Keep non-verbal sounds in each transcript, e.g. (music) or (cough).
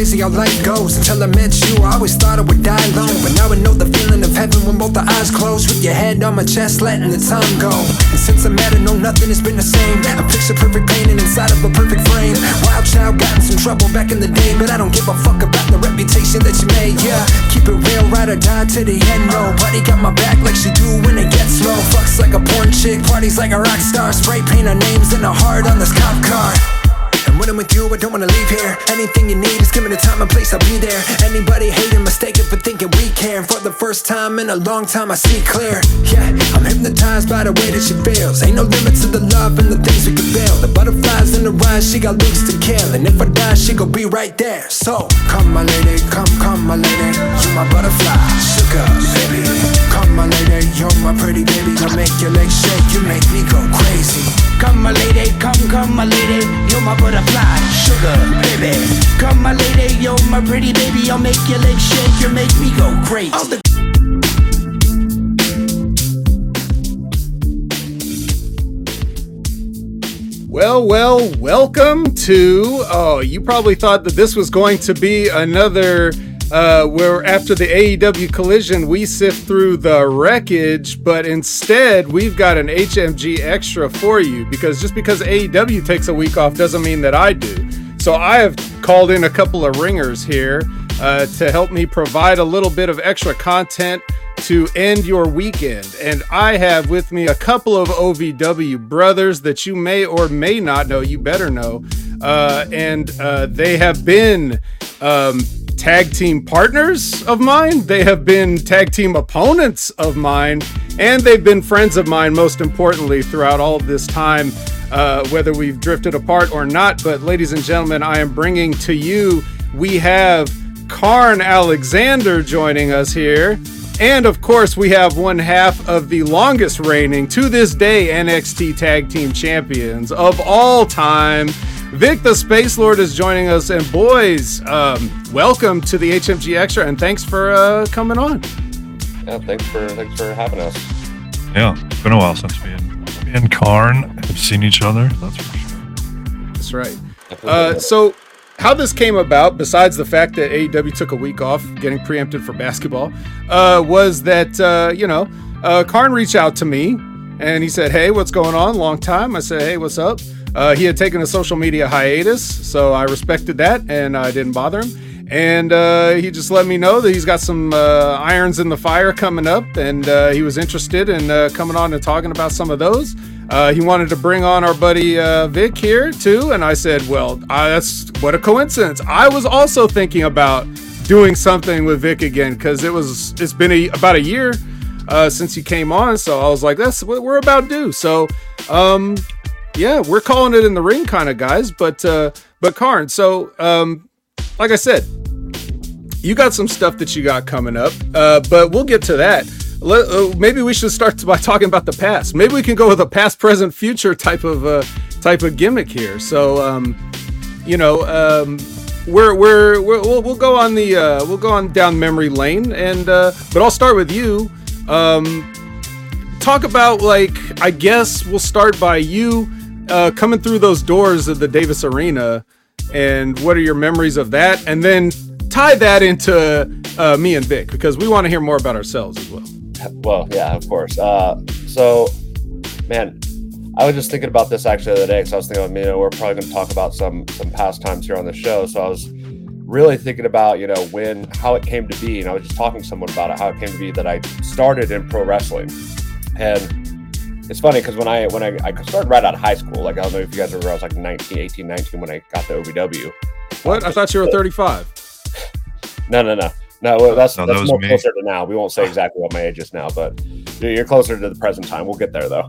crazy how life goes. Until I met you, I always thought I would die alone. But now I know the feeling of heaven when both the eyes close. With your head on my chest, letting the time go. And since I met her, no, nothing has been the same. I'm picture perfect painting inside of a perfect frame. Wild child got in some trouble back in the day, but I don't give a fuck about the reputation that you made. Yeah, keep it real, ride or die to the end. Nobody got my back like she do when it gets low. Fucks like a porn chick, parties like a rock star. Spray paint our names in the heart on this cop car. When I'm with you, I don't wanna leave here. Anything you need, just give me the time and place, I'll be there. Anybody hating, mistaken for thinking we care. For the first time in a long time, I see clear. Yeah, I'm hypnotized by the way that she feels. Ain't no limits to the love and the things we can build. The butterflies in the eyes, she got looks to kill. And if I die, she gon' be right there. So, come my lady, come, come my lady. You my butterfly, sugar, baby. Come my lady, you're my pretty baby. I make your legs shake, you make me go crazy. Come my lady, come, come my lady, you're my butterfly, sugar, baby. Come my lady, you're my pretty baby, I'll make your legs shake, you make me go crazy. Well, well, welcome to. Oh, you probably thought that this was going to be another. Uh, where after the AEW collision, we sift through the wreckage, but instead we've got an HMG extra for you because just because AEW takes a week off doesn't mean that I do. So I have called in a couple of ringers here uh, to help me provide a little bit of extra content to end your weekend. And I have with me a couple of OVW brothers that you may or may not know. You better know. Uh, and uh, they have been um, tag team partners of mine. They have been tag team opponents of mine. And they've been friends of mine, most importantly, throughout all this time, uh, whether we've drifted apart or not. But, ladies and gentlemen, I am bringing to you, we have Kharn Alexander joining us here. And of course, we have one half of the longest reigning to this day NXT Tag Team Champions of all time. Vik the Space Lord is joining us. And boys, um, welcome to the HMG Extra and thanks for uh, coming on. Yeah, thanks for thanks for having us. Yeah, it's been a while since me and, me and Kharn have seen each other. That's for sure. That's right. Uh, so, how this came about, besides the fact that AEW took a week off getting preempted for basketball, uh, was that, uh, you know, uh, Kharn reached out to me and he said, Hey, what's going on? Long time. I said, Hey, what's up? Uh, he had taken a social media hiatus, so I respected that and I didn't bother him. And uh, he just let me know that he's got some uh, irons in the fire coming up, and uh, he was interested in uh, coming on and talking about some of those. Uh, he wanted to bring on our buddy Vik here too, and I said, "Well, uh, that's what a coincidence." I was also thinking about doing something with Vik again because it was it's been a, about a year uh, since he came on, so I was like, "That's what we're about due." So, um, yeah, we're calling it in the ring, kind of guys. But uh, but Kharn, so um, like I said, you got some stuff that you got coming up, uh, but we'll get to that. let, uh, maybe we should start (laughs) by talking about the past. Maybe we can go with a past, present, future type of uh, type of gimmick here. So, um, you know, um, we're, we're, we're we'll, we'll go on the uh, we'll go on down memory lane, and uh, but I'll start with you. Um, talk about like I guess we'll start by you uh, coming through those doors of the Davis Arena, and what are your memories of that, and then tie that into uh, me and Vik because we want to hear more about ourselves as well. Well, yeah, of course. Uh, so, man, I was just thinking about this actually the other day because I was thinking, you know, we're probably going to talk about some some past times here on the show. So I was really thinking about, you know, when how it came to be, and I was just talking to someone about it, how it came to be that I started in pro wrestling, and it's funny because when I when I, I started right out of high school, like I don't know if you guys remember, I was like 19, 18, 19 when I got the OVW. What? I thought you were 35. No, no, no. No, well, that's, No, that's was more me. closer to now. We won't say exactly what my age is now, but you're closer to the present time. We'll get there though.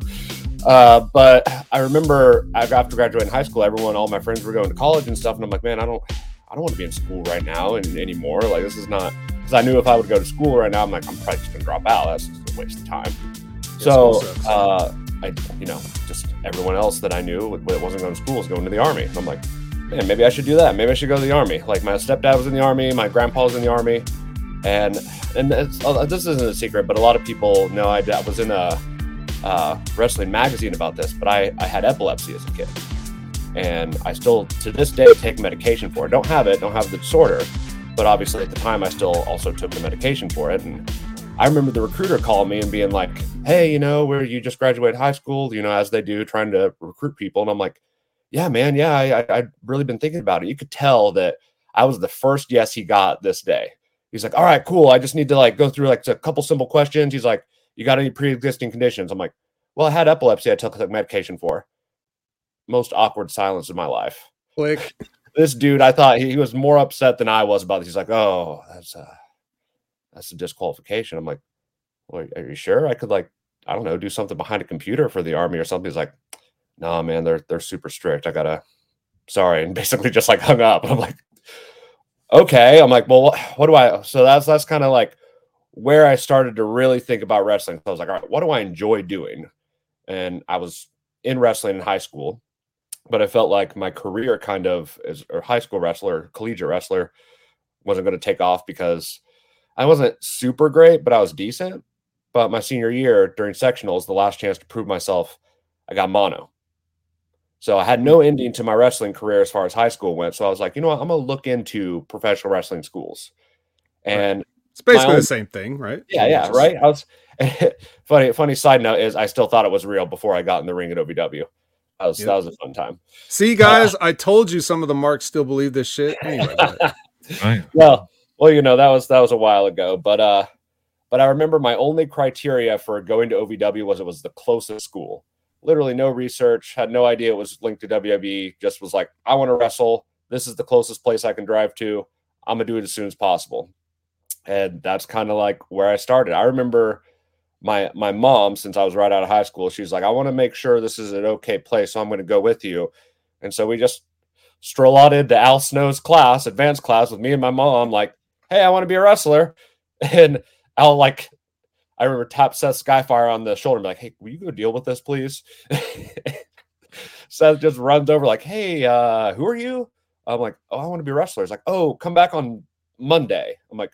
Uh, but I remember after graduating high school, everyone, all my friends were going to college and stuff, and I'm like, man, I don't, I don't want to be in school right now and anymore. Like this is not because I knew if I would go to school right now, I'm like, I'm probably just gonna drop out. That's just a waste of time. So, uh, I, you know, just everyone else that I knew that wasn't going to school was going to the army. And I'm like, man, maybe I should do that. Maybe I should go to the army. Like my stepdad was in the army, my grandpa was in the army, and and it's, uh, this isn't a secret, but a lot of people know I, I was in a uh, wrestling magazine about this. But I I had epilepsy as a kid, and I still to this day take medication for it. Don't have it, don't have the disorder, but obviously at the time I still also took the medication for it. And I remember the recruiter calling me and being like, "Hey, you know, where you just graduated high school, you know, as they do, trying to recruit people." And I'm like, "Yeah, man, yeah, I, I I'd really been thinking about it. You could tell that I was the first yes he got this day. He's like, "All right, cool. I just need to like go through like a couple simple questions." He's like, "You got any pre-existing conditions?" I'm like, "Well, I had epilepsy. I took like medication for." Most awkward silence in my life Click. this dude, I thought he, he was more upset than I was about this. He's like, "Oh, that's a that's a disqualification." I'm like, well, "Are you sure? I could like, I don't know, do something behind a computer for the army or something." He's like, "Nah, man, they're they're super strict. I gotta, sorry," and (laughs) basically just like hung up. I'm like, "Okay." I'm like, "Well, what, do I?" So that's that's kind of like where I started to really think about wrestling. So I was like, "All right, what do I enjoy doing?" And I was in wrestling in high school but I felt like my career kind of as a high school wrestler, collegiate wrestler, wasn't going to take off because I wasn't super great, but I was decent. But my senior year during sectionals, the last chance to prove myself, I got mono. So I had no mm. ending to my wrestling career as far as high school went. So I was like, you know what? I'm going to look into professional wrestling schools. And It's basically My the same thing, right? yeah, yeah, Just- right. I was (laughs) funny. Funny side note is I still thought it was real before I got in the ring at OVW. That was Yep. that was a fun time. See, (laughs) guys, I told you some of the marks still believe this shit. Anyway, go. (laughs) Right. well, well, you know that was that was a while ago, but uh, but I remember my only criteria for going to OVW was it was the closest school. Literally no research, had no idea it was linked to WWE. Just was like, I want to wrestle. This is the closest place I can drive to. I'm gonna do it as soon as possible, and that's kind of like where I started. I remember my my mom, since I was right out of high school, she's like, I want to make sure this is an okay place, so I'm going to go with you. And so we just strolled out into Al Snow's class, advanced class, with me and my mom. Like, hey, I want to be a wrestler, (laughs) and I'll like, I remember tap Seth Skyfire on the shoulder, like, hey, will you go deal with this, please? (laughs) Seth just runs over, like, hey, uh, who are you? I'm like, oh, I want to be a wrestler. He's like, oh, come back on Monday. I'm like,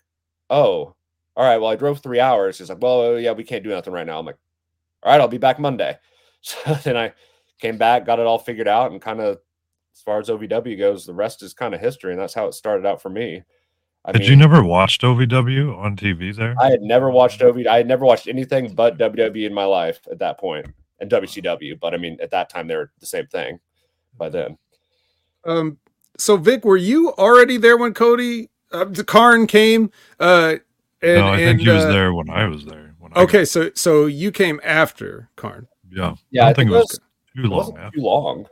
oh, all right, well, I drove three hours. He's like, well, yeah, we can't do nothing right now. I'm like, all right, I'll be back Monday. (laughs) So then I came back, got it all figured out, and kind of, as far as OVW goes, the rest is kind of history, and that's how it started out for me. I Had you never watched OVW on TV there? I had never watched OV. I had never watched anything but WWE in my life at that point, and WCW. But I mean, at that time, they were the same thing. By then, Um, so Vik, were you already there when Cody uh, the Kharn came? Uh, and, no, I think and, he was uh, there when I was there. When I Okay, so so you came after Kharn, yeah, yeah, I I think think it was too it long. wasn't After. too long.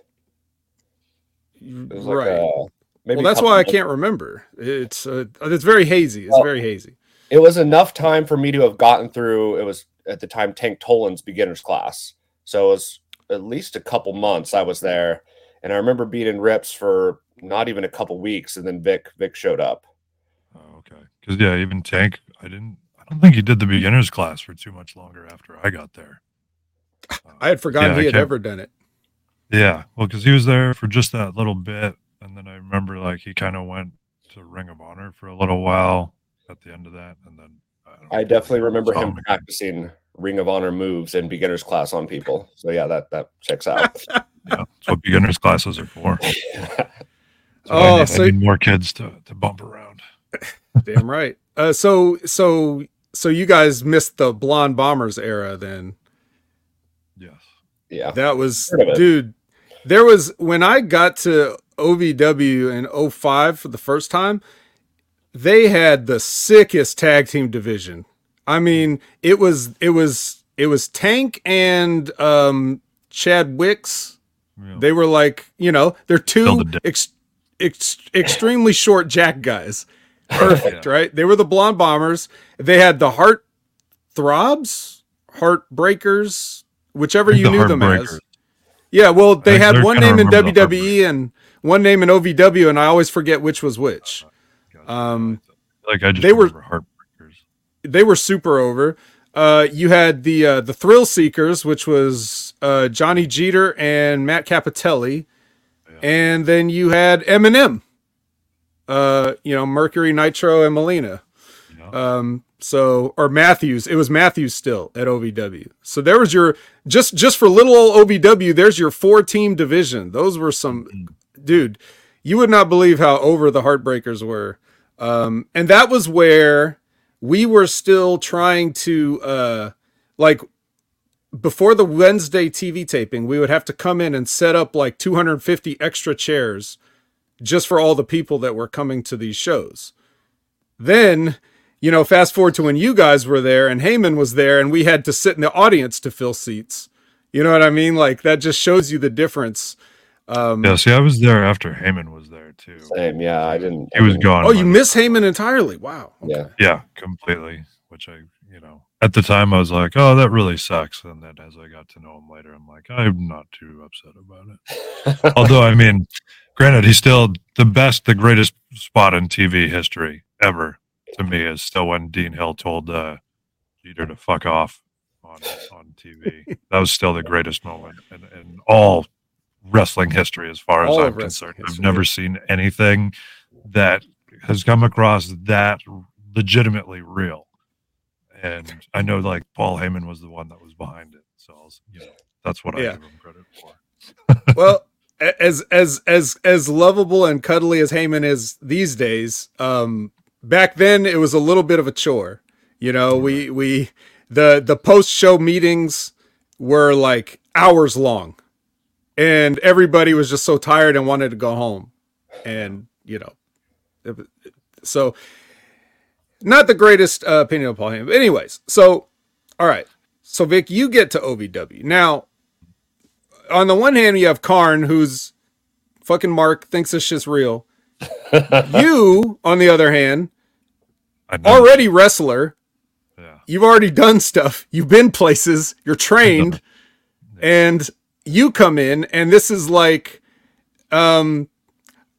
It was like, right? uh, maybe well, that's couple why I months. can't remember. It's uh, it's very hazy. It's Well, very hazy. it was enough time for me to have gotten through. It was at the time Tank Toland's beginners class, so it was at least a couple months I was there, and I remember being in Rips for not even a couple weeks, and then Vik Vik showed up. Oh, okay. Because yeah, even Tank, I didn't. I I don't think he did the beginners class for too much longer after I got there. I had forgotten Yeah, he had ever done it. Yeah, well, because he was there for just that little bit, and then I remember like he kind of went to Ring of Honor for a little while at the end of that, and then I, I definitely remember him again. practicing Ring of Honor moves in beginner's class on people. So yeah, that that checks out. (laughs) Yeah, that's what beginners classes are for. (laughs) So Oh, I need, so- I need more kids to, to bump around. (laughs) Damn right. Uh, so so so you guys missed the blonde bombers era then. Yes. yeah. That was Heard of it. dude. There was when I got to OVW in 05 for the first time, they had the sickest tag team division. I mean, it was it was it was Tank and um Chad Wicks. Yeah. They were like, you know, they're two ex- ex- extremely short jack guys. Perfect, right? They were the blonde bombers. They had the heart throbs, heartbreakers, whichever you the knew them as. Yeah, well, they I had one name in WWE and one name in OVW, and I always forget which was which. Um, like I just they were- Heartbreakers. They were super over. Uh, you had the uh, the Thrill Seekers, which was uh, Johnny Jeter and Matt Cappotelli, and then you had MNM. Uh, you know, Mercury, Nitro, and Melina. Yeah. Um, so or Matthews, it was Matthews still at OVW. So there was your just just for little old OVW. There's your four team division. Those were some, dude. You would not believe how over the Heartbreakers were, um, and that was where we were still trying to uh, like before the Wednesday TV taping. We would have to come in and set up like 250 extra chairs just for all the people that were coming to these shows. Then, you know, fast forward to when you guys were there and Heyman was there and we had to sit in the audience to fill seats. You know what I mean? Like that just shows you the difference. Um, Yeah, see, I was there after Heyman was there too. Same. Yeah, I didn't. He was didn't- gone. oh, you missed miss Heyman entirely. Wow. Yeah. Yeah, completely. Which I, you know, at the time I was like, oh, that really sucks. And then as I got to know him later, I'm like, I'm not too upset about it. (laughs) Although, I mean, granted, he's still the best, the greatest spot in TV history ever to me is still when Dean Hill told uh, Jeter to fuck off on on TV. (laughs) that was still the greatest moment in, in all wrestling history, as far as I'm concerned. I've never seen anything that has come across that legitimately real. And I know like Paul Heyman was the one that was behind it. So I was, you know, that's what Yeah. I give him credit for. (laughs) well, (laughs) as as as as lovable and cuddly as Heyman is these days, um, back then it was a little bit of a chore. You know, we we the the post show meetings were like hours long, and everybody was just so tired and wanted to go home, and you know, it so not the greatest uh, opinion of Paul Heyman. But anyways, so all right, so Vik, you get to OVW now on the one hand, you have Kharn, who's fucking Mark, thinks this shit's real. (laughs) you, on the other hand, already wrestler. Yeah. You've already done stuff. You've been places. You're trained, and you come in, and this is like, um,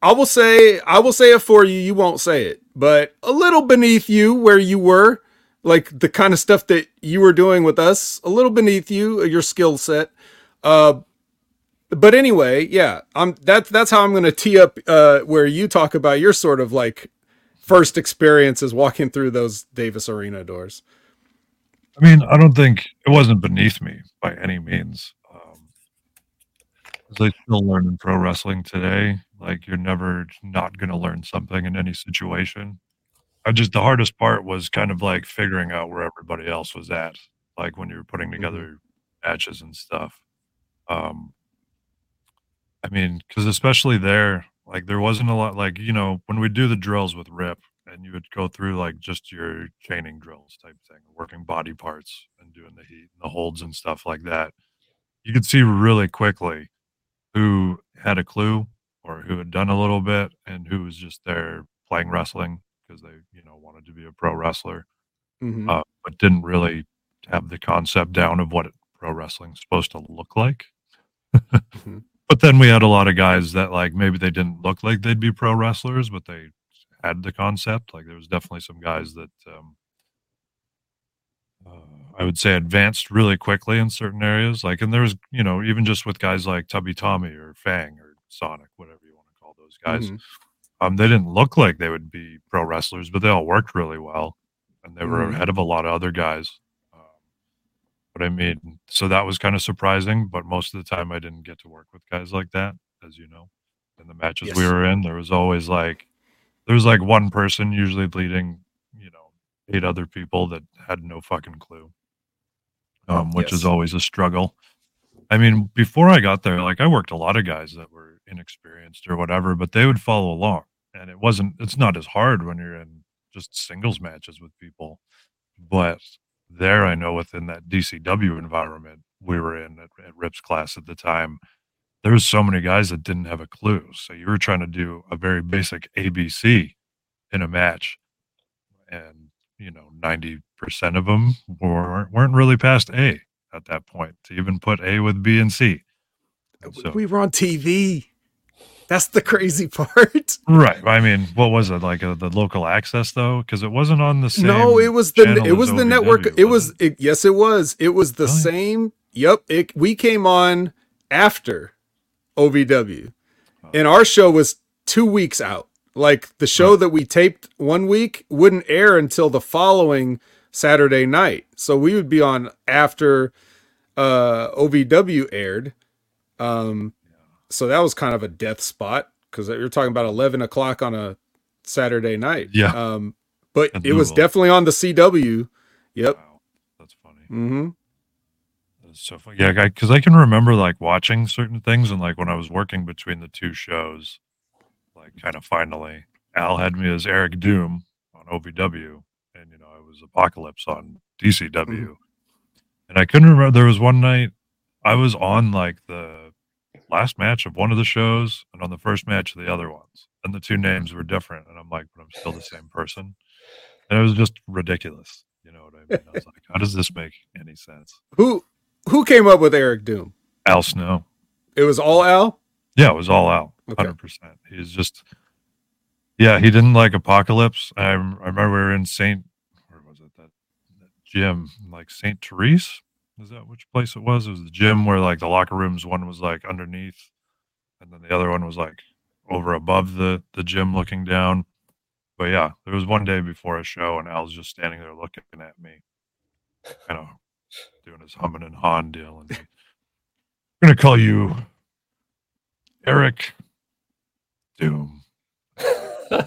I will say, I will say it for you. You won't say it, but a little beneath you where you were, like the kind of stuff that you were doing with us, a little beneath you, your skill set. Uh, but anyway, yeah, I'm that's that's how I'm going to tee up uh, where you talk about your sort of like first experiences walking through those Davis Arena doors. I mean, I don't think it wasn't beneath me by any means. I still learn in pro wrestling today. Like you're never not going to learn something in any situation. I just the hardest part was kind of like figuring out where everybody else was at, like when you were putting together matches and stuff. Um, I mean, because especially there, like there wasn't a lot. Like you know, when we do the drills with Rip, and you would go through like just your chaining drills type thing, working body parts and doing the heat, and the holds and stuff like that. You could see really quickly who had a clue or who had done a little bit and who was just there playing wrestling because they, you know, wanted to be a pro wrestler, Mhm. uh, but didn't really have the concept down of what pro wrestling's supposed to look like. Mhm. (laughs) But then we had a lot of guys that like maybe they didn't look like they'd be pro wrestlers, but they had the concept. Like there was definitely some guys that um, I would say advanced really quickly in certain areas. Like, and there was, you know, even just with guys like Tubby Tommy or Fang or Sonic, whatever you want to call those guys. Mhm. Um, they didn't look like they would be pro wrestlers, but they all worked really well, and they were Mhm. ahead of a lot of other guys. Um, but I mean, so that was kind of surprising. But most of the time, I didn't get to work with guys like that, as you know. In the matches we were in, there was always like there was like one person usually leading, eight other people that had no fucking clue, um, which is always a struggle. I mean, before I got there, like I worked a lot of guys that were inexperienced or whatever, but they would follow along. And it wasn't, it's not as hard when you're in just singles matches with people. But there, I know within that DCW environment we were in at, at Rips class at the time, there was so many guys that didn't have a clue. So you were trying to do a very basic ABC in a match. And, you know, 90% of them weren't, weren't really past A at that point to even put A with B and C. So, we were on TV. That's the crazy (laughs) part. right. I mean, what was it like uh, the local access though? Because it wasn't on the same. no, it was the it was the network. It was it, yes, it was. It was the Really? same. Yep. It we came on after OVW, Oh. and our show was two weeks out. Like the show that we taped one week wouldn't air until the following Saturday night. So we would be on after uh OVW aired. Um so that was kind of a death spot because you're talking about 11 o'clock on a Saturday night. Yeah. Um, but That's it was definitely on the CW. Yep. Wow, that's funny. Mm-hmm. That's so funny. Yeah, because I can remember like watching certain things, and like when I was working between the two shows, like kind of finally, Al had me as Eric Doom on OVW, and you know I was Apocalypse on DCW, Mm-hmm. and I couldn't remember. There was one night I was on like the last match of one of the shows, and on the first match of the other ones, and the two names were different, and I'm like, but I'm still the (laughs) same person, and it was just ridiculous. You know what I mean? I was like, how does this make any sense? Who who came up with Eric Doom? Al Snow. It was all Al. Yeah, it was all hundred percent. He's just, yeah, he didn't like Apocalypse. I, I remember we were in Saint, where was it that, that gym, like Saint Therese? Is that which place it was? It was the gym where like the locker rooms. One was like underneath, and then the other one was like over above the the gym, looking down. But yeah, there was one day before a show, and Al's just standing there looking at me, kind of doing his humming and hawing deal, and I'm gonna call you Eric Doom. (laughs) All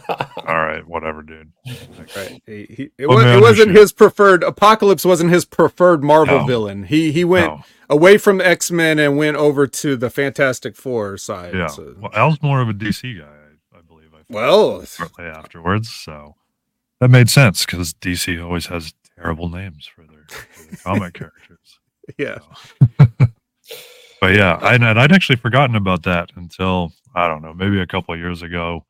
right, whatever, dude. Right. He, he, it, Put was, it wasn't his preferred. Apocalypse wasn't his preferred Marvel No. villain. He he went no, away from X Men and went over to the Fantastic Four side. yeah. So- Well, Al's more of a DC guy, I, I believe. I well, shortly afterwards, so that made sense because DC always has terrible names for their, for their comic (laughs) characters. yeah. (laughs) But yeah, I, and I'd actually forgotten about that until I don't know, maybe a couple of years ago.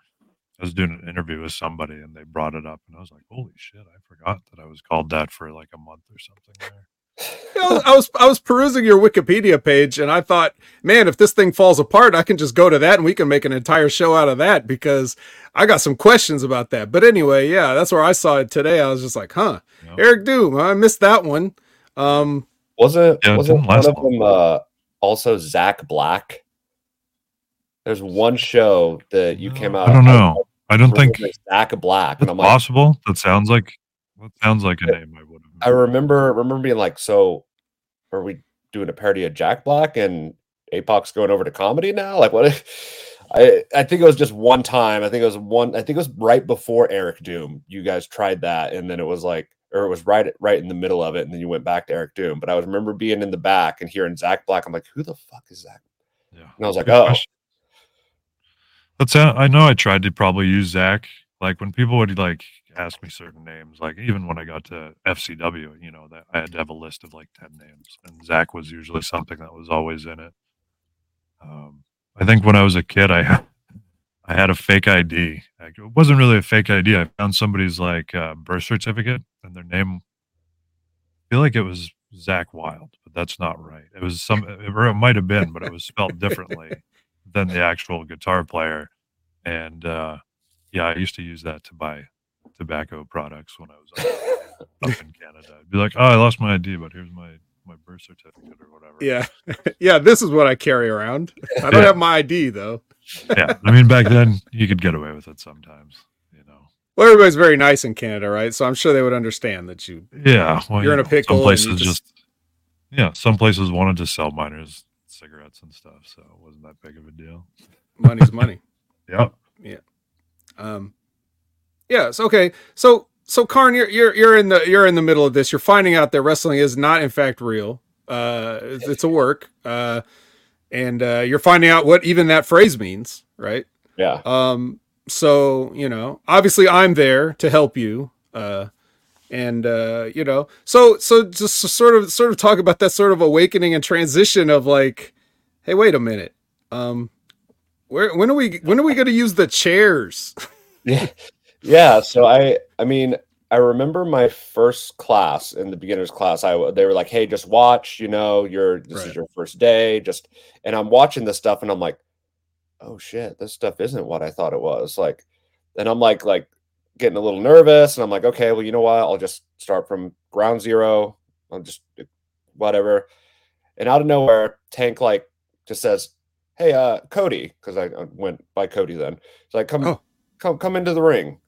I was doing an interview with somebody and they brought it up, and I was like, "Holy shit! I forgot that I was called that for like a month or something." There. I was, I was perusing your Wikipedia page and I thought, man, if this thing falls apart, I can just go to that and we can make an entire show out of that because I got some questions about that. But anyway, yeah, that's where I saw it today. I was just like, huh, Yeah. Eric Doom. I missed that one. Um, Wasn't Yeah, it wasn't one of them uh, also Zach Black? There's one show that you came out. I don't know. I don't think remember Zach Black, and it's I'm like, possible. That sounds like that sounds like a name I would have. I remember remember being like, so are we doing a parody of Jack Black and Apoc's going over to comedy now? Like what? I I think it was just one time. I think it was one. I think it was right before Eric Doom. You guys tried that, and then it was like, or it was right right in the middle of it, and then you went back to Eric Doom. But I was remember being in the back and hearing Zach Black. I'm like, who the fuck is Zach? Yeah. And I was like, Good oh, question. That's I know I tried to probably use Zach. Like when people would like ask me certain names, like even when I got to FCW, you know, that I had to have a list of like 10 names and Zach was usually something that was always in it. Um, I think when I was a kid, I had, (laughs) I had a fake ID. Like, it wasn't really a fake ID. I found somebody's like uh, birth certificate and their name. I feel like it was Zach Wild, but that's not right. It was some, or it might have been, but it was spelled differently (laughs) than the actual guitar player. And uh, yeah, I used to use that to buy tobacco products when I was. up (laughs) in Canada. I'd be like, oh, I lost my ID, but here's my my birth certificate or whatever. Yeah, (laughs) yeah. This is what I carry around. I don't Yeah. have my ID though. yeah. I mean, back then you could get away with it sometimes. You know. Well, everybody's very nice in Canada, right? So I'm sure they would understand that you. Yeah. Well, You're you in a pickle Some places just, just- yeah. Some places wanted to sell minors cigarettes and stuff, so it wasn't that big of a deal. Money's money. (laughs) Yep. Yeah. Um, yes. Okay. So, so Kharn, you're you're you're in the you're in the middle of this. You're finding out that wrestling is not in fact real. Uh, it's, it's a work. Uh, and uh, you're finding out what even that phrase means, right? Yeah. Um, so you know, obviously, I'm there to help you. Uh, and uh, you know, so so just to sort of sort of talk about that sort of awakening and transition of like, hey, wait a minute. Um, where when are we when are we going to use the chairs? yeah (laughs) yeah so i i mean i remember my first class in the beginners class i they were like hey just watch you know your this Right. is your first day just and i'm watching this stuff and i'm like oh shit this stuff isn't what i thought it was like and i'm like like getting a little nervous and i'm like okay well you know what? I'll just start from ground zero. I'll just whatever. And out of nowhere tank like just says hey uh cody because I, I went by cody then. So like come Oh. come come into the ring.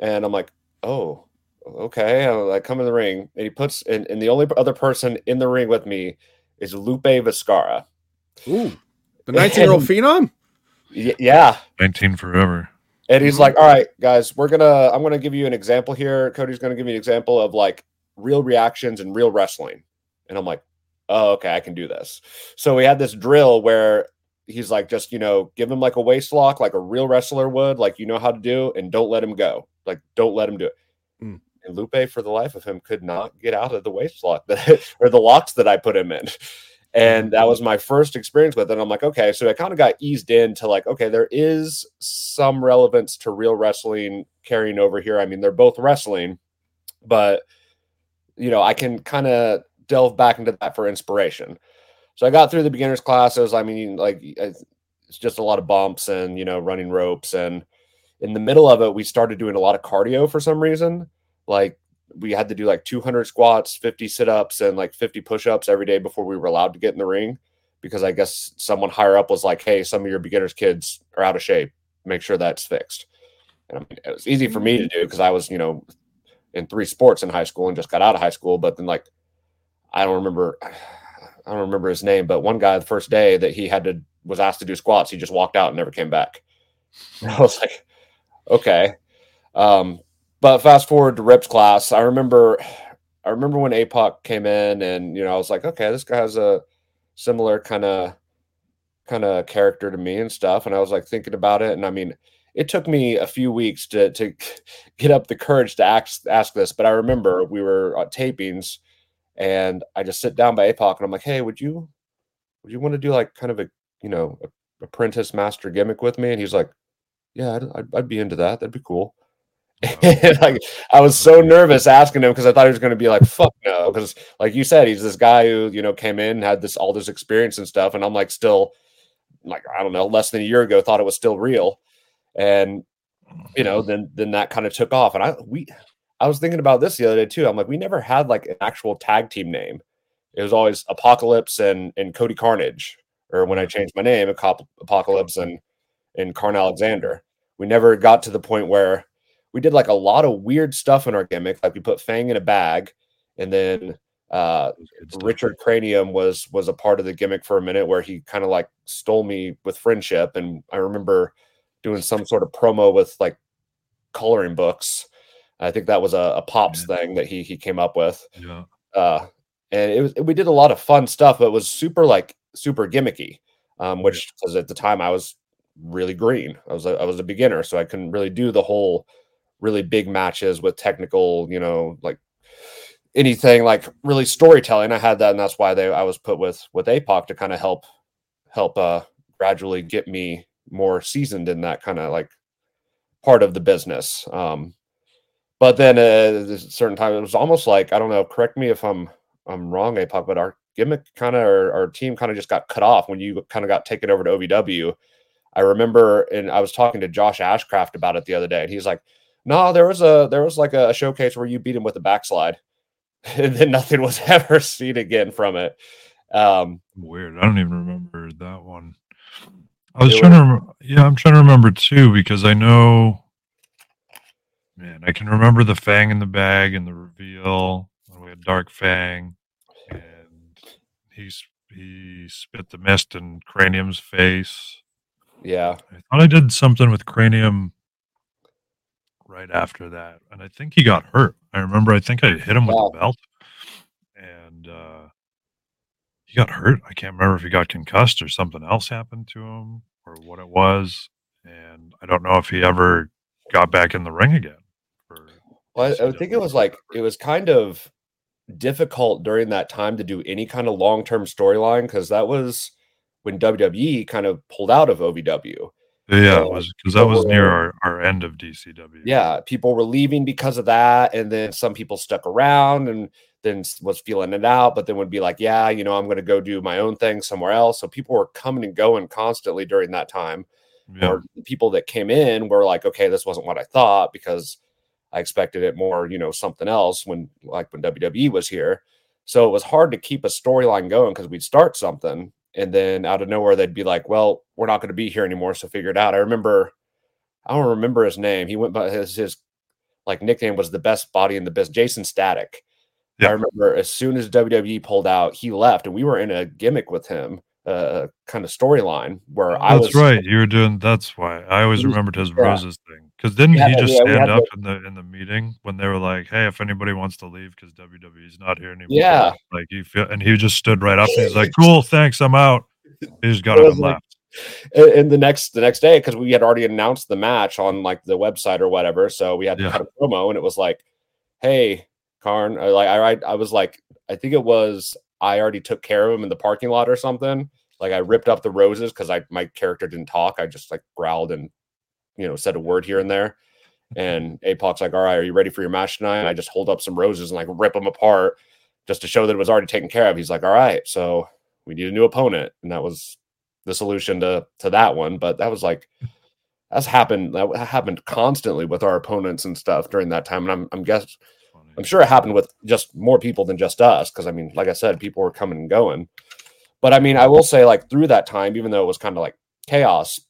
And i'm like oh okay. I like come in the ring. And he puts and, and the only other person in the ring with me is lupe viscara Ooh, the 19 year old phenom. Y- yeah. 19 forever. And he's like all right guys we're gonna i'm gonna give you an example here. Cody's gonna give me an example of like real reactions and real wrestling. And i'm like oh okay i can do this. So we had this drill where he's like just you know give him like a waist lock like a real wrestler would like you know how to do and don't let him go. Like don't let him do it. Mm. and lupe for the life of him could not get out of the waist lock that, (laughs) or the locks that i put him in and that was my first experience with it. And i'm like okay so i kind of got eased into like okay there is some relevance to real wrestling carrying over here. I mean they're both wrestling but you know i can kind of delve back into that for inspiration. So i got through the beginners classes. I mean like it's just a lot of bumps and you know running ropes. And in the middle of it we started doing a lot of cardio for some reason. Like we had to do like 200 squats 50 sit-ups and like 50 push-ups every day before we were allowed to get in the ring because i guess someone higher up was like hey some of your beginners kids are out of shape. Make sure that's fixed. And i mean it was easy for me to do because i was you know in three sports in high school and just got out of high school but then like i don't remember i don't remember his name but one guy the first day that he had to was asked to do squats he just walked out and never came back. And (laughs) i was like okay. Um but fast forward to Rip's class, I remember I remember when APOC came in and you know, I was like, okay, this guy has a similar kind of kind of character to me and stuff. And I was like thinking about it. And I mean, it took me a few weeks to to (laughs) get up the courage to ask ask this, but I remember we were at tapings and I just sit down by APOC and I'm like, hey, would you would you want to do like kind of a you know apprentice master gimmick with me? And he's like, yeah, I'd, I'd, I'd be into that. That'd be cool. (laughs) Like I was so nervous asking him because I thought he was going to be like, "Fuck no," because like you said, he's this guy who you know came in had this all this experience and stuff, and I'm like still like I don't know, less than a year ago, thought it was still real, and you know, then then that kind of took off, and I we I was thinking about this the other day too. I'm like, we never had like an actual tag team name. It was always Apocalypse and and Cody Carnage, or when I mm-hmm. changed my name, Apocalypse and and Kharn Alexander. We never got to the point where we did like a lot of weird stuff in our gimmick. Like we put Fang in a bag, and then uh, Richard Cranium was was a part of the gimmick for a minute where he kind of like stole me with friendship. And I remember doing some sort of promo with like coloring books. I think that was a, a pops Yeah. thing that he he came up with. Yeah. Uh, and it was we did a lot of fun stuff, but it was super like super gimmicky. Um, which because at the time I was really green. I was a, I was a beginner, so I couldn't really do the whole really big matches with technical, you know, like anything like really storytelling. I had that, and that's why they I was put with with APOC to kind of help help uh gradually get me more seasoned in that kind of like part of the business. Um, but then uh, there's a certain time it was almost like I don't know. Correct me if I'm I'm wrong, APOC, but our gimmick kind of our, our team kind of just got cut off when you kind of got taken over to OVW. I remember, and I was talking to Josh Ashcraft about it the other day, and he's like, No, there was a there was like a showcase where you beat him with a backslide, (laughs) and then nothing was (laughs) ever seen again from it. Um, Weird. I don't even remember that one. I was trying to, rem- yeah, I'm trying to remember too because I know, man, I can remember the Fang in the bag and the reveal when we had Dark Fang, and he's he spit the mist in Cranium's face. yeah, I thought I did something with Cranium right after that, and I think he got hurt. I remember I think I hit him with Wow. the belt, and uh, he got hurt. I can't remember if he got concussed or something else happened to him or what it was, and I don't know if he ever got back in the ring again. For Well, I, I think it was like it was kind of difficult during that time to do any kind of long term storyline because that was when WWE kind of pulled out of OVW. Yeah, it was because that was near our, our end of DCW. Yeah, people were leaving because of that, and then some people stuck around and then was feeling it out, but then would be like, "Yeah, you know, I'm going to go do my own thing somewhere else." So people were coming and going constantly during that time. yeah, or people that came in were like, okay, this wasn't what I thought because I expected it more, you know, something else when like when WWE was here. So it was hard to keep a storyline going because we'd start something and then out of nowhere they'd be like, well, we're not going to be here anymore. So figure it out. I remember, I don't remember his name. He went by his, his like nickname was the best body in the business, Jason Static. I remember as soon as WWE pulled out, he left and we were in a gimmick with him, uh, kind of storyline where I that's was right. You were doing. That's why I always remembered his yeah. roses thing. Because didn't Yeah, he just yeah, stand up in the in the meeting when they were like, "Hey, if anybody wants to leave because WWE's not here anymore," Yeah. like you feel, and he just stood right up and he's like, (laughs) "Cool, thanks, I'm out." He just got up and like- left. and the next the next day because we had already announced the match on like the website or whatever so we had to Yeah. cut a promo and it was like hey kharn I, like I, I was like i think it was i already took care of him in the parking lot or something like i ripped up the roses because i my character didn't talk i just like growled and you know said a word here and there. And apoc's like all right are you ready for your match tonight? And i just hold up some roses and like rip them apart just to show that it was already taken care of. He's like all right so we need a new opponent. And that was the solution to to that one. But that was like that's happened that happened constantly with our opponents and stuff during that time. And i'm i'm guess i'm sure it happened with just more people than just us because i mean like i said people were coming and going. But i mean i will say like through that time even though it was kind of like chaos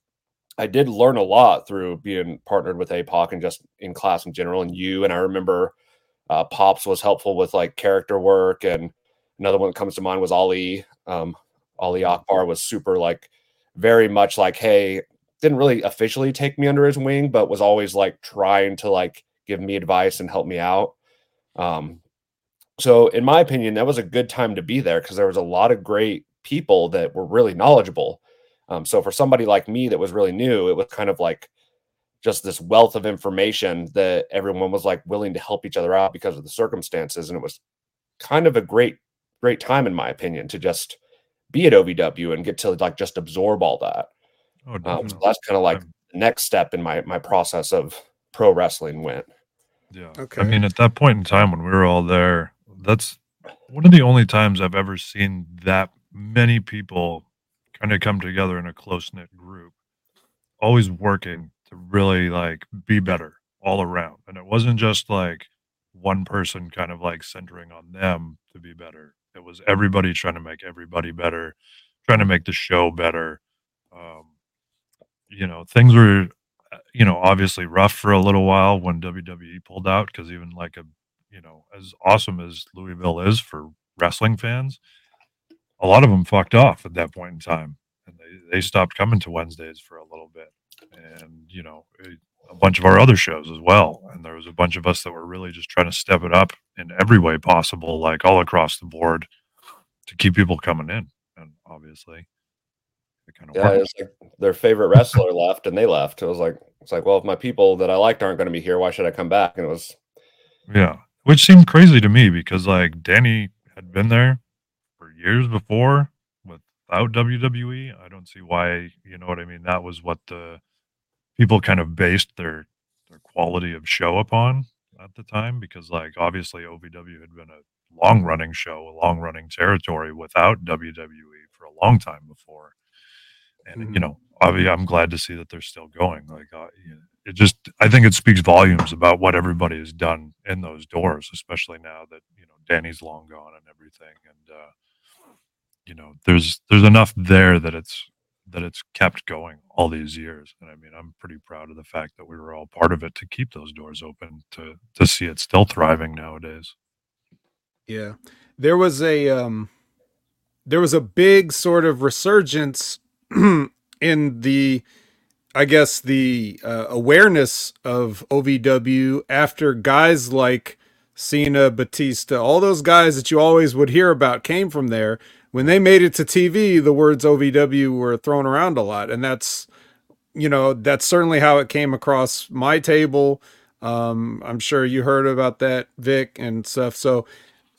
i did learn a lot through being partnered with apoc and just in class in general and you and i remember uh, pops was helpful with like character work and another one that comes to mind was ali um, ali akbar was super like very much like hey didn't really officially take me under his wing but was always like trying to like give me advice and help me out. Um so in my opinion that was a good time to be there because there was a lot of great people that were really knowledgeable um, so for somebody like me that was really new it was kind of like just this wealth of information that everyone was like willing to help each other out because of the circumstances and it was kind of a great great time in my opinion to just be at ovw and get to like just absorb all that Oh, um, so that's kind of like the next step in my my process of pro wrestling went. Yeah. Okay. I mean, at that point in time when we were all there, that's one of the only times I've ever seen that many people kind of come together in a close knit group, always working to really like be better all around. And it wasn't just like one person kind of like centering on them to be better. It was everybody trying to make everybody better, trying to make the show better. Um, you know, things were uh, you know, obviously rough for a little while when WWE pulled out because even like a, you know, as awesome as Louisville is for wrestling fans, a lot of them fucked off at that point in time, and they they stopped coming to Wednesdays for a little bit, and you know, a- a bunch of our other shows as well, and there was a bunch of us that were really just trying to step it up in every way possible, like all across the board, to keep people coming in, and obviously. It kind of Yeah, worked. like their favorite wrestler left and they left. It was like it's like, well, if my people that I liked aren't going to be here, why should I come back? And it was Yeah, which seemed crazy to me because like Danny had been there years before without WWE. I don't see why, you know what I mean? That was what the people kind of based their their quality of show upon at the time because like obviously OVW had been a long running show, a long running territory without WWE for a long time before. And you Mhm. know, obviously I'm glad to see that they're still going. Like uh, you know, it just I think it speaks volumes about what everybody has done in those doors, especially now that you know Danny's long gone and everything, and uh, you know there's there's enough there that it's that it's kept going all these years, and I mean I'm pretty proud of the fact that we were all part of it to keep those doors open to to see it still thriving nowadays. Yeah. There was a um there was a big sort of resurgence (clears throat) in the I guess the uh, awareness of OVW after guys like Cena, Batista, all those guys that you always would hear about came from there. When they made it to TV, the words OVW were thrown around a lot, and that's you know that's certainly how it came across my table. Um, I'm sure you heard about that, Vik, and stuff. So,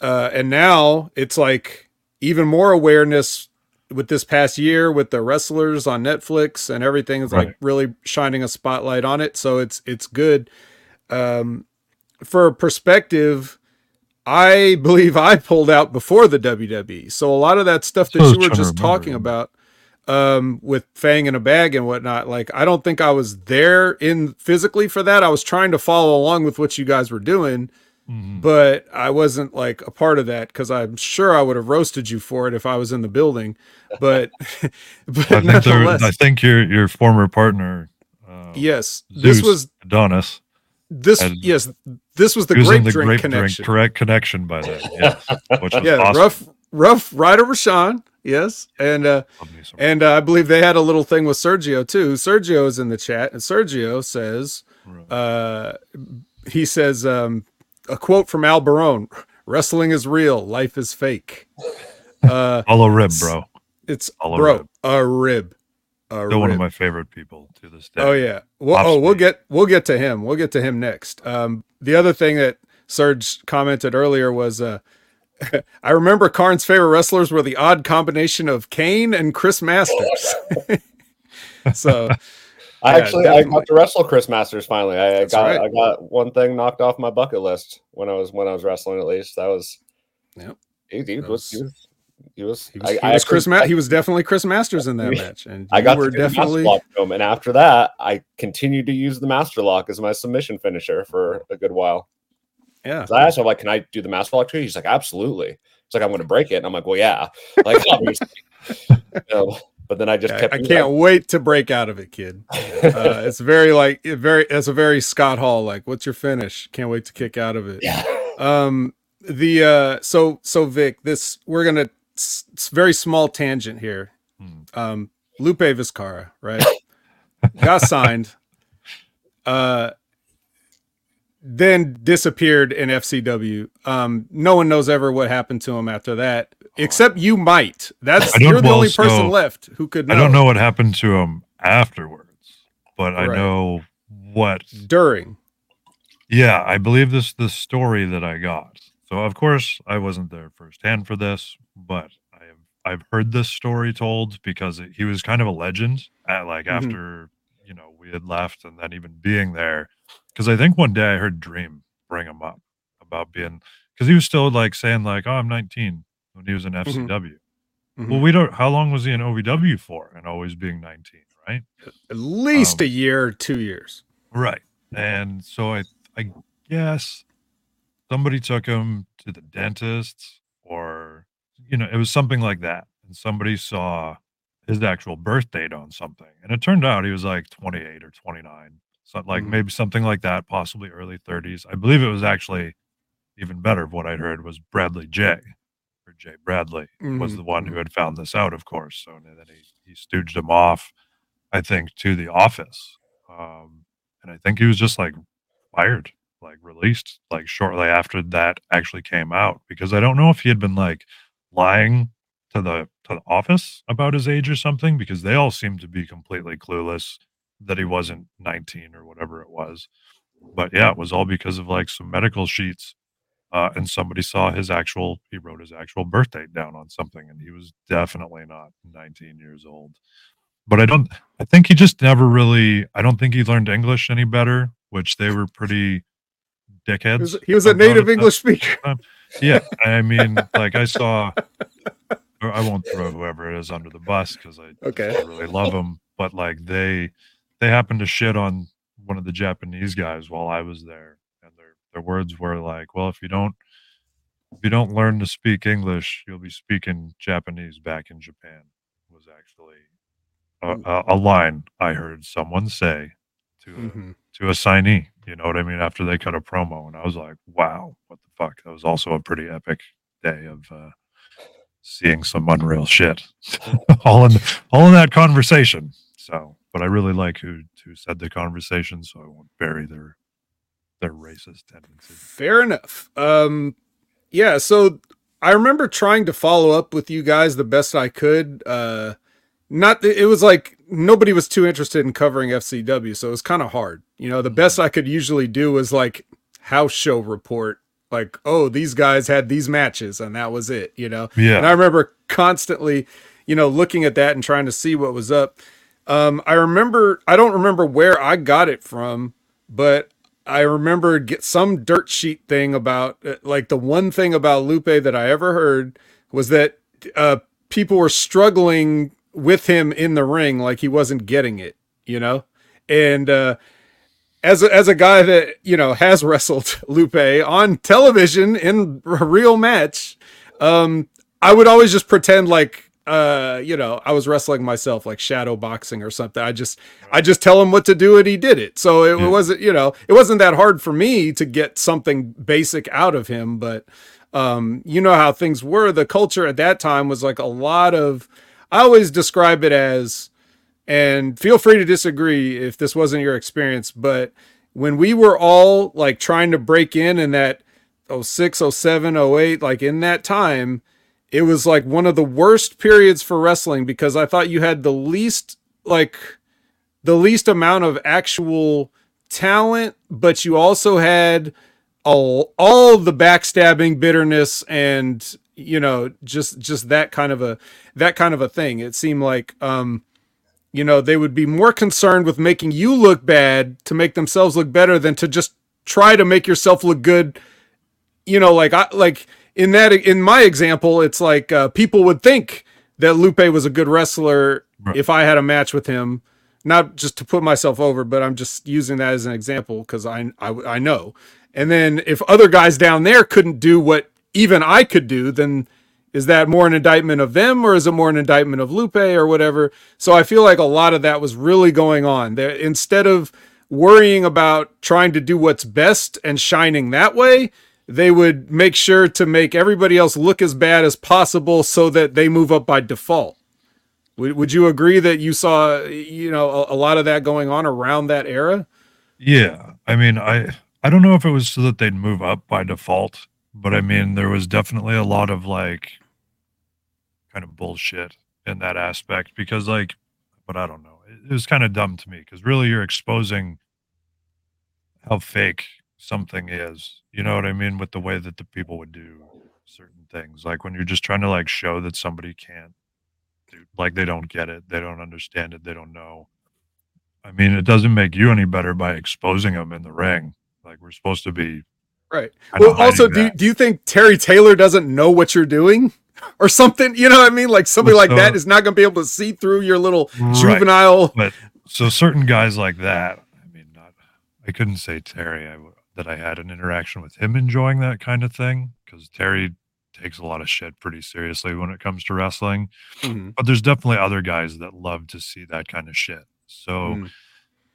uh, and now it's like even more awareness with this past year with the wrestlers on Netflix and everything is like really shining a spotlight on it. So it's it's good. Um, for perspective, I believe I pulled out before the WWE. So a lot of that stuff that you were just talking about um with Fang in a bag and whatnot, like I don't think I was there in physically for that. I was trying to follow along with what you guys were doing Mhm. but I wasn't like a part of that because I'm sure I would have roasted you for it if I was in the building. But (laughs) but I think there, I think your your former partner, uh, yes, this was Adonis, this and- yes this was the he was grape in the drink grape connection. drink correct connection by then, yes, (laughs) which was yeah, awesome. rough rough right over Sean. Yes, and uh, Love me some- and uh, I believe they had a little thing with Sergio too. Sergio is in the chat, and Sergio says, uh, he says um, a quote from Al Barone: "Wrestling is real, life is fake." (laughs) Uh, Hollow rib, bro. It's All a bro, rib. a rib, a Still one of my favorite people to this day. Oh yeah. Well, Pops oh, we'll get we'll get to him. We'll get to him next. Um, the other thing that Serge commented earlier was, uh, (laughs) I remember Kharn's favorite wrestlers were the odd combination of Kane and Chris Masters. (laughs) so I Yeah, actually I got to wrestle Chris Masters finally. I, I got right. I got one thing knocked off my bucket list when I was when I was wrestling. At least that was. Yep. He, he was, was- he was he was he was, I, he I was actually- Chris. Ma- he was definitely Chris (laughs) Masters in that match, and I got were to do the master definitely lock to him, and after that, I continued to use the master lock as my submission finisher for a good while. yeah. I asked him like, "Can I do the master lock too?" He's like, "Absolutely." It's like I'm going to break it, and I'm like, "Well, yeah." Like, (laughs) obviously. (laughs) Know, but then I just I, kept. I can't wait to break out of it, kid. Uh, it's very like it very. It's a very Scott Hall. Like, what's your finish? Can't wait to kick out of it. Yeah. um the uh so so vik this we're gonna s- s- very small tangent here. Hmm. um lupe viscara right? (laughs) Got signed. Uh then disappeared in fcw um no one knows ever what happened to him after that except you might. That's you're the only person so- left who could know, I don't know. what happened to him afterwards, but I know what. during. Yeah, I believe this the story that I got. So of course I wasn't there firsthand for this, but I have I've heard this story told because it, he was kind of a legend. At like Mhm. after you know we had left, and then even being there, because I think one day I heard Dream bring him up about being because he was still like saying like, "Oh, I'm 19" when he was in FCW. Mhm. Well, we don't. How long was he in OVW for? And always being 19, right? at least um, a year or two years Right. And so I I guess somebody took him to the dentist or you know, it was something like that. And somebody saw his actual birth date on something. And it turned out he was like 28 or 29. So like Mhm. maybe something like that, possibly early 30s. I believe it was actually even better of what I'd heard was Bradley J. Or Jay Bradley was Mhm. the one who had found this out, of course. So then he, he stooged him off, I think, to the office. Um, and I think he was just like fired, like released, like shortly after that actually came out. Because I don't know if he had been like lying to the to the office about his age or something, because they all seemed to be completely clueless that he wasn't 19 or whatever it was. But yeah, it was all because of like some medical sheets uh, and somebody saw his actual he wrote his actual birth date down on something and he was definitely not 19 years old but i don't i think he just never really i don't think he learned english any better which they were pretty he dickheads was, he was a native english speaker (laughs) yeah i mean (laughs) like i saw. I won't throw whoever it is under the bus because i okay really love them, but like they they happened to shit on one of the Japanese guys while I was there, and their their words were like, "Well, if you don't if you don't learn to speak English, you'll be speaking Japanese back in Japan." Was actually a, a, a line I heard someone say to a, Mhm. to a signee. You know what I mean? After they cut a promo, and I was like, "Wow, what the fuck?" That was also a pretty epic day of uh, seeing some unreal shit, (laughs) all in all in that conversation. So, but I really like who who said the conversation, so I won't bury their their racist tendencies. Fair enough. Um, yeah. So I remember trying to follow up with you guys the best I could. Uh, not it was like nobody was too interested in covering FCW, so it was kind of hard. You know, the best I could usually do was like house show report, like, oh, these guys had these matches, and that was it. You know. Yeah. And I remember constantly, you know, looking at that and trying to see what was up. Um, I remember, I don't remember where I got it from, but I remember get some dirt sheet thing about uh, like the one thing about Lupe that I ever heard was that uh, people were struggling with him in the ring, like he wasn't getting it, you know, and uh, as a, as a guy that you know has (laughs) wrestled Lupe on television in a real match, um, I would always just pretend like uh you know i was wrestling myself like shadow boxing or something. I just i just tell him what to do and he did it. So it Yeah. wasn't you know it wasn't that hard for me to get something basic out of him but um you know how things were. The culture at that time was like a lot of i always describe it as and feel free to disagree if this wasn't your experience but when we were all like trying to break in in that 06 07 08 like in that time it was like one of the worst periods for wrestling because I thought you had the least like the least amount of actual talent, but you also had all all the backstabbing, bitterness, and you know just just that kind of a that kind of a thing. It seemed like um you know they would be more concerned with making you look bad to make themselves look better than to just try to make yourself look good you know like i like in that in my example it's like uh, people would think that lupe was a good wrestler Right. if i had a match with him not just to put myself over but i'm just using that as an example because I, I i know and then if other guys down there couldn't do what even i could do then is that more an indictment of them or is it more an indictment of lupe or whatever so i feel like a lot of that was really going on there instead of worrying about trying to do what's best and shining that way they would make sure to make everybody else look as bad as possible so that they move up by default. Would, would you agree that you saw, you know, a, a lot of that going on around that era? Yeah, I mean, I I don't know if it was so that they'd move up by default, but I mean, mm-hmm. there was definitely a lot of like kind of bullshit in that aspect because, like, but I don't know, it, it was kind of dumb to me because really you're exposing how fake something is. You know what I mean? With the way that the people would do certain things, like when you're just trying to like show that somebody can't do, like they don't get it, they don't understand it, they don't know. I mean, it doesn't make you any better by exposing them in the ring. Like we're supposed to be. Right. kinda Well, also, do, that. do you think Terry Taylor doesn't know what you're doing (laughs) or something? You know what I mean? Like somebody Well, like that is not going to be able to see through your little Right. juvenile. But so certain guys like that. I mean, not. I couldn't say Terry I that I had an interaction with him enjoying that kind of thing because Terry takes a lot of shit pretty seriously when it comes to wrestling. Mhm. But there's definitely other guys that love to see that kind of shit. So Mm.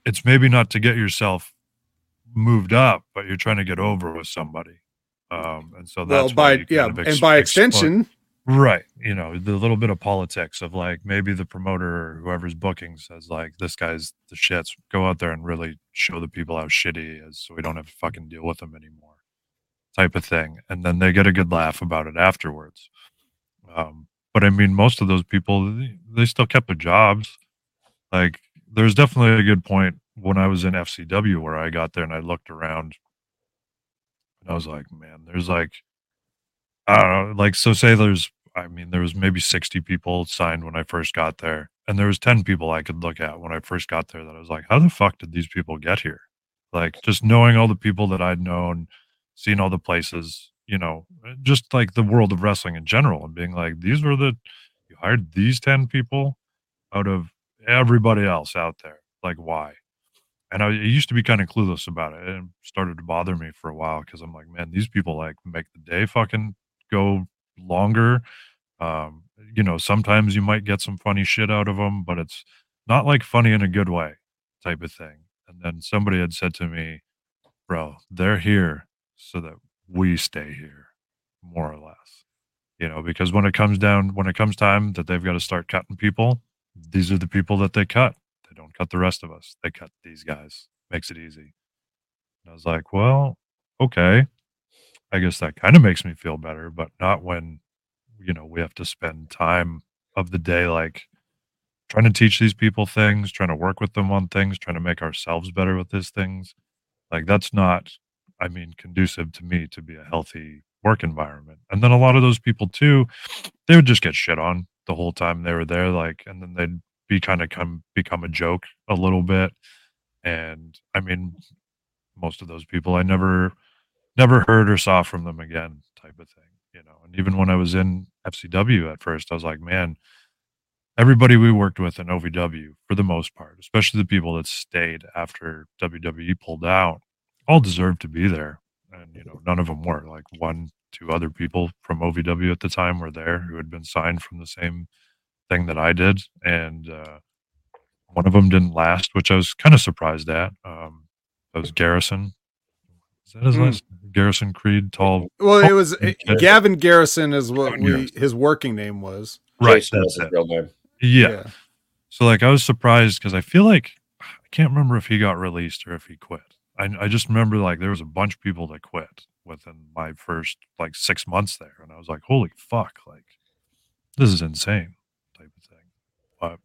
it's maybe not to get yourself moved up, but you're trying to get over with somebody. Um, and so that's why by yeah, kind of and by extension, Right. You know, the little bit of politics of like maybe the promoter or whoever's booking says like this guy's the shits. Go out there and really show the people how shitty he is so we don't have to fucking deal with him anymore. Type of thing. And then they get a good laugh about it afterwards. Um, but I mean most of those people they, they still kept their jobs. Like there's definitely a good point when I was in FCW where I got there and I looked around and I was like, man, there's like I don't know, like so say there's I mean there was maybe 60 people signed when I first got there and there was 10 people I could look at when I first got there that I was like how the fuck did these people get here? Like just knowing all the people that I'd known, seeing all the places, you know, eh, just like the world of wrestling in general and being like these were the you hired these 10 people out of everybody else out there. Like why? And I used to be kind of clueless about it, and it started to bother me for a while because I'm like, man, these people like make the day fucking go longer. Um, you know, sometimes you might get some funny shit out of them, but it's not like funny in a good way type of thing. And then somebody had said to me, bro, they're here so that we stay here, more or less. You know, because when it comes down, when it comes time that they've got to start cutting people, these are the people that they cut. Don't cut the rest of us. They cut these guys. Makes it easy. And I was like, well, okay. I guess that kind of makes me feel better, but not when, you know, we have to spend time of the day like trying to teach these people things, trying to work with them on things, trying to make ourselves better with these things. Like that's not, I mean, conducive to me to be a healthy work environment. And then a lot of those people too, they would just get shit on the whole time they were there, like, and then they'd be kind of come become a joke a little bit. And I mean, most of those people I never never heard or saw from them again, type of thing, you know. And even when I was in FCW at first, I was like, man, everybody we worked with in OVW, for the most part, especially the people that stayed after WWE pulled out, all deserved to be there. And, you know, none of them were. Like one, two other people from OVW at the time were there who had been signed from the same thing that I did. And uh, one of them didn't last, which I was kind of surprised at. Um, that was Garrison. Is that his Mm. last? Garrison Creed, tall. Well, it was okay. Gavin Garrison is what Gavin we Garrison. his working name was. Right, Jason that's his it. real name. Yeah. So like I was surprised because I feel like I can't remember if he got released or if he quit. I I just remember like there was a bunch of people that quit within my first like six months there, and I was like, holy fuck, like this is insane type of thing. But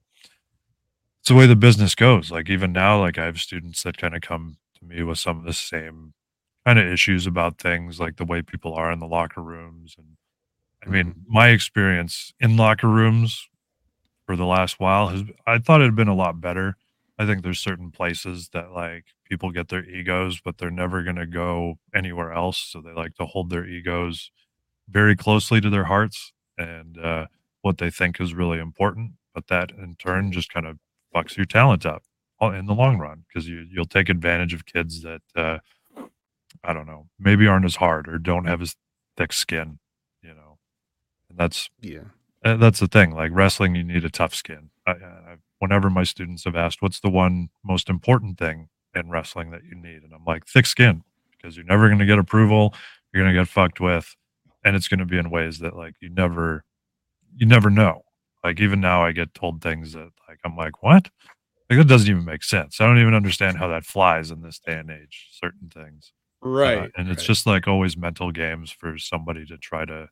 it's the way the business goes. Like even now, like I have students that kind of come to me with some of the same kind of issues about things, like the way people are in the locker rooms and. I mean, my experience in locker rooms for the last while has I thought it had been a lot better. I think there's certain places that like people get their egos, but they're never going to go anywhere else. So they like to hold their egos very closely to their hearts and uh, what they think is really important. But that in turn just kind of fucks your talent up in the long run because you you'll take advantage of kids that uh, I don't know maybe aren't as hard or don't have as thick skin, you know. And that's Yeah. uh, that's the thing. Like wrestling, you need a tough skin. I, I, whenever my students have asked, "What's the one most important thing in wrestling that you need?" and I'm like, "Thick skin," because you're never going to get approval. You're going to get fucked with, and it's going to be in ways that like you never, you never know. Like even now, I get told things that like I'm like, "What?" Like that doesn't even make sense. I don't even understand how that flies in this day and age. Certain things, Uh, Right. and it's right. just like always mental games for somebody to try to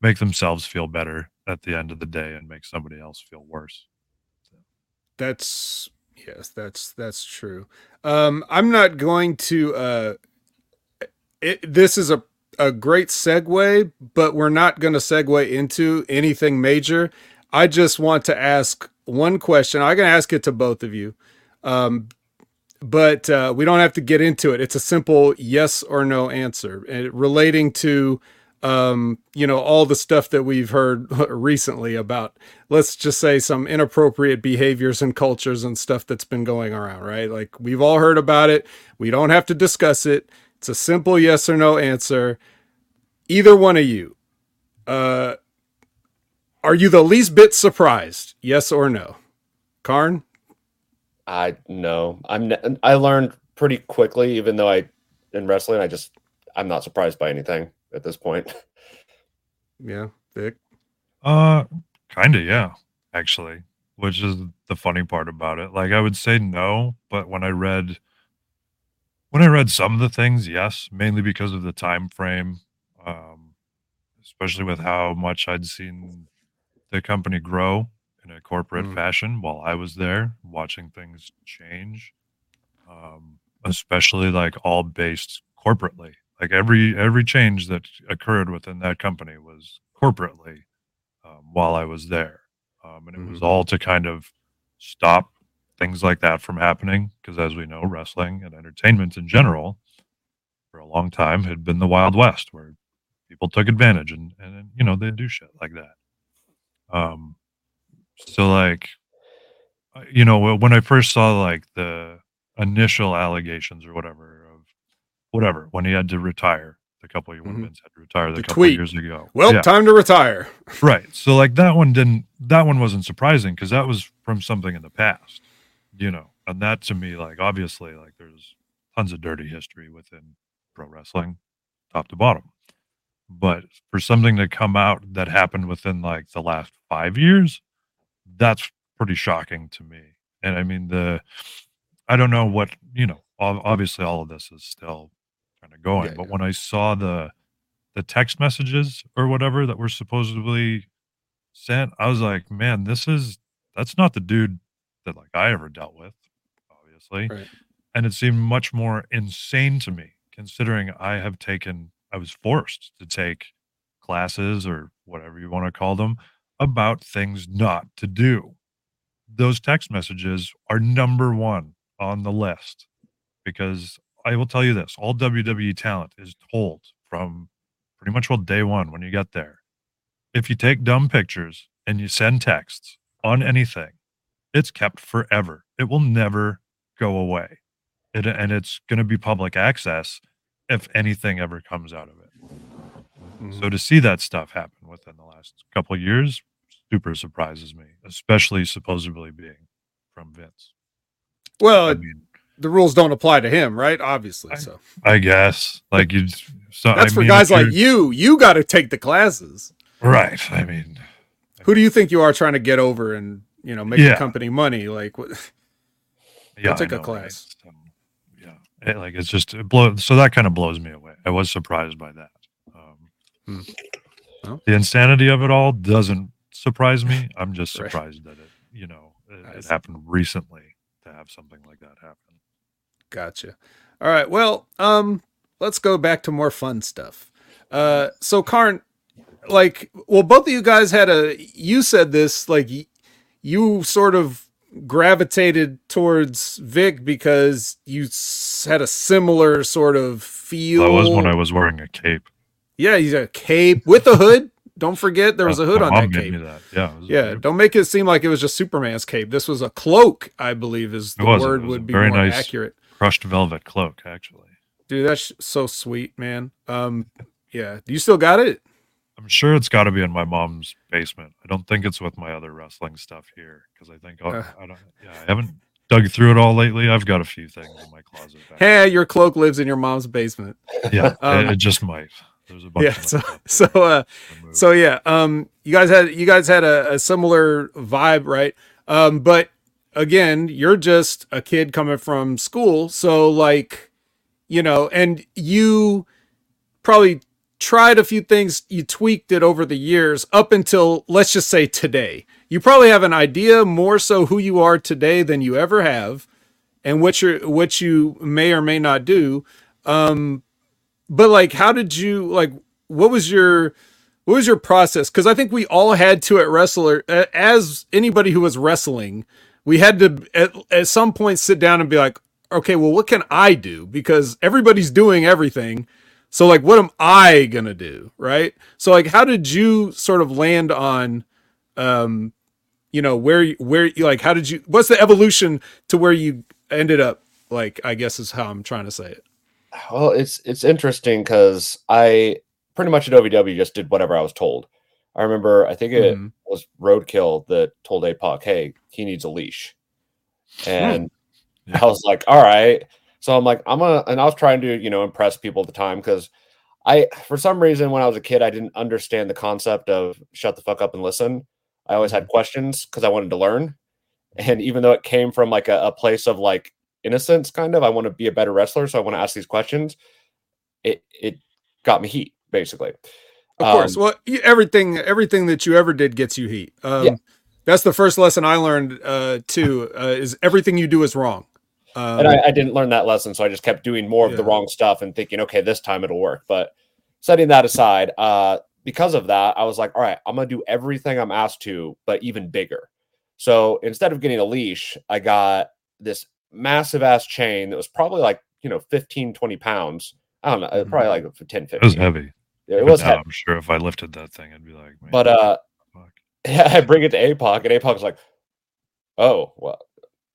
make themselves feel better at the end of the day and make somebody else feel worse. That's yes, that's that's true. Um, I'm not going to. Uh, it, this is a a great segue, but we're not going to segue into anything major. I just want to ask one question. Going to ask it to both of you, um, but uh, we don't have to get into it. It's a simple yes or no answer and relating to um, you know, all the stuff that we've heard (laughs) recently about, let's just say some inappropriate behaviors and cultures and stuff that's been going around, right? Like we've all heard about it. We don't have to discuss it. It's a simple yes or no answer. Either one of you, uh, are you the least bit surprised? Yes or no? Kharn? I no. I'm. n- I learned pretty quickly, even though I in wrestling, I just I'm not surprised by anything at this point. (laughs) Yeah, Vik. Uh, kind of, yeah, actually, which is the funny part about it. Like, I would say no, but when I read, when I read some of the things, yes, mainly because of the time frame, um, especially with how much I'd seen the company grow in a corporate Mm. fashion while I was there, watching things change, um, especially like all based corporately. Like every every change that occurred within that company was corporately um, while I was there, um, and it was all to kind of stop things like that from happening. Because as we know, wrestling and entertainment in general, for a long time, had been the Wild West, where people took advantage and and you know they do shit like that. Um, so like, uh, you know, when I first saw like the initial allegations or whatever of whatever when he had to retire. The couple of Mhm. Had to retire the, The couple of years ago. Well, Yeah. time to retire. (laughs) Right. So like that one didn't that one wasn't surprising because that was from something in the past, you know. And that to me, like obviously, like there's tons of dirty history within pro wrestling, top to bottom. But for something to come out that happened within like the last five years, that's pretty shocking to me. And I mean the I don't know what you know, obviously all of this is still kind of going, Yeah, but yeah. when I saw the the text messages or whatever that were supposedly sent, I was like, man, this is that's not the dude that like I ever dealt with, obviously. Right. And it seemed much more insane to me, considering I have taken I was forced to take classes or whatever you want to call them about things not to do. Those text messages are number one on the list because I will tell you this all WWE talent is told from pretty much well day one when you get there. If you take dumb pictures and you send texts on anything, it's kept forever. It will never go away. It, and it's going to be public access if anything ever comes out of it. Mm-hmm. So to see that stuff happen within the last couple of years super surprises me, especially supposedly being from Vince. Well, I mean, the rules don't apply to him, right? Obviously. So I guess like you. So that's I for mean, guys like you. You got to take the classes. right? I mean, Who do you think you are trying to get over and you know make the company money? Like, what? yeah, I a class. Right? It, like it's just it blows. So that kind of blows me away. I was surprised by that. Um, Hmm. Well. The insanity of it all doesn't surprise me. (laughs) I'm just Right. surprised that it, you know, it, it happened recently to have something like that happen. Gotcha. All right. Well, um, let's go back to more fun stuff. Uh, so Kharn, like, well, both of you guys had a. You said this, like, you sort of gravitated towards Vik because you had a similar sort of feel. That was when I was wearing a cape. Yeah, he's a cape with a hood. Don't forget there was Uh, a hood on that cape. me that. Yeah, Yeah, don't make it seem like it was just Superman's cape. This was a cloak, I believe, is the word would be very more nice- accurate. crushed velvet cloak, actually. Dude, that's so sweet, man. Um, yeah. Do you still got it? I'm sure it's got to be in my mom's basement. I don't think it's with my other wrestling stuff here because I think I'll, Uh. I don't. Yeah, I haven't dug through it all lately. I've got a few things in my closet. Back. Hey, your cloak lives in your mom's basement. yeah, (laughs) Um, it, just might. There's a bunch. Yeah. of So, (laughs) so, uh, so yeah. Um, you guys had you guys had a, a similar vibe, right? Um, but again, you're just a kid coming from school, so like, you know, and you probably tried a few things, you tweaked it over the years up until let's just say today. You probably have an idea more so who you are today than you ever have, and what you what you may or may not do. Um, but like, how did you like? What was your what was your process? Because I think we all had to at wrestler as anybody who was wrestling, we had to at, at some point sit down and be like, okay, well, what can I do? Because everybody's doing everything. So like, what am I gonna do? Right. So like, how did you sort of land on, um, you know, where you, where you like, how did you? What's the evolution to where you ended up? Like, I guess is how I'm trying to say it. Well, it's it's interesting because I pretty much at OVW just did whatever I was told. I remember I think it Mhm. was Roadkill that told APOC, "Hey, he needs a leash," and Yeah. I was like, "All right." So I'm like, I'm gonna, and I was trying to you know impress people at the time because I, for some reason, when I was a kid, I didn't understand the concept of shut the fuck up and listen. I always had questions because I wanted to learn, and even though it came from like a, a place of like innocence, kind of, I want to be a better wrestler, so I want to ask these questions. It it got me heat basically. Of course. Um, Well, everything everything that you ever did gets you heat. Um, Yeah. That's the first lesson I learned uh, too. Uh, is everything you do is wrong. Um, and I, I didn't learn that lesson, so I just kept doing more of the wrong stuff and thinking, okay, this time it'll work. But setting that aside, uh, because of that, I was like, all right, I'm gonna do everything I'm asked to, but even bigger. So instead of getting a leash, I got this massive ass chain that was probably like you know 15, 20 pounds. I don't know, uh, probably like 10, 15. it was heavy. Yeah, it was now, heavy. I'm sure if I lifted that thing, I'd be like, But uh, (laughs) yeah, I bring it to APOC, and APOC's like, "Oh, well,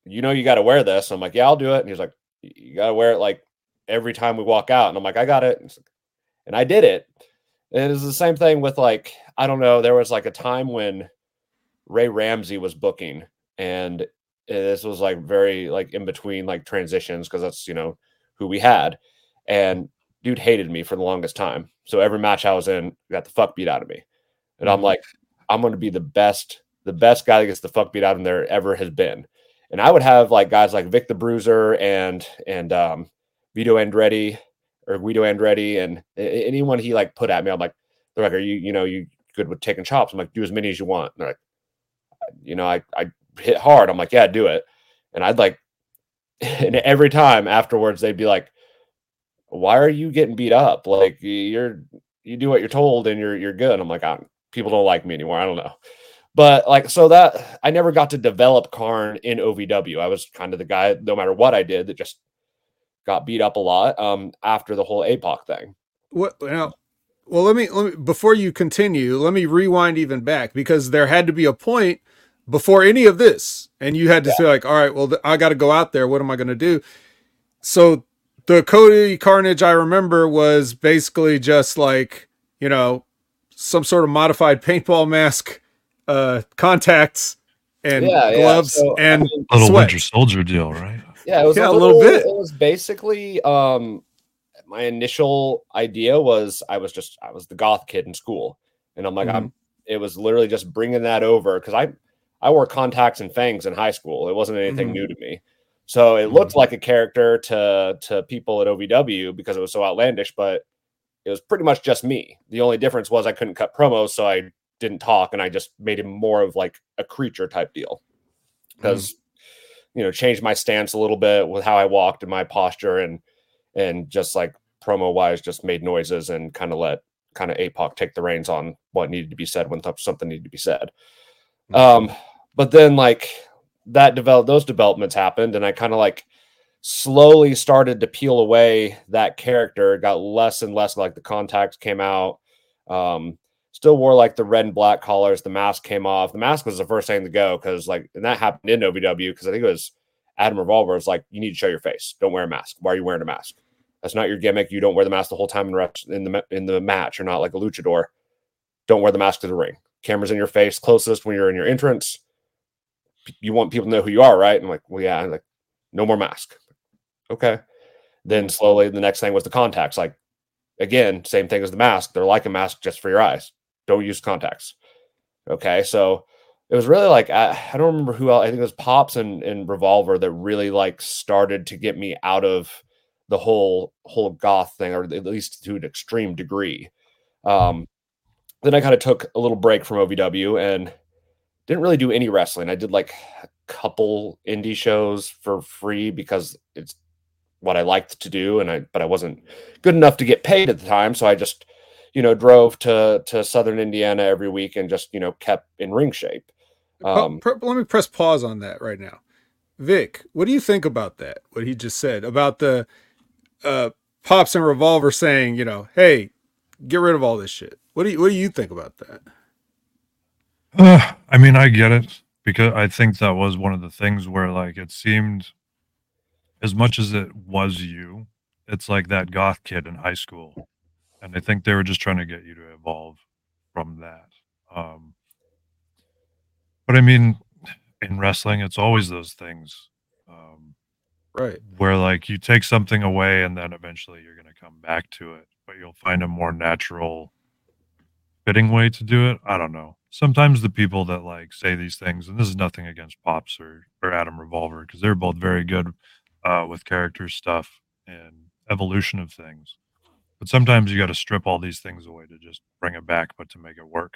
you know, you got to wear this. I'm like, yeah, I'll do it. And he's like, you got to wear it like every time we walk out. And I'm like, I got it. And I did it. And it the same thing with like, I don't know, there was like a time when Ray Ramsey was booking and this was like very like in between like transitions because that's, you know, who we had. And dude hated me for the longest time. So every match I was in got the fuck beat out of me. And I'm like, I'm going to be the best, the best guy that gets the fuck beat out of there ever has been. And I would have like guys like Vic the Bruiser and and um, Vito Andretti or Guido Andretti and anyone he like put at me. I'm like, they're like, are you you know you good with taking chops? I'm like, do as many as you want. And they're like, you know, I I hit hard. I'm like, yeah, do it. And I'd like, (laughs) and every time afterwards they'd be like, why are you getting beat up? Like you're you do what you're told and you're you're good. I'm like, I, people don't like me anymore. I don't know. But like so that I never got to develop Kharn in OVW. I was kind of the guy, no matter what I did, that just got beat up a lot um after the whole APOC thing. What now? Well, let me let me before you continue, let me rewind even back because there had to be a point before any of this, and you had to say like, all right, well, th- I got to go out there. What am I going to do? So the Cody Carnage I remember was basically just like you know some sort of modified paintball mask, uh, contacts, and Yeah, yeah, gloves so, I and mean- Little sweat. Winter Soldier deal, right? Yeah, it was Yeah, a a little little, bit. It was basically um my initial idea was I was just I was the goth kid in school, and I'm like Mm-hmm. I'm. It was literally just bringing that over because I I wore contacts and fangs in high school. It wasn't anything Mhm. new to me, so it looked like a character to to people at OVW because it was so outlandish, but it was pretty much just me. The only difference was I couldn't cut promos, so I didn't talk, and I just made him more of like a creature type deal because you know changed my stance a little bit with how I walked and my posture and and just like promo wise just made noises and kind of let kind of APOC take the reins on what needed to be said when th- something needed to be said. Um but then like that developed those developments happened and I kind of like slowly started to peel away that character It got less and less like the contacts came out um still wore like the red and black collars. The mask came off. The mask was the first thing to go because like and that happened in ovw because i think it was adam revolver was like you need to show your face. Don't wear a mask. Why are you wearing a mask? That's not your gimmick. You don't wear the mask the whole time in, in the in the match. You're not like a luchador. Don't wear the mask to the ring. Cameras in your face closest when you're in your entrance. You want people to know who you are right? And like well yeah. I'm like no more mask. Okay. Then slowly the next thing was the contacts. Like again same thing as the mask. They're like a mask just for your eyes don't use contacts. Okay so it was really like I, I don't remember who else i think it was pops and, and revolver that really like started to get me out of the whole whole goth thing or at least to an extreme degree. Um then i kind of took a little break from ovw and didn't really do any wrestling. I did like a couple indie shows for free because it's what i liked to do and i but i wasn't good enough to get paid at the time so i just you know drove to to southern indiana every week and just you know kept in ring shape Pa- um let me press pause on that right now. Vik, what do you think about that? What he just said about the uh, pops and revolver saying, you know, hey, get rid of all this shit. What do you What do you think about that? Uh, I mean, I get it because I think that was one of the things where, like, it seemed as much as it was you, it's like that goth kid in high school, and I think they were just trying to get you to evolve from that. Um, but I mean, in wrestling, it's always those things um, Right. where, like, you take something away, and then eventually you're going to come back to it, but you'll find a more natural fitting way to do it. I don't know. Sometimes the people that like say these things, and this is nothing against Pops or, or Adam Revolver, because they're both very good uh, with character stuff and evolution of things. But sometimes you got to strip all these things away to just bring it back, but to make it work.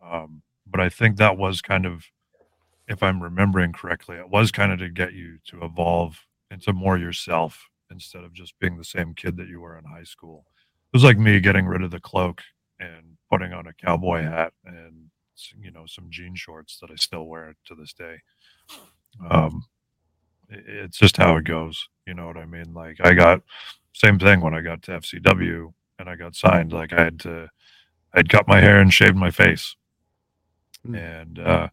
Um, but I think that was kind of, if I'm remembering correctly, it was kind of to get you to evolve into more yourself instead of just being the same kid that you were in high school. It was like me getting rid of the cloak and putting on a cowboy hat and you know some jean shorts that I still wear to this day. Um, it's just how it goes. You know what I mean? Like I got same thing when I got to FCW and I got signed. Like I had to, I'd cut my hair and shaved my face, Hmm. and uh,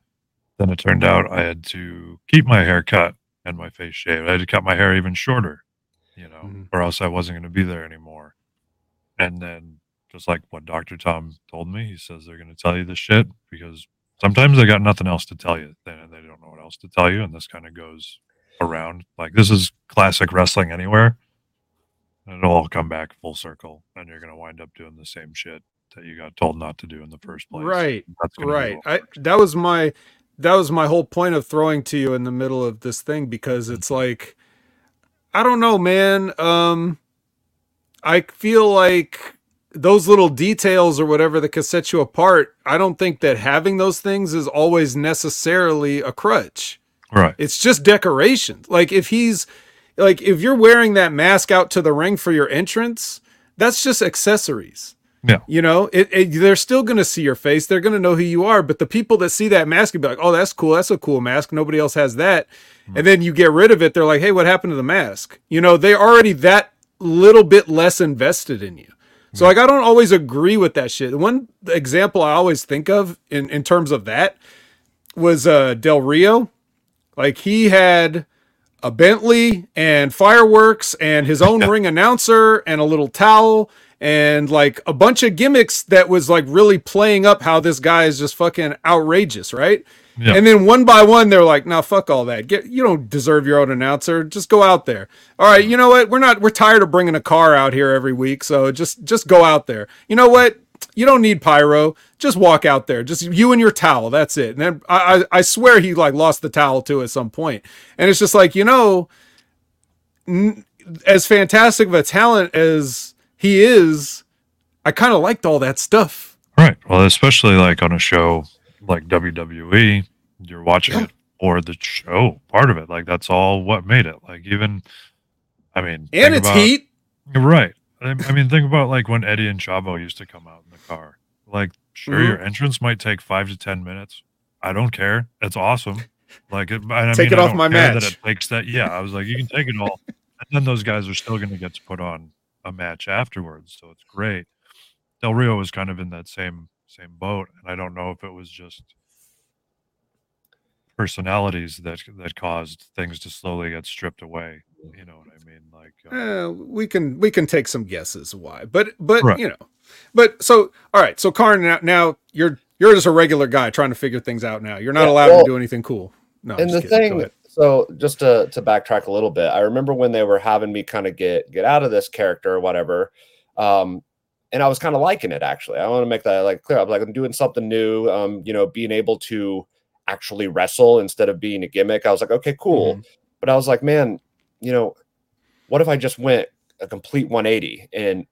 then it turned out I had to keep my hair cut and my face shaved. I had to cut my hair even shorter, you know, Mhm. or else I wasn't going to be there anymore. And then, just like what Dr. Tom told me, he says they're going to tell you this shit because sometimes they got nothing else to tell you. They, they don't know what else to tell you. And this kind of goes around. Like, this is classic wrestling anywhere. And it'll all come back full circle. And you're going to wind up doing the same shit that you got told not to do in the first place. Right. That's right I, that was my that was my whole point of throwing to you in the middle of this thing because it's like i don't know man um i feel like those little details or whatever that can set you apart i don't think that having those things is always necessarily a crutch Right. it's just decorations like if he's like if you're wearing that mask out to the ring for your entrance that's just accessories Yeah. you know, it, it they're still gonna see your face. They're gonna know who you are. But the people that see that mask will be like, "Oh, that's cool. That's a cool mask. Nobody else has that." And then you get rid of it. They're like, "Hey, what happened to the mask?" You know, they're already that little bit less invested in you. So like, I don't always agree with that shit. One example I always think of in in terms of that was uh Del Rio. Like he had a Bentley and fireworks and his own ring announcer and a little towel and like a bunch of gimmicks that was like really playing up how this guy is just fucking outrageous, right? Yeah. And then one by one, they're like, "Now, fuck all that. Get you don't deserve your own announcer. Just go out there. All right, you know what? We're not. We're tired of bringing a car out here every week. So just just go out there. You know what? You don't need pyro. Just walk out there. Just you and your towel. That's it. And then I I, I swear he like lost the towel too at some point. And it's just like you know, n- as fantastic of a talent as he is, I kind of liked all that stuff. Right. Well, especially like on a show like WWE, you're watching it or the show part of it. Like that's all what made it. Like even, I mean, And it's about- heat. Right. I mean, think about like when Eddie and Chavo used to come out car. Like, sure, Mhm. your entrance might take five to ten minutes. I don't care. It's awesome. Like, it, I Take mean, it off my match. That it takes that. Yeah, I was like, you can take it all, and then those guys are still going to get to put on a match afterwards. So it's great. Del Rio was kind of in that same same boat, and I don't know if it was just personalities that that caused things to slowly get stripped away. You know what I mean? Like, uh, Uh, we can we can take some guesses why, but but Right. you know, but so all right. So Kharn, now, now you're you're just a regular guy trying to figure things out. Now you're not Yeah, allowed well, to do anything cool. No, and the kidding. Thing so just to to backtrack a little bit i remember when they were having me kind of get get out of this character or whatever um and i was kind of liking it actually i want to make that like clear i'm like i'm doing something new um you know being able to actually wrestle instead of being a gimmick i was like okay cool Mhm. but i was like man you know what if i just went a complete 180 and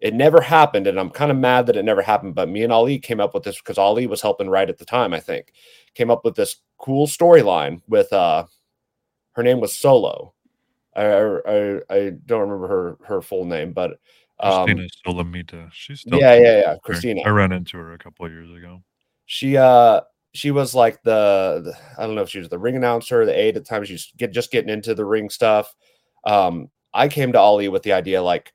it never happened and i'm kind of mad that it never happened but me and ali came up with this because ali was helping right at the time i think came up with this cool storyline with uh her name was solo i i, I don't remember her her full name but um Christina Solomita. She's still yeah, yeah, yeah, there. Christina. I ran into her a couple of years ago. she uh she was like the, the I don't know if she was the ring announcer, the aide at the time. She's get, just getting into the ring stuff. Um, I came to Ollie with the idea like,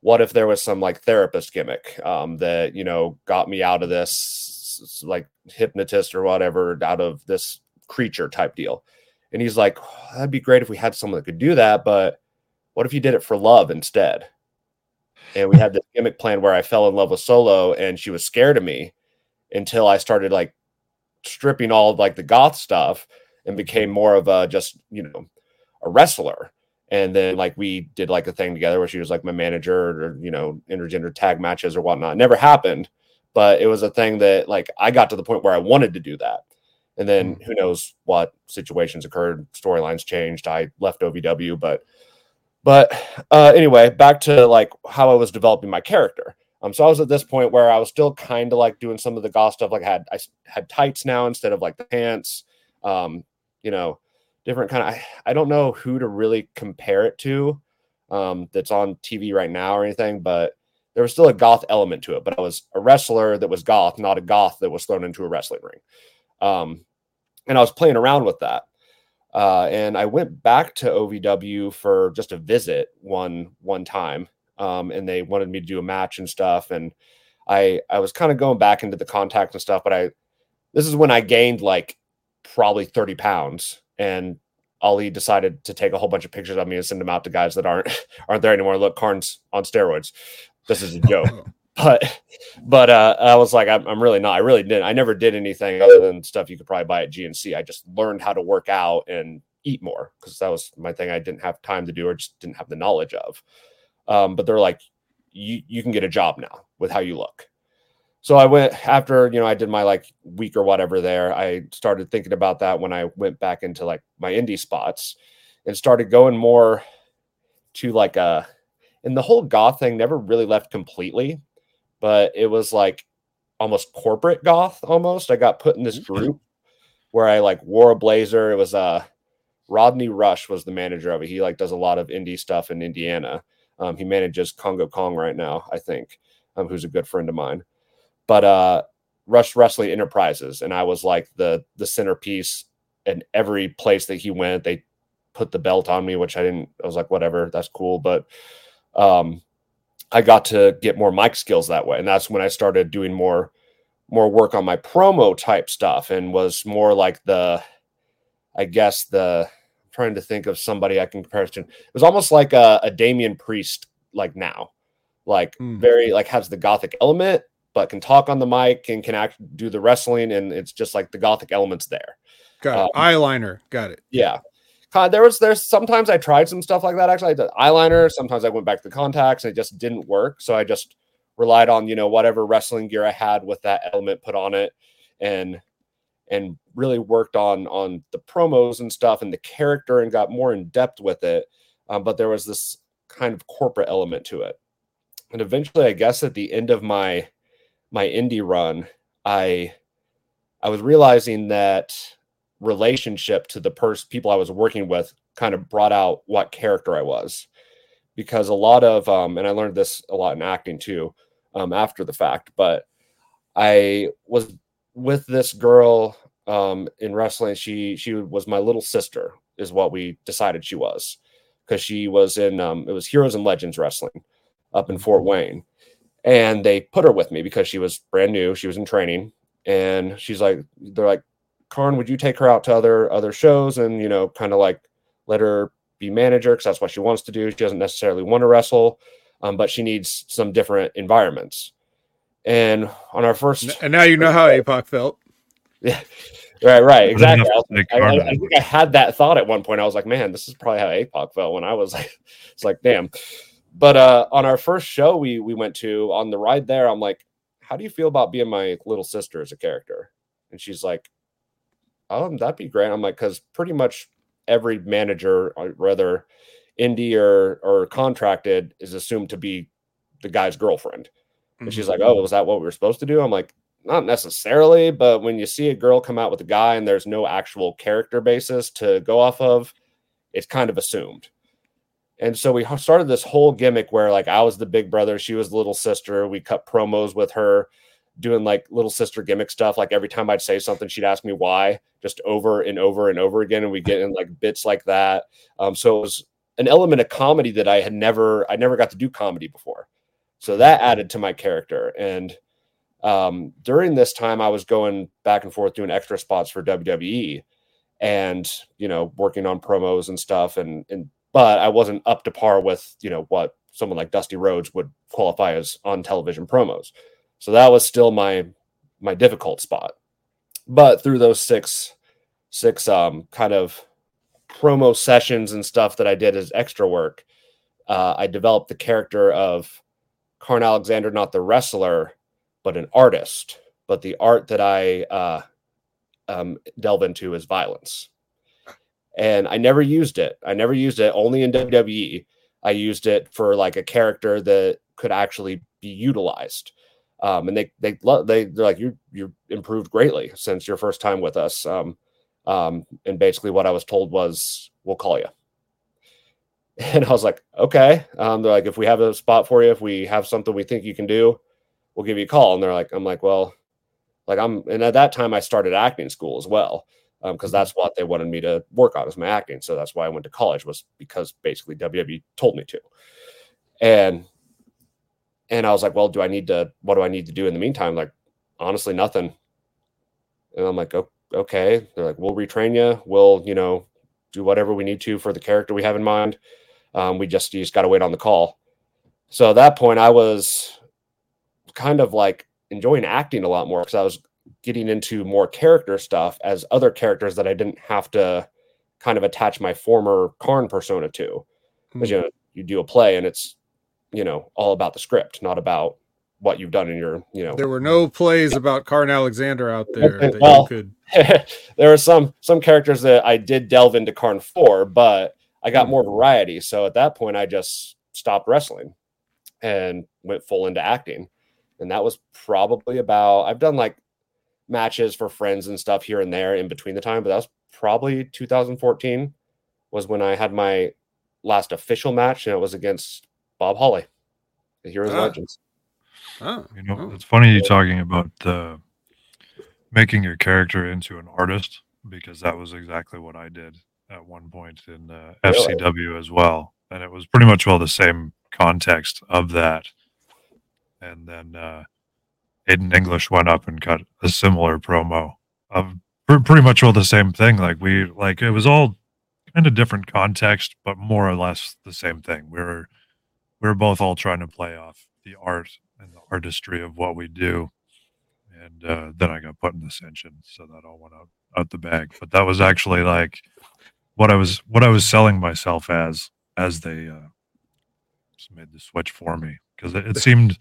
what if there was some like therapist gimmick um, that you know got me out of this like hypnotist or whatever out of this creature type deal. And he's like, that'd be great if we had someone that could do that, but what if you did it for love instead? And we had this gimmick plan where I fell in love with Solo, and she was scared of me until I started like stripping all of like the goth stuff and became more of a just you know a wrestler. And then like we did like a thing together where she was like my manager or you know intergender tag matches or whatnot. It never happened, but it was a thing that like I got to the point where I wanted to do that. And then who knows what situations occurred, storylines changed. I left OVW, but but uh, anyway, back to like how I was developing my character. Um, so I was at this point where I was still kind of like doing some of the goth stuff. Like I had I had tights now instead of like the pants. Um, you know, different kind of. I, I don't know who to really compare it to. Um, that's on TV right now or anything, but there was still a goth element to it. But I was a wrestler that was goth, not a goth that was thrown into a wrestling ring. Um, and I was playing around with that. Uh, and I went back to OVW for just a visit one one time, um, and they wanted me to do a match and stuff. And I I was kind of going back into the contact and stuff, but I this is when I gained like probably thirty pounds, and Ali decided to take a whole bunch of pictures of me and send them out to guys that aren't (laughs) aren't there anymore. Look, Kharn's on steroids. This is a joke. (laughs) but but uh, I was like, I'm, I'm really not. I really didn't. I never did anything other than stuff you could probably buy at GNC. I just learned how to work out and eat more because that was my thing. I didn't have time to do or just didn't have the knowledge of. Um, but they're like, you you can get a job now with how you look. So I went after you know I did my like week or whatever there. I started thinking about that when I went back into like my indie spots and started going more to like a and the whole goth thing never really left completely, but it was like almost corporate goth almost. I got put in this group where I like wore a blazer. It was uh Rodney Rush was the manager of it. He like does a lot of indie stuff in Indiana. Um, he manages Kongo Kong right now, I think, um, who's a good friend of mine. But uh, Rush Wrestling Enterprises, and I was like the the centerpiece. And every place that he went, they put the belt on me, which I didn't. I was like, whatever, that's cool. But um, I got to get more mic skills that way, and that's when I started doing more more work on my promo type stuff, and was more like the, I guess the trying to think of somebody I can compare it to. It was almost like a, a Damian Priest, like now, like Hmm. very like has the gothic element, but can talk on the mic and can act do the wrestling, and it's just like the gothic elements there. Got it. Eyeliner. Got it. Yeah. Kind there was there's sometimes I tried some stuff like that actually. I did eyeliner. Sometimes I went back to the contacts and it just didn't work. So I just relied on, you know, whatever wrestling gear I had with that element put on it and and really worked on on the promos and stuff and the character and got more in depth with it. Um, but there was this kind of corporate element to it. And eventually I guess at the end of my my indie run, I I was realizing that relationship to the person people I was working with kind of brought out what character I was. Because a lot of um, and I learned this a lot in acting too, um, after the fact, but I was with this girl um in wrestling. She she was my little sister, is what we decided she was. Because she was in um it was Heroes and Legends wrestling up in Fort Wayne. And they put her with me because she was brand new, she was in training, and she's like, they're like, Kharn, would you take her out to other other shows and you know, kind of like let her be manager because that's what she wants to do. She doesn't necessarily want to wrestle, um, but she needs some different environments. And on our first, And now you know how APOC felt. (laughs) yeah, right, right, exactly. I, was- I- I- I think I had that thought at one point. I was like, man, this is probably how APOC felt when I was like, (laughs) it's like, damn. But uh, on our first show we we went to on the ride there, I'm like, how do you feel about being my little sister as a character? And she's like, oh, that'd be great. I'm like, because pretty much every manager, uh, whether indie or or contracted, is assumed to be the guy's girlfriend. And she's like, "Oh, was that what we were supposed to do?" I'm like, "Not necessarily, but when you see a girl come out with a guy and there's no actual character basis to go off of, it's kind of assumed." And so we started this whole gimmick where like I was the big brother, she was the little sister. We cut promos with her doing like little sister gimmick stuff. Like every time I'd say something, she'd ask me why, just over and over and over again. And we get in like bits like that. Um, so it was an element of comedy that I had never, I never got to do comedy before. So that added to my character. And um, during this time, I was going back and forth doing extra spots for WWE and, you know, working on promos and stuff. And, and, but I wasn't up to par with, you know, what someone like Dusty Rhodes would qualify as on television promos. So that was still my, my difficult spot. But through those six, six, um, kind of promo sessions and stuff that I did as extra work, uh, I developed the character of Kharn Alexander, not the wrestler, but an artist. But the art that I uh, um, delve into is violence. And I never used it. I never used it only in WWE. I used it for like a character that could actually be utilized. Um, and they they lo- they they're like you you improved greatly since your first time with us. Um, um, and basically what I was told was we'll call you. And I was like, okay. Um, they're like, if we have a spot for you, if we have something we think you can do, we'll give you a call. And they're like, I'm like, well, like I'm, and at that time I started acting school as well, because that's what they wanted me to work on is my acting. So that's why I went to college was because basically WWE told me to. And and I was like, well, do I need to? What do I need to do in the meantime? Like, honestly, nothing. And I'm like, "O- okay. They're like, we'll retrain you. We'll, you know, do whatever we need to for the character we have in mind. Um, we just you just got to wait on the call. So at that point, I was kind of like enjoying acting a lot more because I was getting into more character stuff as other characters that I didn't have to kind of attach my former Kharn persona to. Because you know, you do a play and it's you know all about the script, not about what you've done in your you know. There were no plays about Kharn Alexander out there (laughs) that Well, you could. (laughs) there are some some characters that I did delve into Kharn for, but I got more variety. So at that point, I just stopped wrestling and went full into acting. And that was probably about I've done like matches for friends and stuff here and there in between the time, but that was probably 2014 was when I had my last official match, and it was against Bob Holly, the Heroes and Ah. Legends. Oh, You know, it's funny you talking about uh, making your character into an artist because that was exactly what I did at one point in uh, Really? FCW as well, and it was pretty much all the same context of that. And then uh, Aiden English went up and cut a similar promo of pr- pretty much all the same thing. Like we like it was all kind of different context, but more or less the same thing. We were we were both all trying to play off the art and the artistry of what we do. And uh, then I got put in the Ascension, so that all went out out the bag. But that was actually like what I was what I was selling myself as as they uh, made the switch for me because it, it seemed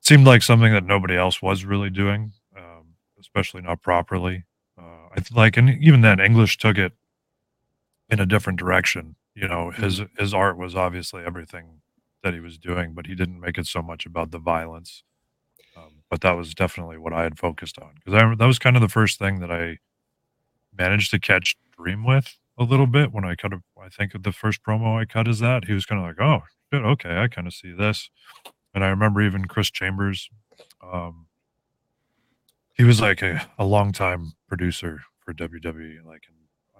seemed like something that nobody else was really doing, um, especially not properly. Uh, I th- like, and even then, English took it in a different direction. You know, his his art was obviously everything that he was doing, but he didn't make it so much about the violence. Um, but that was definitely what I had focused on because I that was kind of the first thing that I managed to catch Dream with a little bit when I cut. I think the first promo I cut is that he was kind of like, "Oh, shit, okay, I kind of see this." And I remember even Chris Chambers. Um, he was like a, a longtime producer for WWE. Like,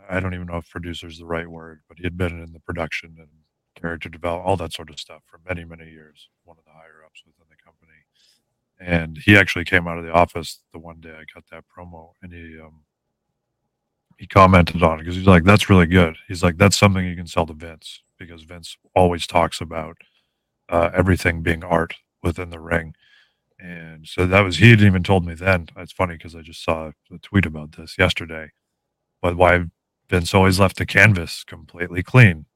I don't even know if producer is the right word, but he had been in the production and character development, all that sort of stuff for many, many years. One of the higher ups within the company. And he actually came out of the office the one day I cut that promo, and he um, he commented on it because he's like, "That's really good." He's like, "That's something you can sell to Vince because Vince always talks about uh, everything being art within the ring." And so that was he had even told me then. It's funny because I just saw a tweet about this yesterday. But why Vince always left the canvas completely clean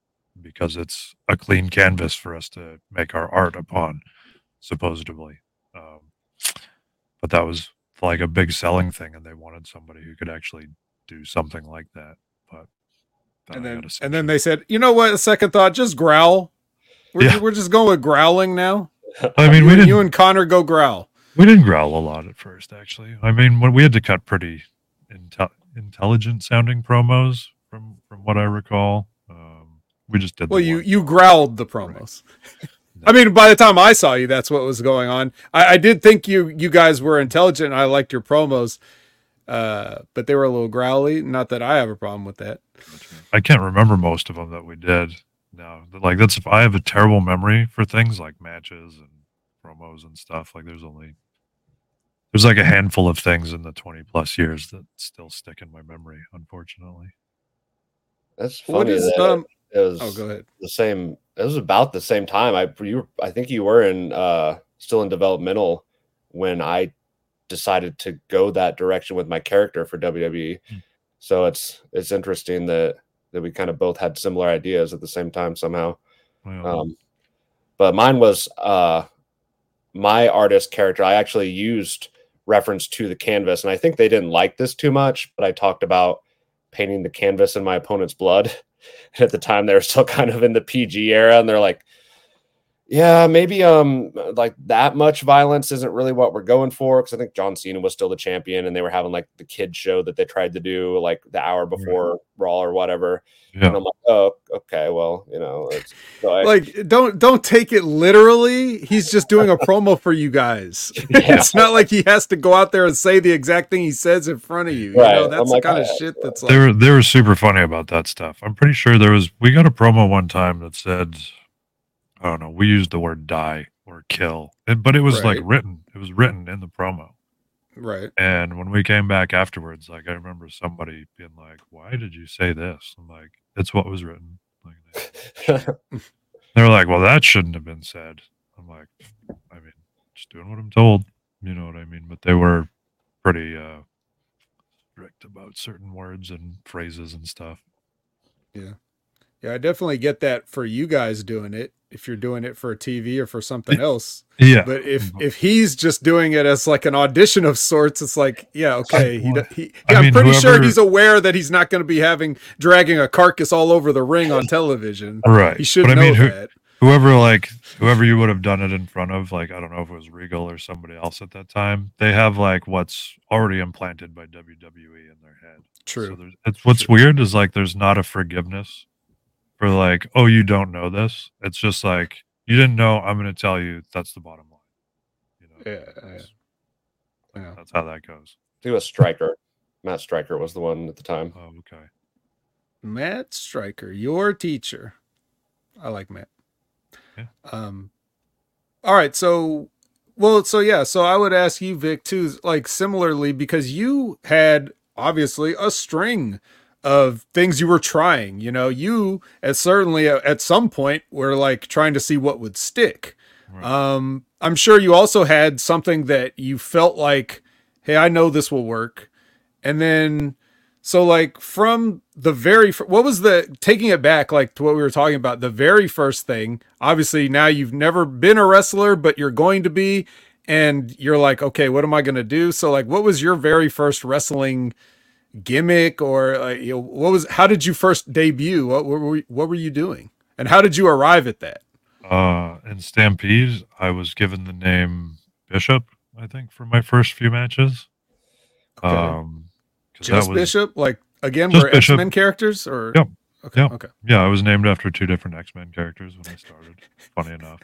because it's a clean canvas for us to make our art upon, supposedly. Um, but that was like a big selling thing, and they wanted somebody who could actually do something like that. But and then and then they said, you know what? A second thought, just growl. We're, Yeah. we're just going with growling now. I mean, you, we and- didn't you and Connor go growl. we didn't growl a lot at first. Actually, I mean, when we had to cut pretty intel- intelligent sounding promos from from what I recall. Um, we just did. Well, the you one. you growled the promos. (laughs) I mean, by the time I saw you, that's what was going on. I, I did think you you guys were intelligent. And I liked your promos, uh, but they were a little growly. Not that I have a problem with that. I can't remember most of them that we did. No, like that's I have a terrible memory for things like matches and promos and stuff. Like there's only there's like a handful of things in the 20 plus years that still stick in my memory. Unfortunately, That's What funny. is, that um, it was Oh, go ahead. the same. It was about the same time. I you I think you were in uh still in developmental when I decided to go that direction with my character for WWE. Hmm. So it's it's interesting that that we kind of both had similar ideas at the same time somehow. Well, Um, but mine was uh, my artist character. I actually used reference to the canvas, and I think they didn't like this too much. But I talked about painting the canvas in my opponent's blood. And (laughs) at the time, they were still kind of in the PG era, and they're like, "Yeah, maybe um like that much violence isn't really what we're going for." Because I think John Cena was still the champion, and they were having like the kid show that they tried to do like the hour before Raw or whatever. yeah. And I'm like, "Oh, okay, well, you know." It's, (laughs) so I, Like, don't don't take it literally. He's just doing a promo for you guys. (laughs) Yeah. It's not like he has to go out there and say the exact thing he says in front of you. You Right. know, that's like, the kind of "Oh, shit that's they like. were they were super funny about that stuff. I'm pretty sure there was we got a promo one time that said, I don't know, we used the word die or kill, and- but it was like written. It was written in the promo. Right. And when we came back afterwards, like I remember somebody being like, "Why did you say this?" I'm like, "It's what was written." Like, (laughs) they were like, "Well, that shouldn't have been said." I'm like, "I mean, just doing what I'm told." You know what I mean? But they were pretty uh strict about certain words and phrases and stuff. Yeah. Yeah, I definitely get that for you guys doing it if you're doing it for a TV or for something else. Yeah. But if mm-hmm. if he's just doing it as like an audition of sorts, it's like, yeah, okay. He, he, I I'm mean, pretty sure he's aware that he's not going to be having dragging a carcass all over the ring on television. Right. He should But I mean, who- that. whoever like whoever you would have done it in front of, like I don't know if it was Regal or somebody else at that time, they have like what's already implanted by WWE in their head. True. So it's what's weird is like there's not a forgiveness for like, oh, you don't know this. It's just like you didn't know. I'm going to tell you. That's the bottom line. You know, Yeah, yeah. That's- Yeah. that's how that goes. I think it was Striker. Matt Striker was the one at the time. Oh, okay. Matt Striker, your teacher. I like Matt. Yeah. Um all right, so well, so yeah, so I would ask you, Vic, too, like similarly, because you had obviously a string of things you were trying. You know, you at certainly at, at some point were like trying to see what would stick. Right. Um, I'm sure you also had something that you felt like, hey, I know this will work. And then so like from the very fir- what was the taking it back like to what we were talking about the very first thing obviously now you've never been a wrestler but you're going to be and you're like okay what am I going to do so like what was your very first wrestling gimmick or like, you know, what was how did you first debut what were what were you doing and how did you arrive at that Uh, in Stampede, I was given the name Bishop. I think for my first few matches. Okay. Um, just was, bishop like again were Bishop. x-men characters or Yep. okay Yep. okay Yeah, I was named after two different X Men characters when I started. Funny enough,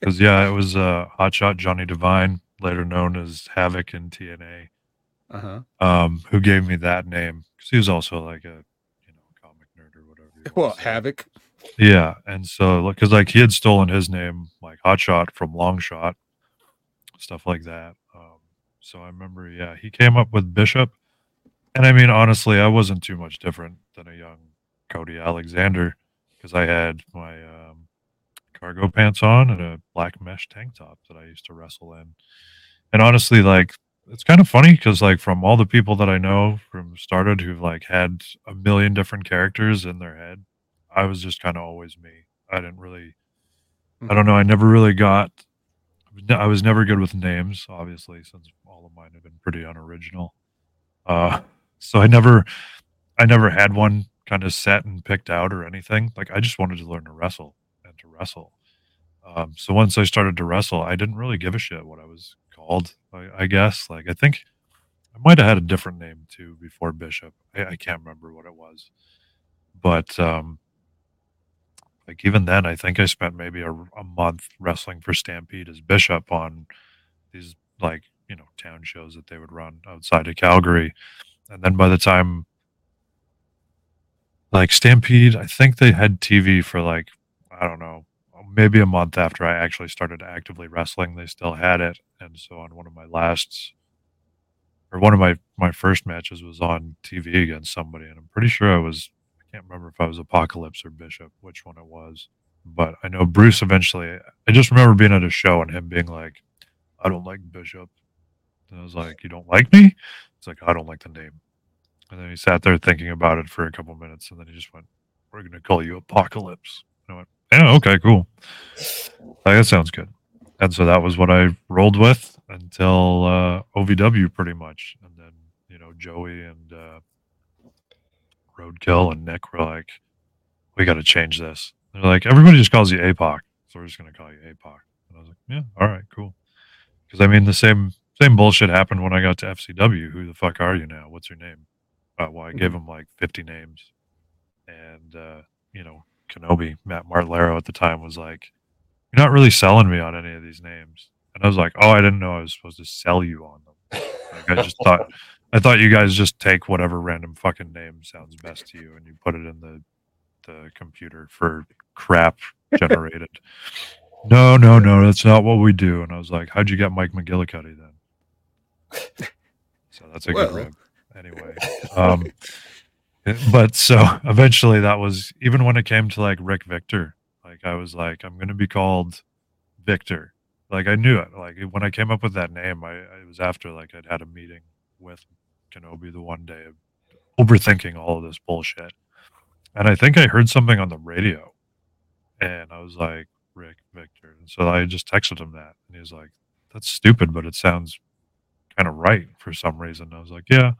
because yeah, it was uh, Hotshot Johnny Devine, later known as Havoc in TNA, uh-huh um, who gave me that name because he was also like a you know comic nerd or whatever. well havoc Yeah, and so because like he had stolen his name, like Hotshot from Longshot, stuff like that. Um, so I remember, yeah, he came up with Bishop, and I mean, honestly, I wasn't too much different than a young Cody Alexander because I had my um, cargo pants on and a black mesh tank top that I used to wrestle in, and honestly, like. It's kind of funny because, like, from all the people that I know from started who've like had a million different characters in their head, I was just kind of always me. I didn't really, I don't know. I never really got, I was never good with names, obviously, since all of mine have been pretty unoriginal. Uh, (laughs) so I never, I never had one kind of set and picked out or anything. Like I just wanted to learn to wrestle and to wrestle. Um, so once I started to wrestle, I didn't really give a shit what I was called. I, I guess, like I think I might have had a different name too before Bishop. I, I can't remember what it was, but um, like even then, I think I spent maybe a, a month wrestling for Stampede as Bishop on these like you know town shows that they would run outside of Calgary, and then by the time like Stampede, I think they had TV for like I don't know maybe a month after I actually started actively wrestling. They still had it, and so on one of my last or one of my my first matches was on TV against somebody, and I'm pretty sure I was I can't remember if I was Apocalypse or Bishop, which one it was. But I know Bruce eventually. I just remember being at a show and him being like, "I don't like Bishop," and I was like, "You don't like me?" It's like, "I don't like the name." And then he sat there thinking about it for a couple minutes, and then he just went, "We're going to call you Apocalypse." And I went, "Yeah, okay, cool. That sounds good." And so that was what I rolled with until uh, OVW, pretty much. And then you know Joey and uh, Roadkill and Nick were like, "We got to change this." They're like, "Everybody just calls you APOC, so we're just going to call you APOC." And I was like, "Yeah, all right, cool." Because I mean, the same same bullshit happened when I got to FCW. Who the fuck are you now? What's your name? Uh, well, I gave him like 50 names, and uh, you know, Kenobi Matt Martlaro at the time was like, "You're not really selling me on any of these names." And I was like, "Oh, I didn't know I was supposed to sell you on them." Like, I just thought, I thought you guys just take whatever random fucking name sounds best to you and you put it in the the computer for crap generated. (laughs) no, no, no, that's not what we do. And I was like, "How'd you get Mike McGillicuddy then?" (laughs) So that's a Well. good rib. Anyway, um, (laughs) but so (laughs) eventually that was even when it came to like Rick Victor, like I was like, I'm gonna be called Victor. Like I knew it. Like when I came up with that name, I it was after like I'd had a meeting with Kenobi the one day, of overthinking all of this bullshit, and I think I heard something on the radio, and I was like, Rick Victor, and so I just texted him that, and he was like, That's stupid, but it sounds kind of right for some reason. I was like, Yeah,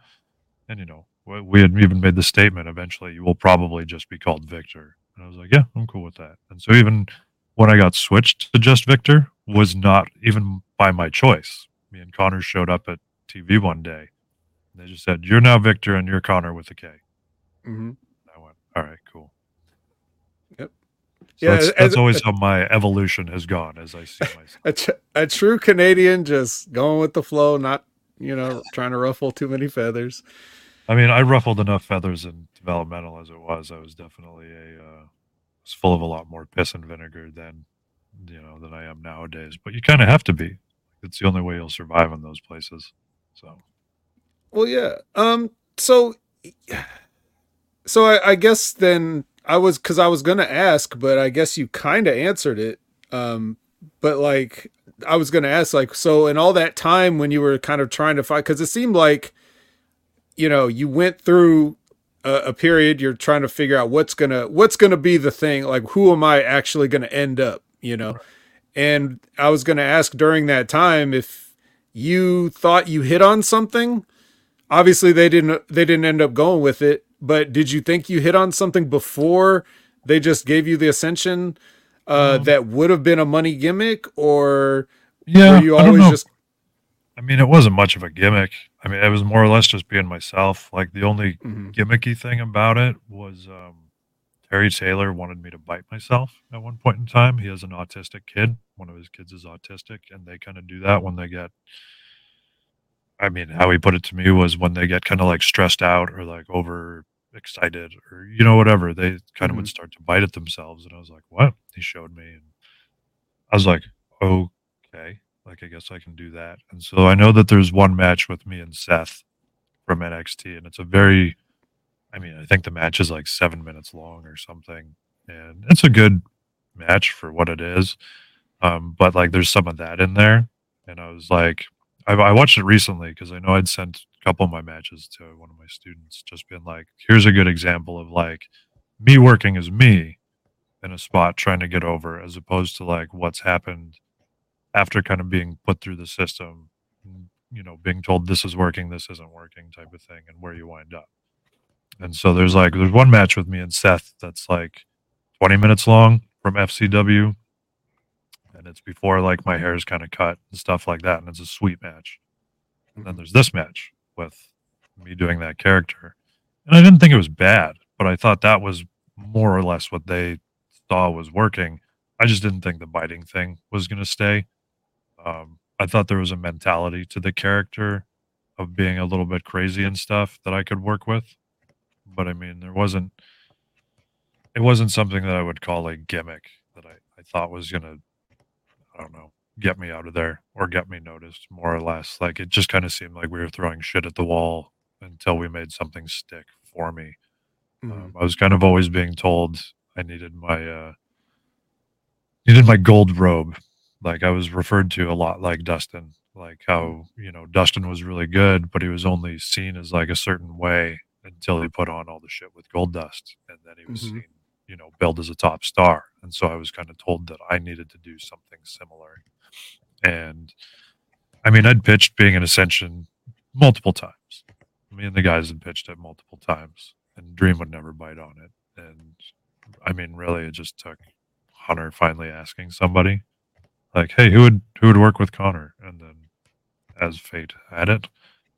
and you know, we- we had even made the statement eventually, you will probably just be called Victor. And I was like, yeah, I'm cool with that. And so even when I got switched to just Victor was not even by my choice. Me and Connor showed up at TV one day. And they just said, You're now Victor and you're Connor with a K. hmm And I went, All right, cool. Yep. So Yeah, that's, as- that's always how my evolution has gone as I see myself. (laughs) A, tr- a true Canadian, just going with the flow, not you know trying to ruffle too many feathers. I mean, I ruffled enough feathers in developmental as it was. I was definitely a uh, was full of a lot more piss and vinegar than you know than I am nowadays. But you kind of have to be. It's the only way you'll survive in those places. So Well, yeah. Um. So, so I, I guess then I was because I was gonna ask, but I guess you kind of answered it. Um. But like, I was gonna ask, like, so in all that time when you were kind of trying to fight, because it seemed like, you know, you went through a, a period. You're trying to figure out what's gonna what's gonna be the thing. Like, who am I actually gonna end up? You know. And I was gonna ask during that time if you thought you hit on something obviously they didn't they didn't end up going with it but did you think you hit on something before they just gave you the ascension uh Um, that would have been a money gimmick or yeah, were you always just I mean, it wasn't much of a gimmick. I mean, it was more or less just being myself. Like the only Mhm. gimmicky thing about it was um, Terry Taylor wanted me to bite myself at one point in time. He has an autistic kid. One of his kids is autistic, and they kind of do that when they get. I mean, how he put it to me was when they get kind of like stressed out or like over excited or you know whatever they kind of would start to bite at themselves and i was like what he showed me and i was like okay like i guess i can do that. And so i know that there's one match with me and seth from nxt and it's a very i mean i think the match is like seven minutes long or something and it's a good match for what it is. Um, but like there's some of that in there and i was like i, I watched it recently because i know i'd sent a couple of my matches to one of my students just been like here's a good example of like me working as me in a spot trying to get over as opposed to like what's happened after kind of being put through the system you know being told this is working this isn't working type of thing and where you wind up. And so there's like there's one match with me and seth that's like 20 minutes long from fcw and it's before like my hair is kind of cut and stuff like that and it's a sweet match. And then mm-hmm. there's this match with me doing that character. And i didn't think it was bad but i thought that was more or less what they saw was working. I just didn't think the biting thing was going to stay um, i thought there was a mentality to the character of being a little bit crazy and stuff that i could work with but i mean there wasn't it wasn't something that i would call a gimmick that i, I thought was going to i don't know get me out of there or get me noticed more or less like it just kind of seemed like we were throwing shit at the wall until we made something stick for me Mhm. um, I was kind of always being told I needed my uh, needed my gold robe. Like I was referred to a lot like Dustin. Like how you know Dustin was really good, but he was only seen as like a certain way until he put on all the shit with Gold Dust, and then he was Mhm. seen you know billed as a top star. And so I was kind of told that I needed to do something similar. And I mean, I'd pitched being an Ascension multiple times. Me and the guys had pitched it multiple times, and Dream would never bite on it. And I mean, really, it just took Hunter finally asking somebody, like, "Hey, who would who would work with Connor?" And then, as fate had it,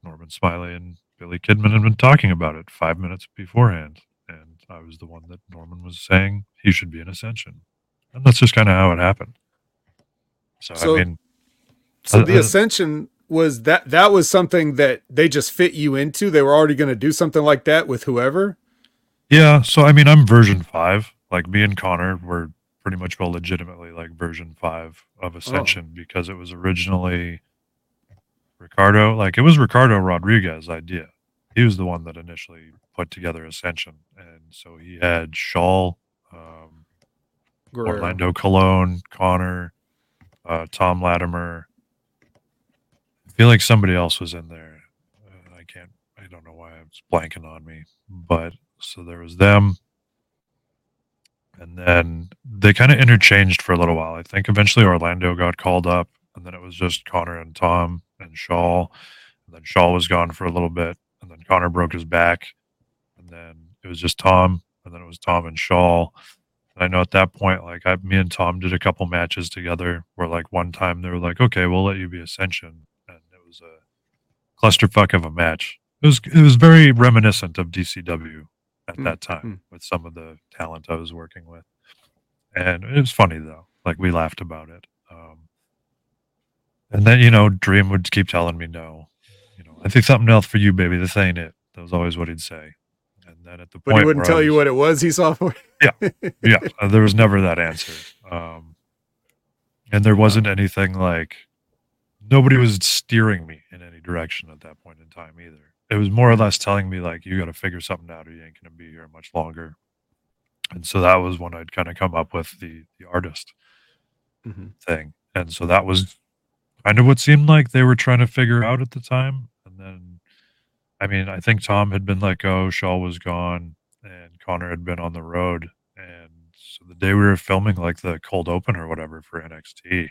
Norman Smiley and Billy Kidman had been talking about it five minutes beforehand, and I was the one that Norman was saying he should be an Ascension, and that's just kind of how it happened. So, So- I mean, so the ascension was that that was something that they just fit you into they were already going to do something like that with whoever Yeah, so I mean, I'm version five. Like me and Connor were pretty much well legitimately like version five of Ascension because it was originally Ricardo, like it was Ricardo Rodriguez's idea. He was the one that initially put together Ascension, and so he had Shaw, um, Orlando Colon, Connor, uh, Tom Latimer. I feel like somebody else was in there. Uh, I can't. I don't know why it's blanking on me. But so there was them, and then they kind of interchanged for a little while. I think eventually Orlando got called up, and then it was just Connor and Tom and Shaw. And then Shaw was gone for a little bit, and then Connor broke his back, and then it was just Tom, and then it was Tom and Shaw. And I know at that point, like I, me and Tom did a couple matches together. Where like one time they were like, "Okay, we'll let you be Ascension," and it was a clusterfuck of a match. It was it was very reminiscent of DCW at Mm, that time mm. with some of the talent I was working with, and it was funny though. Like we laughed about it. Um, and then you know, Dream would keep telling me, "No, you know, I think something else for you, baby. This ain't it." That was always what he'd say. And then at the point But point he wouldn't tell you what it was he saw for. yeah, (laughs) uh, there was never that answer. Um, and there wasn't anything like nobody was steering me in any direction at that point in time either. It was more or less telling me like you got to figure something out or you ain't gonna be here much longer. And so that was when I'd kind of come up with the the artist Mhm. thing. And so that was kind of what seemed like they were trying to figure out at the time. And then, I mean, I think Tom had been let go, Shaw was gone, and Connor had been on the road. And so the day we were filming, like the cold open or whatever for NXT,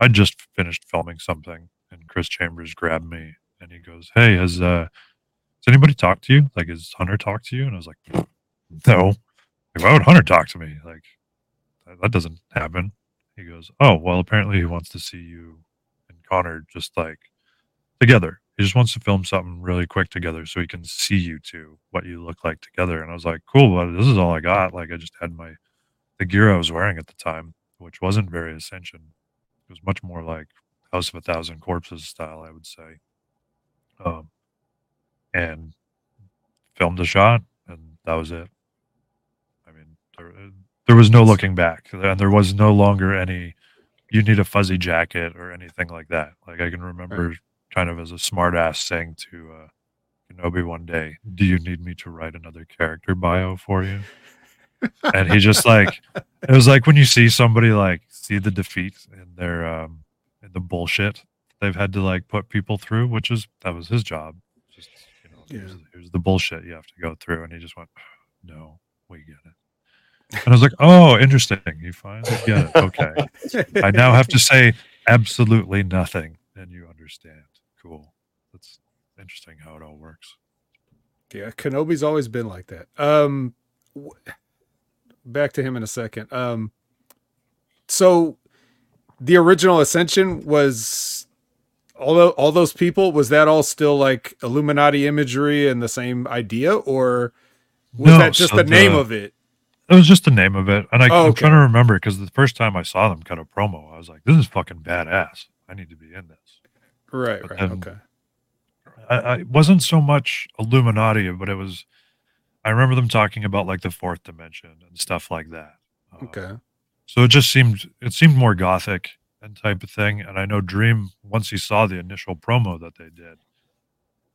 I just finished filming something, and Chris Chambers grabbed me and he goes, "Hey, has uh, has anybody talked to you? Like, has Hunter talked to you?" And I was like, "No. Like, why would Hunter talk to me? Like, that, that doesn't happen." He goes, "Oh, well, apparently he wants to see you and Connor just like together. He just wants to film something really quick together so he can see you two, what you look like together." And I was like, "Cool, but this is all I got. Like, I just had my the gear I was wearing at the time, which wasn't very Ascension. It was much more like House of a Thousand Corpses style, I would say. Um, and filmed a shot, and that was it. I mean, there, there was no looking back, and there was no longer any. You need a fuzzy jacket or anything like that. Like I can remember, kind of as a smartass saying to uh, Kenobi one day, "Do you need me to write another character bio for you?" and he just like it was like when you see somebody like see the defeat in their um in the bullshit they've had to like put people through which is that was his job. Just you know here's, here's the bullshit you have to go through. And he just went no we get it. And i was like oh interesting. You finally get it. Okay. I now have to say absolutely nothing and you understand. Cool. That's interesting how it all works. Yeah, Kenobi's always been like that. Um, w- back to him in a second. Um, so the original Ascension was all tho- all those people. Was that all still like Illuminati imagery and the same idea, or was No, that just so the name the- of it? It was just the name of it, and I, Oh, I'm okay. trying to remember because the first time I saw them cut a promo, I was like, "This is fucking badass. I need to be in this." Right, But right, okay. I, wasn't so much Illuminati, but it was. I remember them talking about like the fourth dimension and stuff like that. Um, Okay. So it just seemed it seemed more gothic and type of thing. And I know Dream once he saw the initial promo that they did,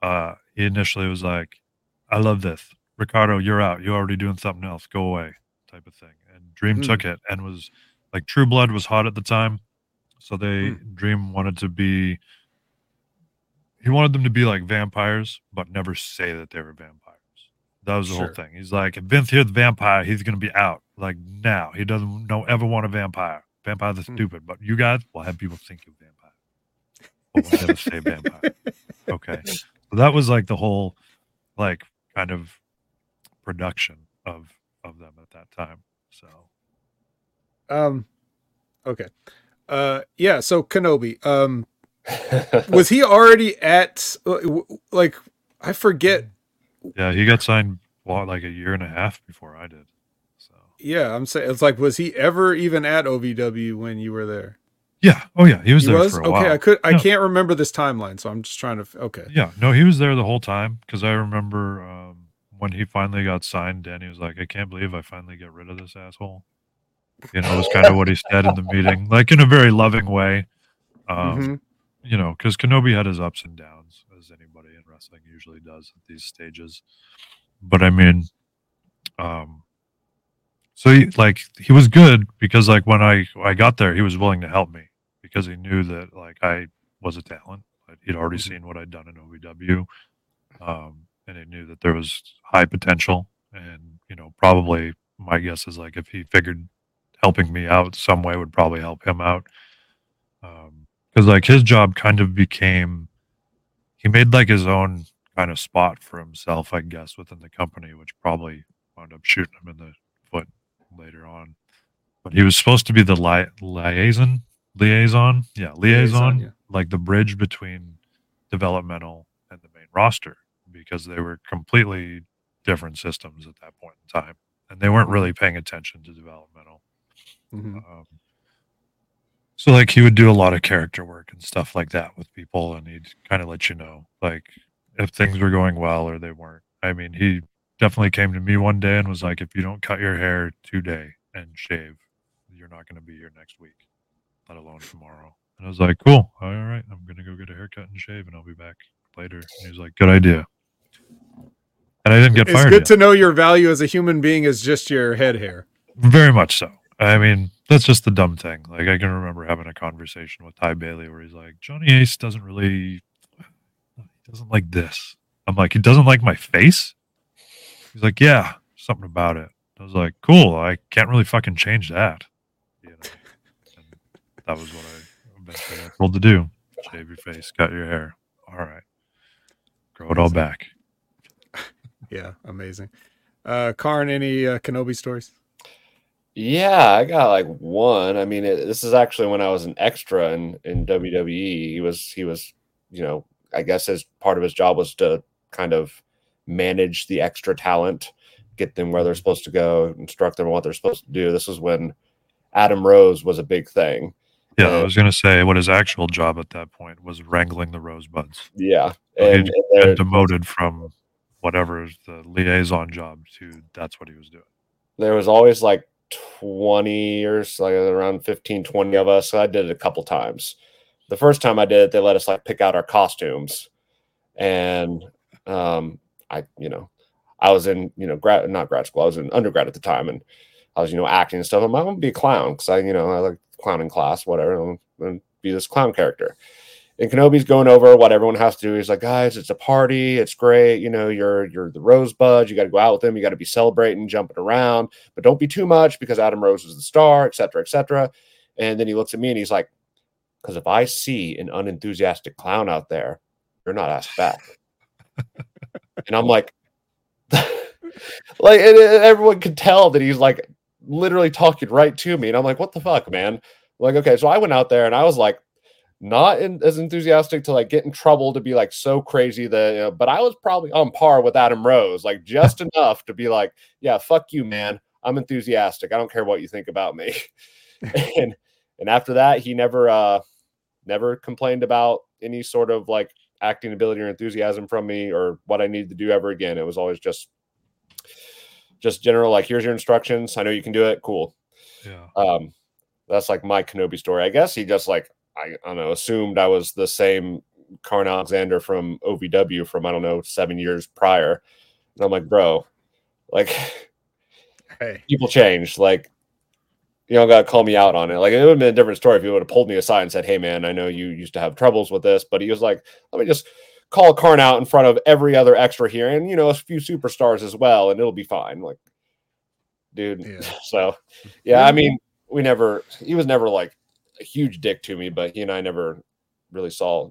uh, he initially was like, "I love this, Ricardo. You're out. You're already doing something else. Go away," type of thing. And Dream Hmm. took it and was like, True Blood was hot at the time, so they Dream wanted to be. He wanted them to be like vampires, but never say that they were vampires. That was the Sure. whole thing. He's like, if Vince here's the vampire, he's gonna be out. Like now, he doesn't know ever want a vampire. Vampires are Hmm. stupid, but you guys will have people think you're vampire. But we'll never say vampire. (laughs) Okay, so that was like the whole, like, kind of production of of them at that time. So Um, okay. Uh, yeah. So Kenobi. Um, was he already at uh, like I forget? yeah, he got signed well, like a year and a half before I did. Yeah, I'm saying it's like was he ever even at OVW when you were there? yeah, oh yeah, he was He there was for a okay. while. Okay, I could I No. can't remember this timeline, so I'm just trying to. Okay. Yeah, no, he was there the whole time because I remember um, when he finally got signed. Danny was like, "I can't believe I finally get rid of this asshole." You know, was kind of what he said in the (laughs) meeting, like in a very loving way. Um, Mhm. you know, because Kenobi had his ups and downs, as anybody in wrestling usually does at these stages. But I mean, um, so he, like he was good because like when I I got there, he was willing to help me because he knew that like I was a talent. He'd already seen what I'd done in OVW, um, and he knew that there was high potential. And you know, probably my guess is like if he figured helping me out some way would probably help him out because like his job kind of became he made like his own kind of spot for himself i guess within the company which probably wound up shooting him in the later on but he was supposed to be the li- liaison liaison yeah liaison, yeah. like the bridge between developmental and the main roster because they were completely different systems at that point in time and they weren't really paying attention to developmental Mhm. um, so like he would do a lot of character work and stuff like that with people, and he'd kind of let you know like if things were going well or they weren't. I mean, he definitely came to me one day and was like, "If you don't cut your hair today and shave, you're not going to be here next week, let alone tomorrow." And I was like, "Cool, all right, I'm gonna go get a haircut and shave, and I'll be back later." And he was like, "Good idea." And I didn't get It's fired. It's good yet. to know your value as a human being is just your head hair. Very much so. I mean, that's just the dumb thing. Like I can remember having a conversation with Ty Bailey where he's like, Johnny Ace doesn't really he doesn't like this. I'm like, he doesn't like my face? He's like, Yeah, something about it. I was like, Cool, I can't really fucking change that. You know. And that was what I eventually got told to do. Shave your face, cut your hair. All right. Grow it all back. (laughs) Yeah, amazing. Uh, Kharn, any uh, Kenobi stories? Yeah, I got like one. I mean, it, this is actually when I was an extra in in WWE. He was he was, you know, I guess his part of his job was to kind of manage the extra talent, get them where they're supposed to go, instruct them on what they're supposed to do. This was when Adam Rose was a big thing. Yeah, I Uh, was gonna say what his actual job at that point was wrangling the rosebuds. Yeah, So and, he'd and demoted from whatever the liaison job to that's what he was doing. there was always like 20 or so, like around 15 20 of us so i did it a couple times the first time i did it they let us like pick out our costumes and um i you know i was in you know grad not grad school i was in undergrad at the time and i was you know acting and stuff i'm, I'm gonna be a clown because i you know i like clowning class whatever i'm gonna be this clown character and Kenobi's going over what everyone has to do. He's like, guys, it's a party. It's great. You know, you're you're the Rosebud. You got to go out with them. You got to be celebrating, jumping around, but don't be too much because Adam Rose is the star, et cetera, et cetera. And then he looks at me and he's like, because if I see an unenthusiastic clown out there, you're not asked back. (laughs) and I'm like, (laughs) like, and, and everyone could tell that he's like literally talking right to me. And I'm like, what the fuck, man? Like, okay, so I went out there and I was like, not in, as enthusiastic to like get in trouble to be like so crazy that, you know, but I was probably on par with Adam Rose, like just (laughs) enough to be like, yeah, fuck you, man. I'm enthusiastic. I don't care what you think about me. (laughs) and and after that, he never uh never complained about any sort of like acting ability or enthusiasm from me or what I needed to do ever again. It was always just just general like here's your instructions. I know you can do it. Cool. Yeah. Um that's like my Kenobi story. I guess he just like I, I don't know, assumed I was the same Kharn Alexander from OVW from I don't know, seven years prior. And I'm like, bro, like Hey, people change. Like, you don't got to call me out on it. Like, it would have been a different story if he would have pulled me aside and said, Hey, man, I know you used to have troubles with this. But he was like, Let me just call Kharn out in front of every other extra here and, you know, a few superstars as well, and it'll be fine. Like, dude. Yeah. (laughs) So, yeah, I mean, we never, he was never like a huge dick to me, but he and I never really saw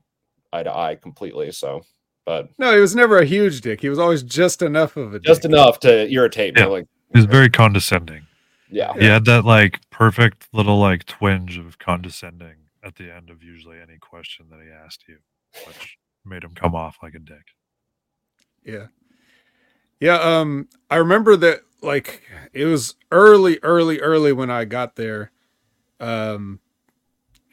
eye to eye completely. So, but no, he was never a huge dick. He was always just enough of a just dick. enough to irritate me. Like, He was very condescending. Yeah. He had that like perfect little like twinge of condescending at the end of usually any question that he asked you, which made him come off like a dick. Yeah. Yeah, um I remember that like it was early early early when I got there. Um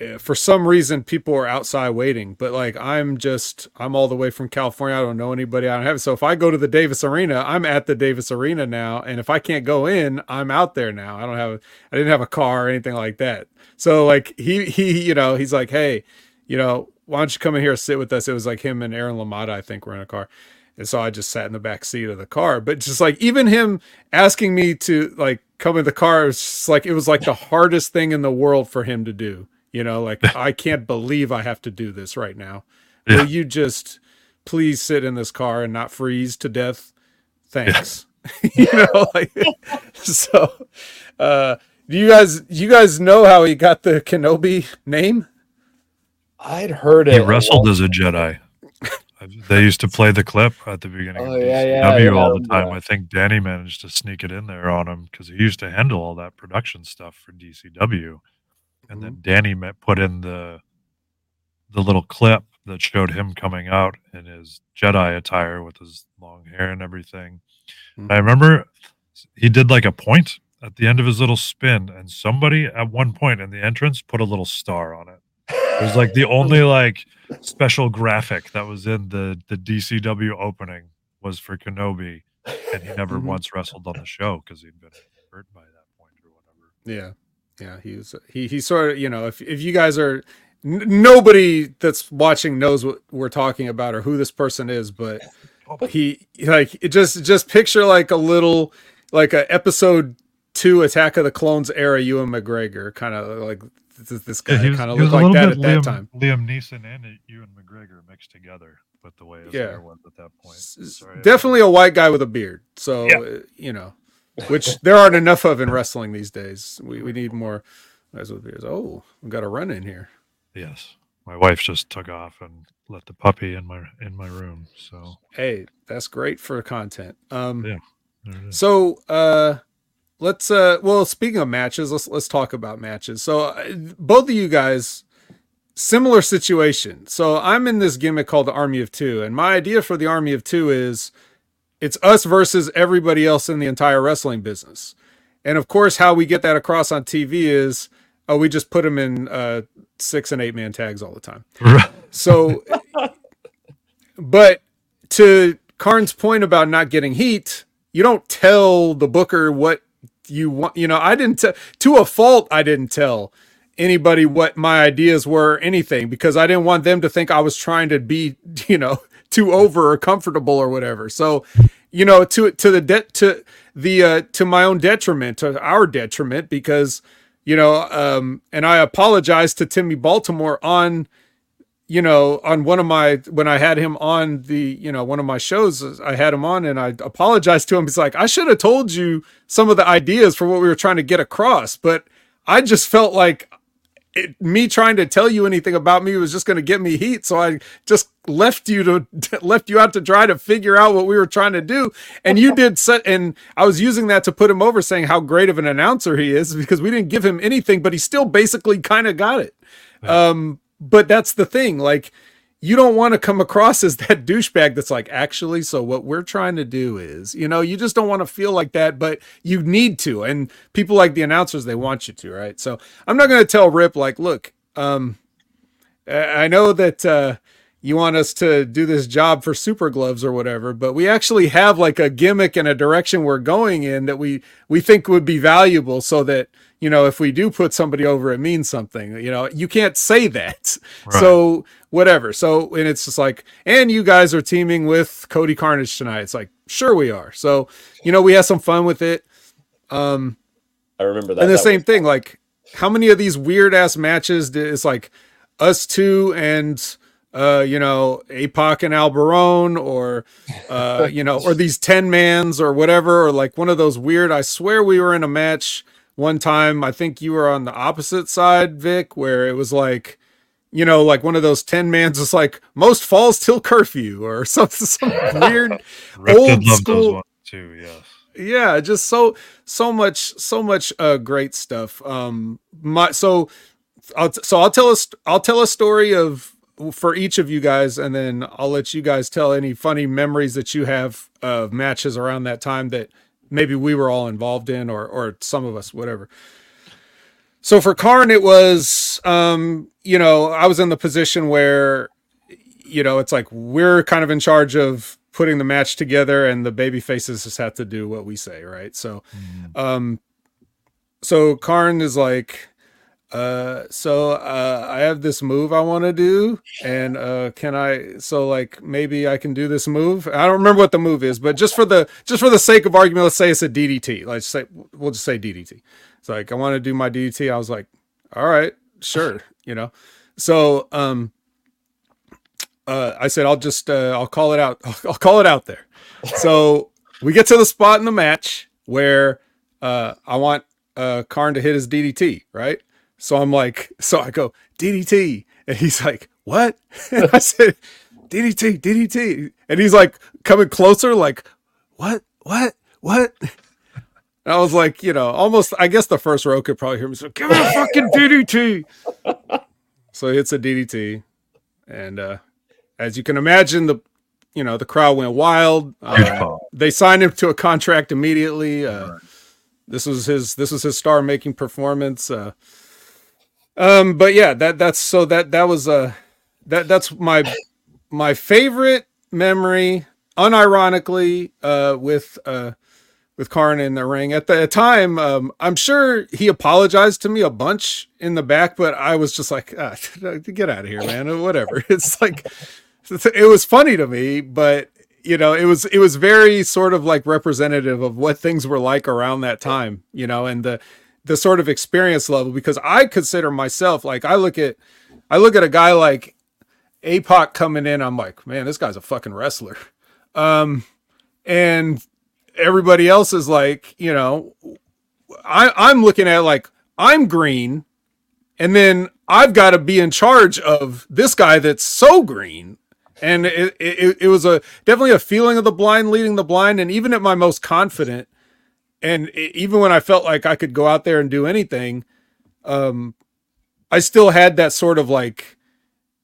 Eh, for some reason people are outside waiting, but like I'm just I'm all the way from California. I don't know anybody. I don't have so if I go to the Davis Arena, I'm at the Davis Arena now, and if I can't go in, I'm out there now. I don't have I didn't have a car or anything like that. So like he he you know, he's like, "Hey, you know, why don't you come in here and sit with us? It was like him and Aaron Lamada, I think, were in a car. And so I just sat in the back seat of the car. But just like even him asking me to like come in the car, it was just like it was like the hardest thing in the world for him to do. You know, like (laughs) I can't believe I have to do this right now. Yeah. Will you just please sit in this car and not freeze to death? Thanks. (laughs) you know, like (laughs) so uh do you guys you guys know how he got the Kenobi name? I'd heard it. He wrestled as a Jedi. They used to play the clip at the beginning Oh, of yeah, yeah, DCW yeah, all the time. that. I think Danny managed to sneak it in there on him because he used to handle all that production stuff for DCW. And then Mm-hmm. Danny met, put in the the little clip that showed him coming out in his Jedi attire with his long hair and everything. Mm-hmm. I remember he did like a point at the end of his little spin, and somebody at one point in the entrance put a little star on it. It was like the only (laughs) like special graphic that was in the the DCW opening was for Kenobi, and he never Mhm. once wrestled on the show because he'd been hurt by that point or whatever. Yeah. Yeah, he's he he sort of, you know, if if you guys are n- nobody that's watching knows what we're talking about or who this person is, but he like it just just picture like a little like a episode 2 Attack of the Clones era Ewan McGregor kind of like this, this guy he was, kind of he looked like that bit at that time. Liam Neeson and Ewan McGregor mixed together with the way his Yeah. hair was at that point. Sorry, Definitely a white guy with a beard. So, Yeah. uh, you know, which there aren't enough of in wrestling these days. We we need more guys with beards. Oh, we got a run in here. Yes, my wife just took off and let the puppy in my in my room. So Hey, that's great for content. Um Yeah. there it is. so uh let's uh well speaking of matches, let's let's talk about matches. So uh, both of you guys similar situation. So I'm in this gimmick called the Army of 2 and my idea for the Army of 2 is it's us versus everybody else in the entire wrestling business. And of course how we get that across on TV is oh we just put them in uh 6 and 8 man tags all the time. So, but to Kharn's point about not getting heat, you don't tell the booker what you want. You know, I didn't tell to a fault. I didn't tell anybody what my ideas were, or anything, because I didn't want them to think I was trying to be, (laughs) you know, too over or comfortable or whatever. So, you know, to to the debt to the uh, to my own detriment, to our detriment, because you know, um, and I apologize to Timmy Baltimore on you know, on one of my when I had him on the, you know, one of my shows, I had him on and I apologized to him. He's like, I should have told you some of the ideas for what we were trying to get across, but I just felt like it, me trying to tell you anything about me was just going to get me heat, so I just left you to (laughs) left you out to try to figure out what we were trying to do, and you did set. And I was using that to put him over, saying how great of an announcer he is because we didn't give him anything, but he still basically kind of got it. Um, but that's the thing like you don't want to come across as that (laughs) douchebag that's like actually so what we're trying to do is you know you just don't want to feel like that but you need to and people like the announcers they want you to right? So i'm not going to tell rip like look um i know that uh you want us to do this job for super gloves or whatever but we actually have like a gimmick and a direction we're going in that we we think would be valuable so that you know if we do put somebody over it means something you know? You can't say that. So whatever. So and it's just like and you guys are teaming with cody carnage tonight. It's like sure we are. So you know we had some fun with it. Um I remember that. and the That same was- thing like how many of these weird ass matches did, it's like us two and uh you know apoc and albarone or uh you know or these 10 mans or whatever or like one of those weird i swear we were in a match one time i think you were on the opposite side vik where it was like you know like one of those 10 mans was like most falls till curfew or (laughs) something some weird (laughs) old school too. Yes. yeah just so so much so much uh great stuff um my so I'll t- so I'll tell us I'll tell a story of for each of you guys and then I'll let you guys tell any funny memories that you have of matches around that time that maybe we were all involved in or or some of us whatever. So for Kharn it was um you know I was in the position where you know it's like we're kind of in charge of putting the match together and the baby faces just have to do what we say right? So um so Kharn is like uh, so uh, I have this move I want to do, and uh, can I? So like maybe I can do this move. I don't remember what the move is, but just for the just for the sake of argument, let's say it's a DDT. Let's say we'll just say DDT. It's like I want to do my DDT. I was like, all right, sure, (laughs) you know. So um, uh, I said I'll just uh, I'll call it out. (laughs) I'll call it out there. So we get to the spot in the match where uh, I want uh, Kharn to hit his DDT, right? So I'm like, so I go DDT, and he's like, what? (laughs) And I said DDT, DDT, and he's like coming closer, like, what, what, what? And I was like, you know, almost. I guess the first row could probably hear me say, "Give me a fucking DDT." so it's a DDT, and uh, as you can imagine, the you know the crowd went wild. Uh, they signed him to a contract immediately. Uh, This was his this was his star making performance. Uh, um, but yeah, that that's so that that was uh that that's my my favorite memory, unironically, uh, with uh with Kharn in the ring. At the time, um, I'm sure he apologized to me a bunch in the back, but I was just like, ah, (laughs) get out of here, man. Whatever. (laughs) It's like it was funny to me, but you know, it was it was very sort of like representative of what things were like around that time, you know, and the the sort of experience level because I consider myself like I look at I look at a guy like APOC coming in, I'm like, man, this guy's a fucking wrestler. (laughs) Um and everybody else is like, you know, I I'm looking at like I'm green and then I've got to be in charge of this guy that's so green. And it, it, it was a definitely a feeling of the blind leading the blind. And even at my most confident, and even when I felt like I could go out there and do anything, um, I still had that sort of like,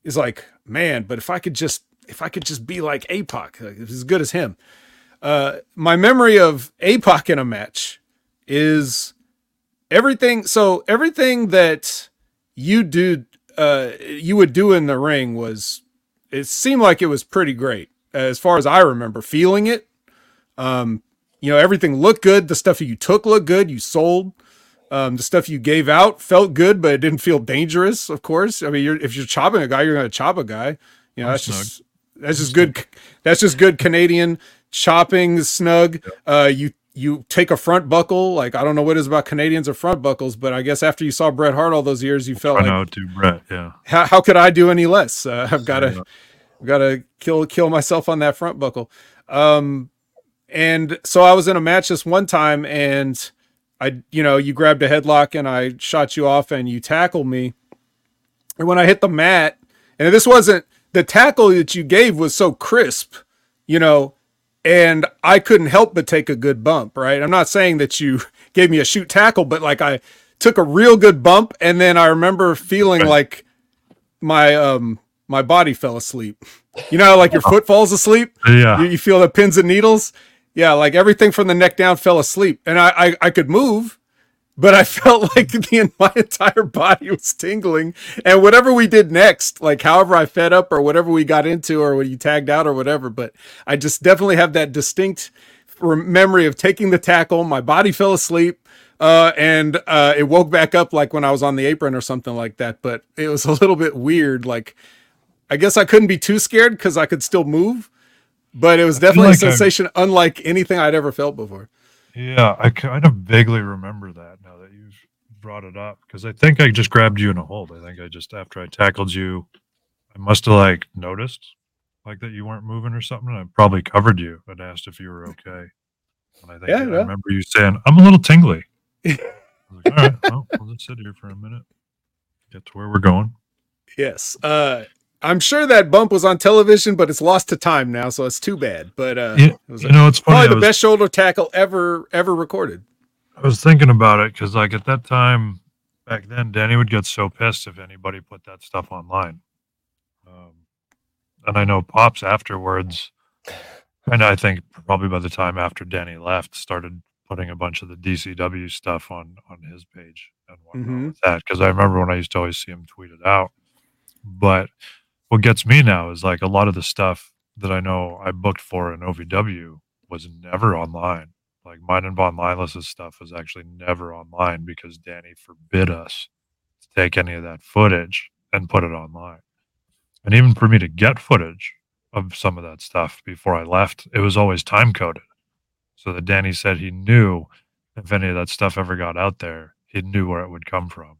is like, man, but if I could just, if I could just be like APOC, like, as good as him. Uh, my memory of APOC in a match is everything. So everything that you do, uh, you would do in the ring was, it seemed like it was pretty great as far as I remember feeling it. Um, you know, everything looked good. The stuff you took looked good. You sold. Um, the stuff you gave out felt good, but it didn't feel dangerous. Of course, I mean, you're, if you're chopping a guy, you're going to chop a guy. You know, that's just that's just good. That's just good Canadian chopping snug. Uh, you you take a front buckle. Like I don't know what it is about Canadians or front buckles, but I guess after you saw Bret Hart all those years, you felt I like know, to Bret. Yeah. how, how could I do any less? Uh, I've got to, got to kill kill myself on that front buckle. Um, and so I was in a match this one time, and I, you know, you grabbed a headlock and I shot you off, and you tackled me. And when I hit the mat, and this wasn't the tackle that you gave was so crisp, you know, and I couldn't help but take a good bump, right? I'm not saying that you (laughs) gave me a shoot tackle, but like I took a real good bump, and then I remember feeling like my um my body fell asleep. You know, how, like your foot falls asleep. Yeah. You, you feel the pins and needles. Yeah, like everything from the neck down fell asleep, and I I, I could move, but I (laughs) felt like the my entire body was tingling. And whatever we did next, like however I fed up or whatever we got into or when you tagged out or whatever, but I just definitely have that distinct memory of taking the tackle. My body fell asleep. Uh, and uh, it woke back up like when I was on the apron or something like that. But it was a little bit weird. Like, I guess I couldn't be too scared because I could still move, but it was definitely like a I- sensation unlike anything I'd ever felt before. Yeah, I kind of vaguely remember that now that you brought it up because I think I just grabbed you in a hold. I think I just after I tackled you, I must have like noticed like that you weren't moving or something. And I probably covered you and asked if you were okay. And I think Yeah, I yeah. remember you saying, "I'm a little tingly." (laughs) I was like, All right, well, we'll just sit here for a minute, get to where we're going. Yes. Uh, I'm sure that bump was on television, but it's lost to time now, so it's too bad. But uh, Yeah, it was you know, it's probably I the was- best shoulder tackle ever ever recorded. I was thinking about it because, like, at that time, back then, Danny would get so pissed if anybody put that stuff online. Um, and I know Pops afterwards, and I think probably by the time after Danny left, started putting a bunch of the DCW stuff on on his page and whatnot Mhm. with that. Because I remember when I used to always see him tweet it out. But what gets me now is like a lot of the stuff that I know I booked for in OVW was never online. Like mine and Von Lilas's stuff was actually never online because Danny forbid us to take any of that footage and put it online. And even for me to get footage of some of that stuff before I left, it was always time coded. So that Danny said he knew if any of that stuff ever got out there, he knew where it would come from.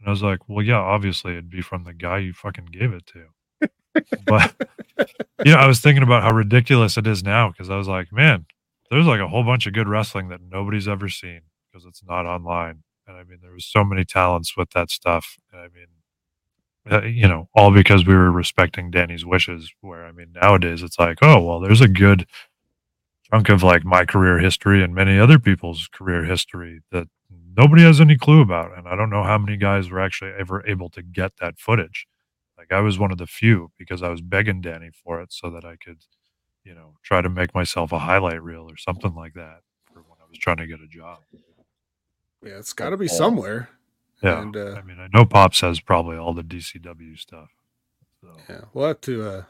And I was like, well, yeah, obviously it'd be from the guy you fucking gave it to. (laughs) but you know, I was thinking about how ridiculous it is now because I was like, man, there's like a whole bunch of good wrestling that nobody's ever seen because it's not online. And I mean, there was so many talents with that stuff. And I mean, uh, you know, all because we were respecting Danny's wishes. Where I mean, nowadays it's like, oh, well, there's a good chunk of like my career history and many other people's career history that nobody has any clue about. And I don't know how many guys were actually ever able to get that footage. Like I was one of the few because I was begging Danny for it so that I could, you know, try to make myself a highlight reel or something like that for when I was trying to get a job. Yeah, it's got to be somewhere. Yeah. And, uh, I mean, I know Pops has probably all the DCW stuff. So. Yeah, we'll have to uh,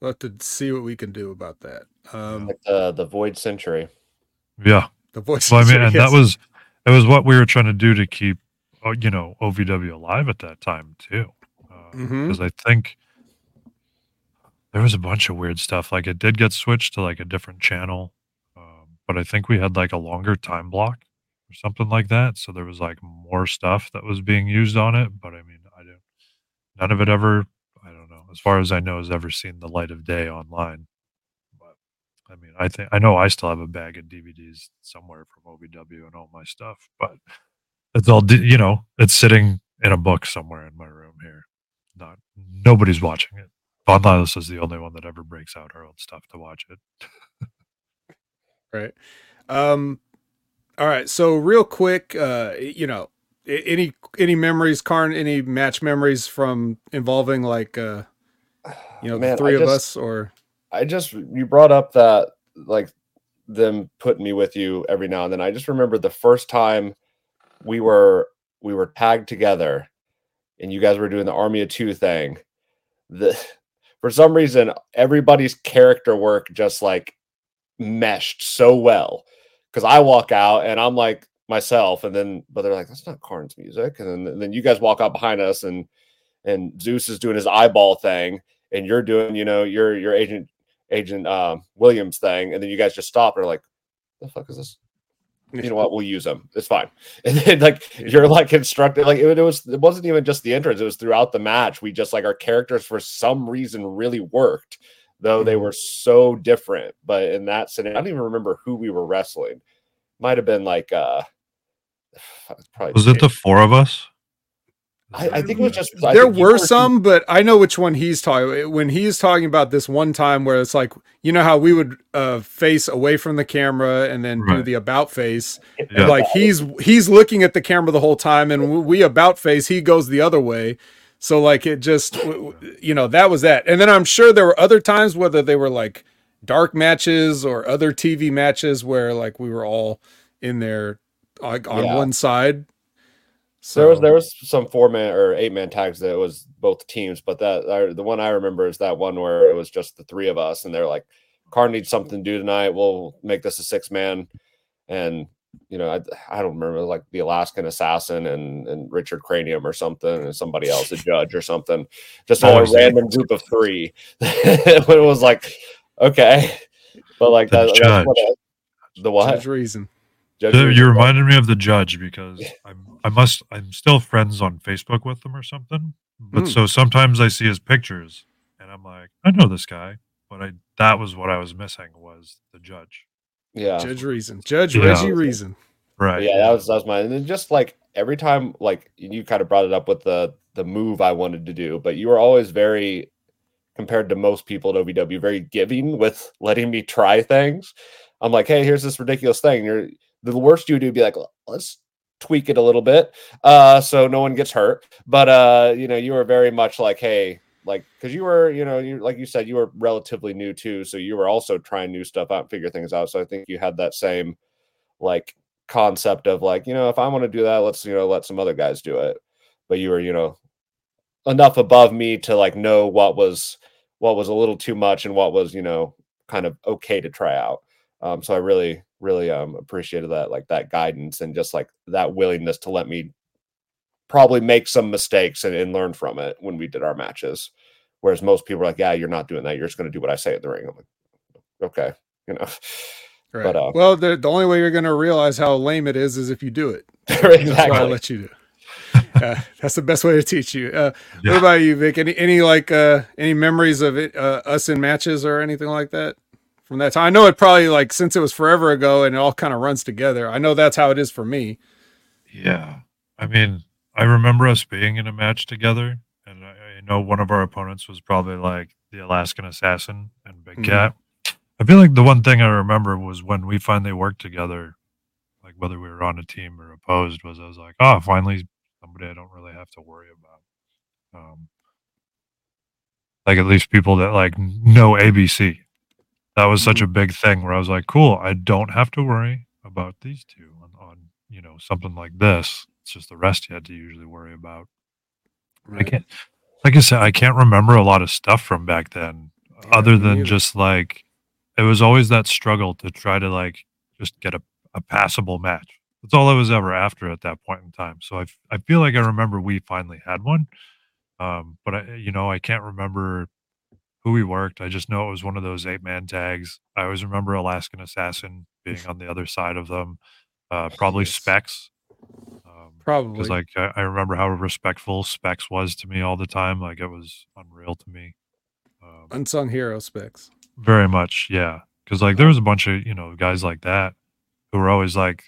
we'll have to see what we can do about that. Um, Like the the Void Century. Yeah. the voice. Well, I mean, and that was it was what we were trying to do to keep, uh, you know, OVW alive at that time too, because I think there was a bunch of weird stuff. Like it did get switched to like a different channel, um, but I think we had like a longer time block or something like that. So there was like more stuff that was being used on it. But I mean, I don't. None of it ever. I don't know. As far as I know, has ever seen the light of day online. But I mean, I think I know I still have a bag of DVDs somewhere from OVW and all my stuff, but it's all you know. It's sitting in a book somewhere in my room here. Not nobody's watching it. Von Lilas is the only one that ever breaks out our old stuff to watch it. right. Um, all right. So real quick, uh, you know, any any memories, Kharn? Any match memories from involving like uh, you know, Man, the three I of just- us or I just you brought up that like them putting me with you every now and then. I just remember the first time we were we were tagged together and you guys were doing the army of two thing. The (laughs) for some reason everybody's character work just like meshed so well because I walk out and I'm like myself, and then but they're like, that's not Kharn's music, and then and then you guys walk out behind us, and and Zeus is doing his eyeball thing, and you're doing you know your your agent agent uh, Williams thing, and then you guys just stop and are like, the fuck is this? You know what? We'll use them. It's fine. (laughs) And then like you're like instructed, like it, it was. It wasn't even just the entrance. It was throughout the match. We just like our characters for some reason really worked, though they were so different. But in that scenario, I don't even remember who we were wrestling. Might have been like uh, (sighs) probably Was it the four of us? I, I think it was just I there think you were some, but I know which one he's talking. When he's talking about this one time where it's like, you know how we would uh, face away from the camera and then do the about face. Yeah. Like he's he's looking at the camera the whole time, and we about face, he goes the other way. So like it just, w- w- you know, that was that. And then I'm sure there were other times whether they were like dark matches or other TV matches where like we were all in there like on Yeah. one side. So There was there was some four man or eight man tags that was both teams, but that I, the one I remember is that one where it was just the three of us, and they're like, "Kharn needs something to do tonight. We'll make this a six man." And you know, I, I don't remember like the Alaskan assassin and and Richard Cranium or something, and somebody else, a judge or something, just a random group of three. (laughs) it was like, okay, but like The that, that's judge. what I- the what? Judge reason. Judge So Reason. you reminded me of the judge because (laughs) I'm I must I'm still friends on Facebook with him or something. But Hmm. so sometimes I see his pictures and I'm like, I know this guy, but I that was what I was missing was the judge. yeah. Judge Reason. Judge Yeah. Reggie Reason. Right. yeah that was that was mine and then just like every time like you kind of brought it up with the the move i wanted to do but you were always very compared to most people at ovw very giving with letting me try things i'm like hey here's this ridiculous thing you're the worst you would do would be like let's tweak it a little bit uh so no one gets hurt. But uh you know you were very much like hey like because you were you know you like you said you were relatively new too so you were also trying new stuff out figure things out. So i think you had that same like concept of like you know if i want to do that let's you know let some other guys do it. But you were you know enough above me to like know what was what was a little too much and what was you know kind of okay to try out um so i really really um appreciated that like that guidance and just like that willingness to let me probably make some mistakes and, and learn from it when we did our matches. Whereas most people are like, yeah, you're not doing that. You're just going to do what I say in the ring. I'm like, okay, you know. (laughs) Right. But, uh, well, the, the only way you're going to realize how lame it is is if you do it. (laughs) That's why I let you do. Uh, (laughs) that's the best way to teach you. Uh, Yeah. What about you, Vik? Any any like uh, any memories of it, uh, us in matches or anything like that from that time? I know it probably like since it was forever ago and it all kind of runs together. I know that's how it is for me. Yeah. I mean, I remember us being in a match together, and I, I know one of our opponents was probably like the Alaskan Assassin and Big Mhm. Cat. I feel like the one thing I remember was when we finally worked together, like whether we were on a team or opposed, was I was like, oh, finally somebody I don't really have to worry about. Um, like at least people that like know ABC. That was such a big thing where I was like, cool, I don't have to worry about these two on, on you know something like this. It's just the rest you had to usually worry about. I can't, like I said, I can't remember a lot of stuff from back then, other than neither. just like it was always that struggle to try to like just get a, a passable match. That's all I was ever after at that point in time. So I, I feel like I remember we finally had one, um, but I, you know, I can't remember who we worked. I just know it was one of those eight man tags. I always remember Alaskan Assassin being (laughs) on the other side of them. Uh, probably Yes. Specs. Um, Probably. because like I, I remember how respectful Specs was to me all the time. Like it was unreal to me. Um, Unsung hero specs. very much, yeah. Because like there was a bunch of you know guys like that who were always like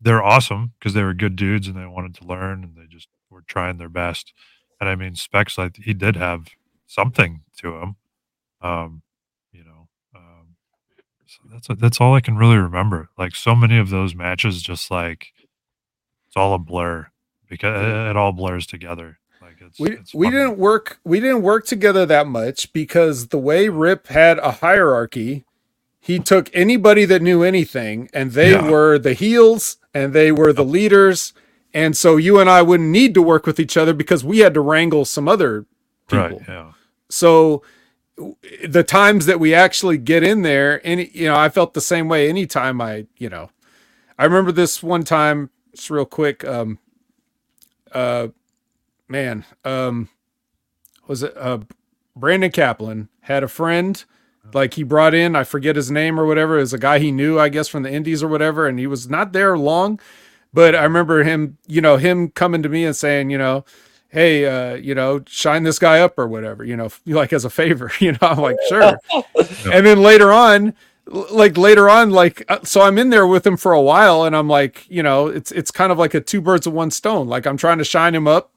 they're awesome because they were good dudes and they wanted to learn and they just were trying their best. And I mean, Specs like he did have something to him, um, you know. Um, so that's that's all I can really remember. Like so many of those matches, just like it's all a blur because it, it all blurs together. Like it's we it's we didn't work we didn't work together that much because the way Rip had a hierarchy, he took anybody that knew anything and they Yeah. were the heels and they were the leaders. And so you and I wouldn't need to work with each other because we had to wrangle some other people. right. Yeah. So the times that we actually get in there, any you know, I felt the same way anytime I, you know, I remember this one time, just real quick, um uh man, um was it uh Brandon Kaplan had a friend like he brought in, I forget his name or whatever, is a guy he knew, I guess, from the Indies or whatever, and he was not there long. But I remember him, you know, him coming to me and saying, you know, hey, uh, you know, shine this guy up or whatever, you know, like as a favor, (laughs) you know, I'm like, sure. (laughs) And then later on, like later on, like, uh, so I'm in there with him for a while and I'm like, you know, it's, it's kind of like a two birds of one stone. Like I'm trying to shine him up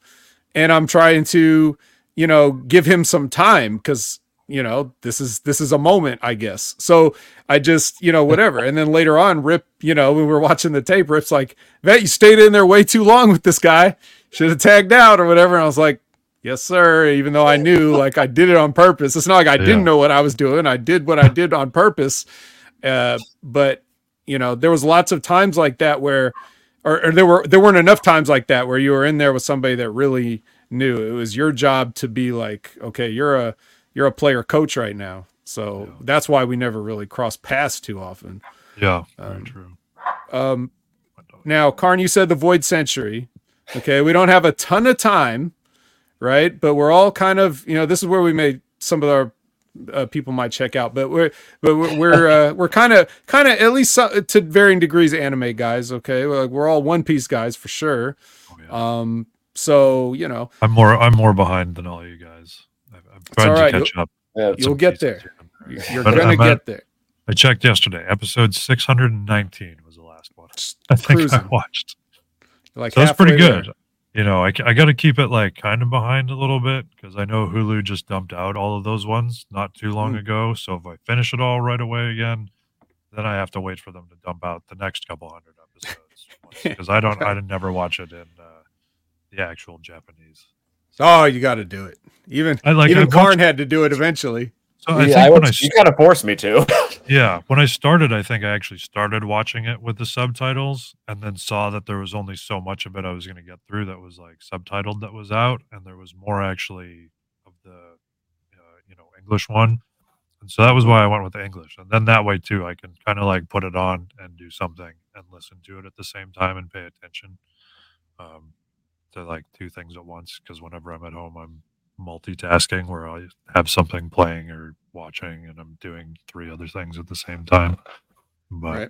and I'm trying to, you know, give him some time because, you know, this is, this is a moment, I guess. So I just, you know, whatever. And then later on, Rip, you know, when we were watching the tape, Rip's like, Vet, you stayed in there way too long with this guy. Should have tagged out or whatever. And I was like, yes, sir. Even though I knew (laughs) like I did it on purpose. It's not like I Yeah. didn't know what I was doing. I did what I did on purpose. Uh, but you know, there was lots of times like that where, or, or there were, there weren't enough times like that where you were in there with somebody that really knew it was your job to be like, okay, you're a, you're a player coach right now. So that's why we never really cross paths too often. Yeah. Very Um, true. Um, now, Kharn, you said the Void Century. Okay, we don't have a ton of time, right? But we're all kind of, you know, this is where we made some of our uh, people might check out, but we're but we're we're, uh, (laughs) we're kind of kind of at least so, to varying degrees anime guys. Okay, Like, we're all One Piece guys for sure. Oh, yeah. Um, so you know, I'm more I'm more behind than all you guys. I've, I've tried all to right. catch up. Yeah, You'll get there. here and there. you're But gonna I'm at- get there. I checked yesterday. Episode 619 was the last one. I think I watched. Like So that's pretty halfway there. good. You know, I, I got to keep it like kind of behind a little bit because I know Hulu just dumped out all of those ones not too long Mm. ago. So if I finish it all right away again, then I have to wait for them to dump out the next couple hundred episodes because (laughs) I don't I never watch it in uh, the actual Japanese. Oh, you got to do it. Even I like I even watched- Kharn had to do it eventually. So I yeah, think I when was, I s- you kind of forced me to. (laughs) Yeah, when I started, I think I actually started watching it with the subtitles, and then saw that there was only so much of it I was going to get through that was like subtitled that was out, and there was more actually of the uh, you know English one, and so that was why I went with the English, and then that way too I can kind of like put it on and do something and listen to it at the same time and pay attention. Um, to like two things at once because whenever I'm at home, I'm multitasking where I have something playing or watching, and I'm doing three other things at the same time. But Right.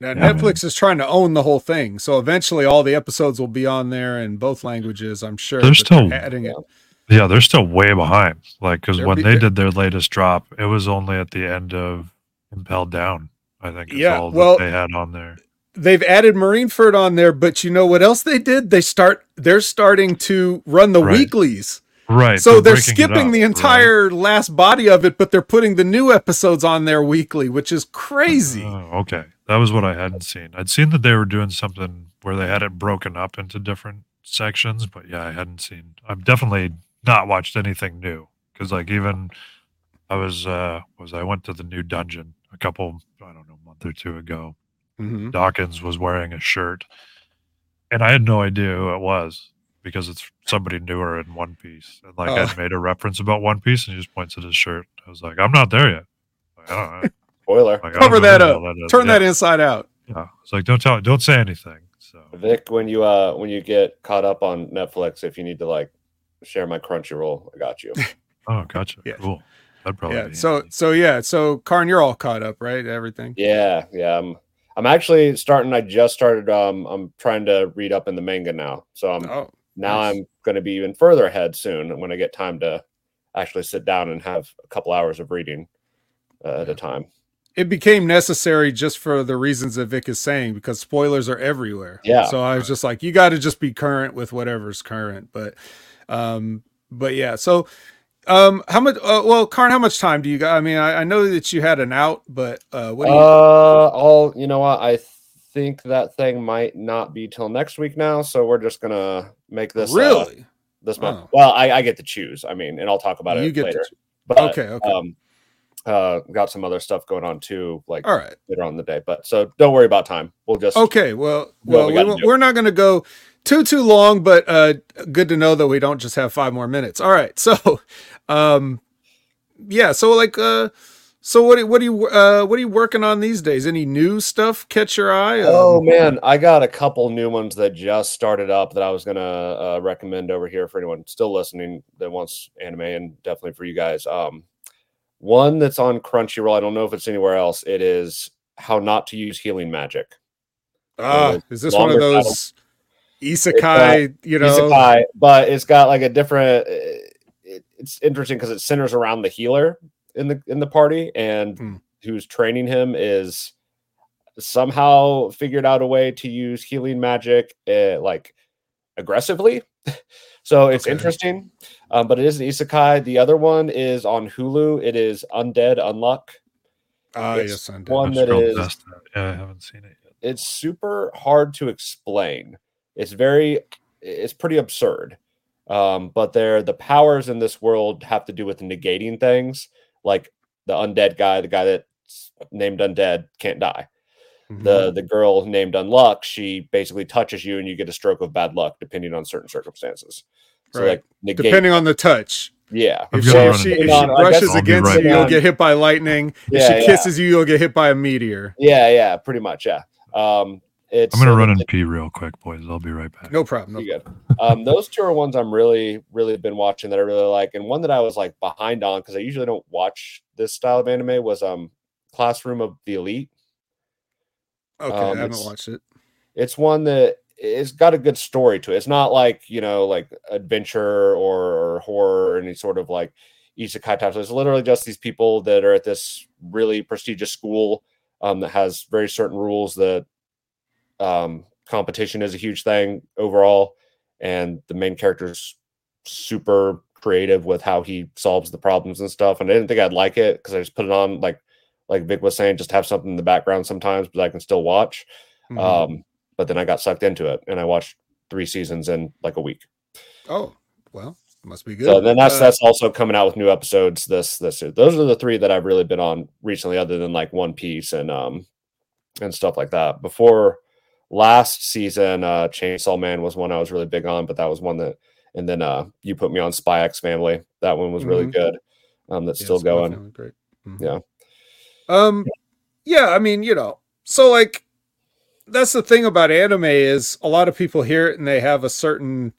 Now Yeah, Netflix is trying to own the whole thing, so eventually all the episodes will be on there in both languages. I'm sure. They're still- adding it. yeah, they're still way behind. Like because when be- they did their latest drop, it was only at the end of Impel Down. I think Yeah, all that well, they had on there. They've added Marineford on there, but you know what else they did? They start. They're starting to run the Right. weeklies. Right. So they're it skipping up, the right? entire last body of it, but they're putting the new episodes on there weekly, which is crazy. Oh, okay. That was what I hadn't seen. I'd seen that they were doing something where they had it broken up into different sections, but yeah, I hadn't seen. I've definitely not watched anything new because, like, even I was uh was I went to the new dungeon a couple I don't know month or two ago. Mhm. Dawkins was wearing a shirt, and I had no idea who it was because it's somebody newer in One Piece, and like Oh. I made a reference about One Piece, and he just points at his shirt. I was like, I'm not there yet. Like, (laughs) I don't know. Spoiler. Like, Cover that up. is. Turn Yeah. that inside out. Yeah, it's like don't tell, don't say anything. So Vik, when you uh when you get caught up on Netflix, if you need to like share my Crunchyroll, I got you. (laughs) oh, gotcha, Yeah. cool. That'd probably Yeah. be So handy. so yeah. So Kharn, you're all caught up, right? Everything. yeah, yeah. I'm I'm actually starting. I just started. Um, I'm trying to read up in the manga now, so I'm Oh, now nice. I'm going to be even further ahead soon when I get time to actually sit down and have a couple hours of reading uh, at a time. it became necessary just for the reasons that Vik is saying because spoilers are everywhere. Yeah. So I was just like, you got to just be current with whatever's current. But, um, but yeah. So, um, how much? Uh, well, Kharn, how much time do you got? I mean, I, I know that you had an out, but uh, what do you? Uh, all you know what? I think that thing might not be till next week now, so we're just gonna make this uh, really? this month. Oh. Well, I, I get to choose. I mean, and I'll talk about You it get to later. choo- But, Okay, okay. Um, uh, got some other stuff going on too, like All right. later on in the day. But so don't worry about time. We'll just Okay. Well, Well, well, we we gotta won't- do we're not going to go too too long, but uh, good to know that we don't just have five more minutes. All right. So, um, yeah. So like, uh, so what? What are you? Uh, what are you working on these days? Any new stuff catch your eye? Oh Um, man, I got a couple new ones that just started up that I was gonna uh, recommend over here for anyone still listening that wants anime, and definitely for you guys. Um, one that's on Crunchyroll. I don't know if it's anywhere else. It is how not to use healing magic. Ah, is this one of those? Those isekai? you know, Isekai, but it's got like a different. It, it's interesting because it centers around the healer in the in the party, and Hmm. who's training him is somehow figured out a way to use healing magic uh, like aggressively. (laughs) so it's Okay. interesting, um, but it is an isekai. The other one is on Hulu. It is Undead Unluck. ah, it's yes, I'm one I've that scrolled is past that. Yeah, I haven't seen it yet. it's super hard to explain. It's very it's pretty absurd. Um, but they're the powers in this world have to do with negating things, like the undead guy, the guy that's named undead can't die. Mm-hmm. The the girl named Unluck, she basically touches you and you get a stroke of bad luck depending on certain circumstances. So Right. like negate, depending on the touch. yeah. If gonna she, if she, if she I guess brushes against right you, you'll get hit by lightning. If Yeah, she yeah. kisses you, you'll get hit by a meteor. Yeah, yeah, pretty much, yeah. Um it's I'm gonna run the- and pee real quick, boys. I'll be right back. No problem. No You good. (laughs) Um, those two are ones I'm really, really been watching that I really like, and one that I was like behind on because I usually don't watch this style of anime was um Classroom of the Elite. Okay, Um, I haven't watched it. It's one that it's got a good story to it. It's not like you know like adventure or, or horror or any sort of like isekai type. So it's literally just these people that are at this really prestigious school um, that has very certain rules that um, competition is a huge thing overall, and the main character's super creative with how he solves the problems and stuff. And I didn't think I'd like it because I just put it on like like Vik was saying, just have something in the background sometimes, but I can still watch. Mhm. Um, but then I got sucked into it and I watched three seasons in like a week. oh, well, must be good. So then that's Uh, that's also coming out with new episodes. This this those are the three that I've really been on recently, other than like One Piece and um and stuff like that. Before last season, uh Chainsaw Man was one I was really big on, but that was one that and then uh you put me on Spy X Family. That one was really Mhm. good. Um that's yeah, still going. Family, Great. Mhm. Yeah. Um, yeah, I mean, you know, so like, that's the thing about anime is a lot of people hear it and they have a certain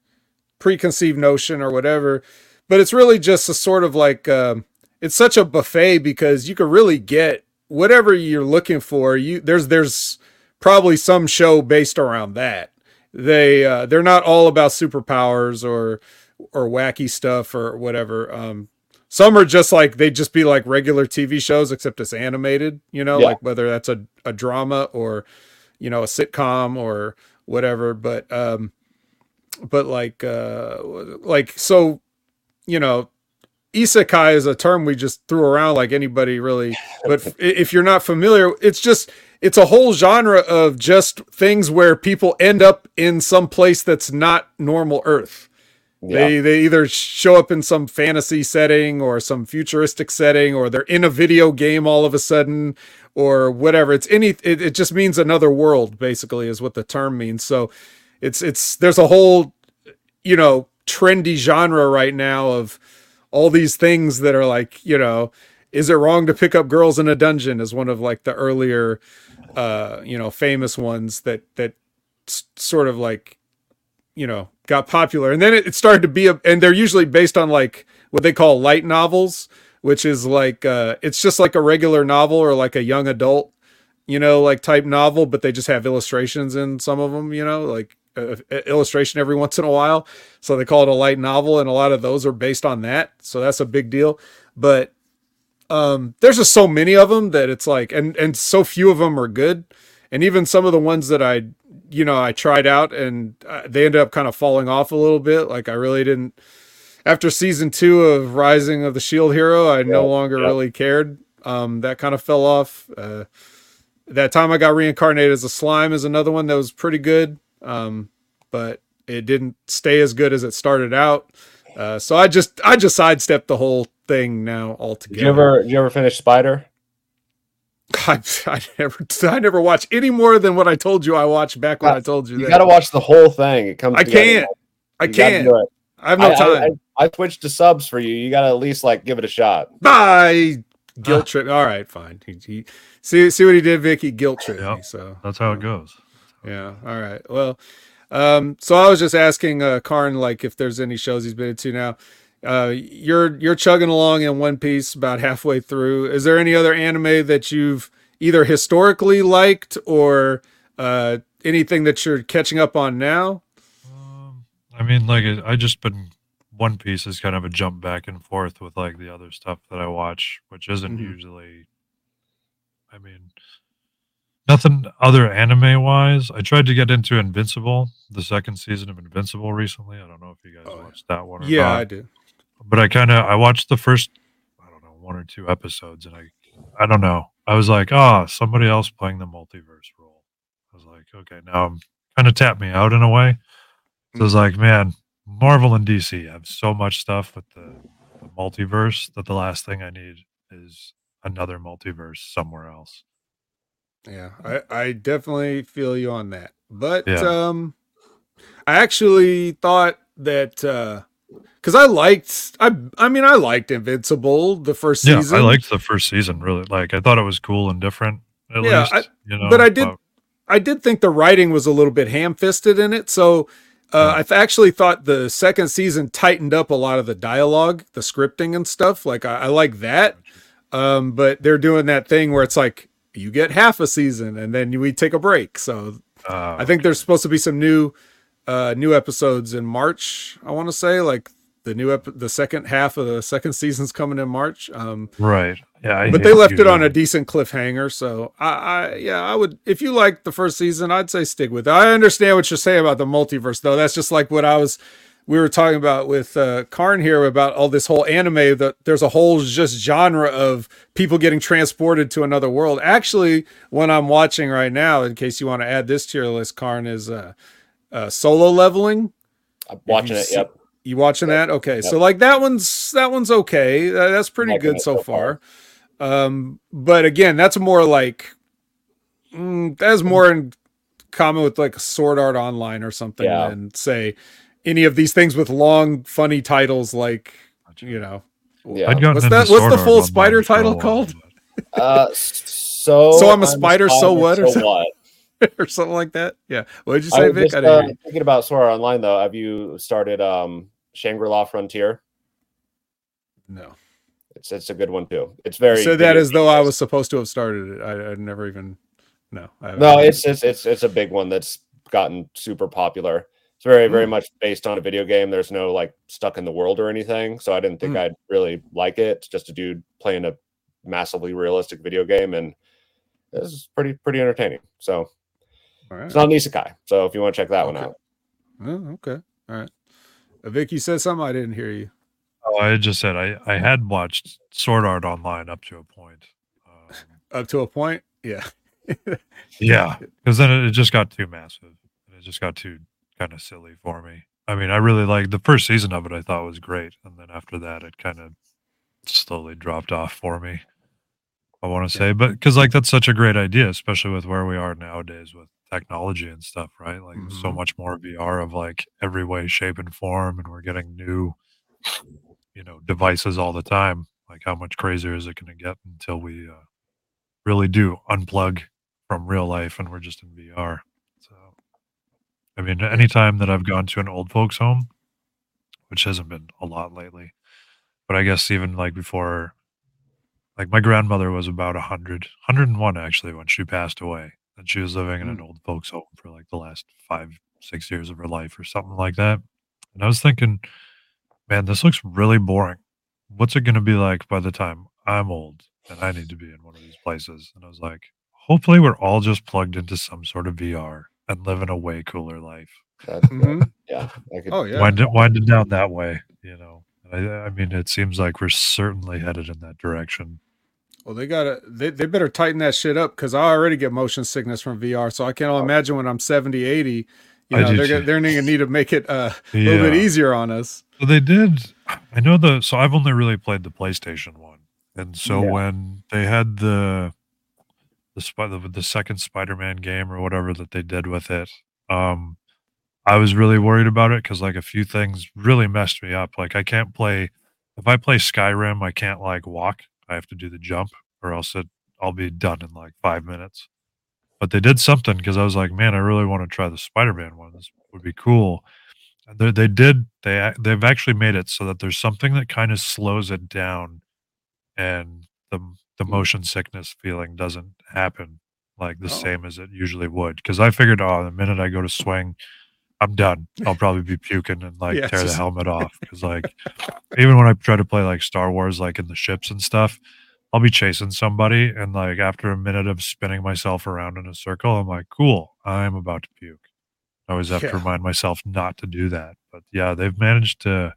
preconceived notion or whatever, but it's really just a sort of like um, it's such a buffet because you can really get whatever you're looking for. You there's there's probably some show based around that. They uh, they're not all about superpowers or or wacky stuff or whatever. Um, some are just like they just be like regular TV shows except it's animated. You know, Yeah. like whether that's a a drama or you know a sitcom or whatever. But um, but like uh, like so you know isekai is a term we just threw around like anybody really but (laughs) if you're not familiar it's just it's a whole genre of just things where people end up in some place that's not normal earth. They they either show up in some fantasy setting or some futuristic setting or they're in a video game all of a sudden or whatever. It's any it, it just means another world basically is what the term means. So it's it's there's a whole you know trendy genre right now of all these things that are like you know is it wrong to pick up girls in a dungeon is one of like the earlier uh you know famous ones that that sort of like you know got popular. And then it, it started to be a and they're usually based on like what they call light novels which is like uh it's just like a regular novel or like a young adult you know like type novel but they just have illustrations in some of them you know like uh, illustration every once in a while. So they call it a light novel and a lot of those are based on that. So that's a big deal. But um there's just so many of them that it's like and and so few of them are good. And even some of the ones that i you know i tried out and uh, they ended up kind of falling off a little bit. Like i really didn't after season two of rising of the shield hero i no longer yeah. really cared. Um that kind of fell off. Uh that time i got reincarnated as a slime is another one that was pretty good. Um but it didn't stay as good as it started out. Uh so i just i just sidestepped the whole thing now altogether Did you ever did you ever finish Spider? (laughs) I, I never I never watch any more than what I told you I watched back when I told you, You that. got to watch the whole thing. It comes. I together. can't. I You gotta can't. do it. I have no I, I- time. I, I switched to subs for you. You got to at least like give it a shot. Bye. Guilt trip. All right, fine. He, he see see what he did, Vicky. Guilt trip me. So That's how it goes. yeah. All right. Well, um, so I was just asking uh Kharn like if there's any shows he's been into now. Uh, you're you're chugging along in One Piece about halfway through. Is there any other anime that you've either historically liked or uh anything that you're catching up on now? I mean, like I just been One Piece is kind of a jump back and forth with like the other stuff that I watch, which isn't Mhm. usually. I mean, nothing other anime wise. I tried to get into Invincible, the second season of Invincible recently. I don't know if you guys watched that one. Or Oh, Yeah, not. I do. But I kind of I watched the first I don't know one or two episodes and I I don't know I was like oh somebody else playing the multiverse role I was like okay now I'm kind of tapped me out in a way so I was like man Marvel and DC have so much stuff with the, the multiverse that the last thing I need is another multiverse somewhere else Yeah, I, I definitely feel you on that. But Yeah. um I actually thought that uh cuz I liked I I mean I liked Invincible the first yeah season. I liked the first season really like I thought it was cool and different at Yeah, least I- you know but I did I did think the writing was a little bit ham-fisted in it. So uh, I th- actually thought the second season tightened up a lot of the dialogue, the scripting and stuff. Like I, I like that. Um, but they're doing that thing where it's like you get half a season and then we take a break. So uh, I think there's supposed to be some new uh new episodes in March, I want to say like the new ep- the second half of the second season's coming in March. Um right yeah I but they left it using- on a decent cliffhanger, so I, I yeah, I would if you like the first season, I'd say stick with it. I understand what you're saying about the multiverse though. That's just like what I was we were talking about with uh Kharn here about all this whole anime that there's a whole just genre of people getting transported to another world. Actually, what I'm watching right now, in case you want to add this to your list, Kharn, is uh, uh solo leveling. I'm watching it. see- Yep. You watching that? Okay, so like that one's that one's okay. That's pretty Liking good so so far. Um, but again, that's more like mm, that's more in common with like Sword Art Online or something Yeah. than say any of these things with long, funny titles like you know. Yeah. I'd What's that? What's the full spider title while, called? Uh, so (laughs) So I'm a spider, so what, or So so- what? (laughs) or something like that. Yeah. What did you I say, Vik? just, I didn't uh, thinking about Sword Art Online though. Have you started um Shangri-La Frontier? No. It's it's a good one too. It's very said that as though I was supposed to have started it. I, I never even. No. I. No, it's it's it's it's a big one that's gotten super popular. It's very very much based on a video game. There's no like stuck in the world or anything, so I didn't think Hmm. I'd really like it. It's just a dude playing a massively realistic video game, and this is pretty pretty entertaining. So All right. it's not an isekai. So if you want to check that one out, Oh, okay. All right. Vik, you said something. I didn't hear you. Oh, I just said I, I had watched Sword Art Online up to a point. Um, Up to a point. Yeah. (laughs) yeah, (laughs) because then it, it just got too massive. It just got too kind of silly for me. I mean, I really like the first season of it. I thought was great, and then after that, it kind of slowly dropped off for me. I want to say, but because like that's such a great idea, especially with where we are nowadays with technology and stuff, right? Like there's so much more VR of like every way, shape, and form, and we're getting new, you know, devices all the time. Like how much crazier is it going to get until we uh, really do unplug from real life and we're just in VR? So, I mean, anytime that I've gone to an old folks' home, which hasn't been a lot lately, but I guess even like before like my grandmother was about 100 101 actually when she passed away and she was living in an old folks home for like the last five six years of her life or something like that and i was thinking man this looks really boring. What's it going to be like by the time i'm old and i need to be in one of these places? And i was like hopefully we're all just plugged into some sort of vr and living a way cooler life. That's, Mhm. yeah, could, Oh yeah. wind it wind it down that way you know? I, I mean it seems like we're certainly headed in that direction Well, they gotta they, they better tighten that shit up because I already get motion sickness from VR. So I can only imagine when I'm 70, 80, you Oh. Know, they're gonna, they're gonna need to make it uh, a little bit easier on us. So they did. I know the. So I've only really played the PlayStation one, and so Yeah. when they had the the the, the second Spider-Man game or whatever that they did with it, um, I was really worried about it because like a few things really messed me up. Like I can't play if I play Skyrim, I can't like walk. I have to do the jump, or else it, I'll be done in like five minutes. But they did something because I was like, man, I really want to try the Spider-Man one. This would be cool. And they, they did. They they've actually made it so that there's something that kind of slows it down, and the the hmm. motion sickness feeling doesn't happen like the Oh. same as it usually would. Because I figured, oh, the minute I go to swing, I'm done. I'll probably be puking and like Yeah, tear the helmet off. Because like even when I try to play like Star Wars, like in the ships and stuff, I'll be chasing somebody, and like after a minute of spinning myself around in a circle, I'm like, cool, I'm about to puke. I always have Yeah. to remind myself not to do that. But yeah, they've managed to,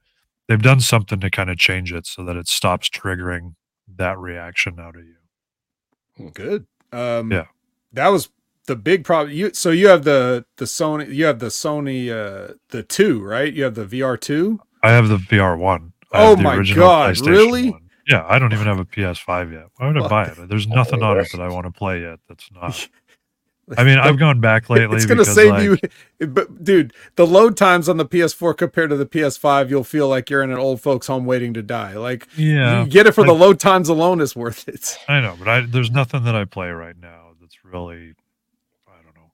they've done something to kind of change it so that it stops triggering that reaction out of you. Good. Um, Yeah. that was the big problem. You so you have the the Sony, you have the Sony, uh, the two, right? You have the VR two. I have the VR one. I Oh have the my original God, PlayStation really? one. Yeah, I don't even have a PS5 yet. Why would I buy it? There's nothing on it that I want to play yet. That's not. (laughs) I mean, I've gone back lately. It's gonna save like, (laughs) you, but dude, the load times on the PS4 compared to the PS5, you'll feel like you're in an old folks' home waiting to die. Like, Yeah, you get it for the load times alone is worth it. I know, but I there's nothing that I play right now that's really I don't know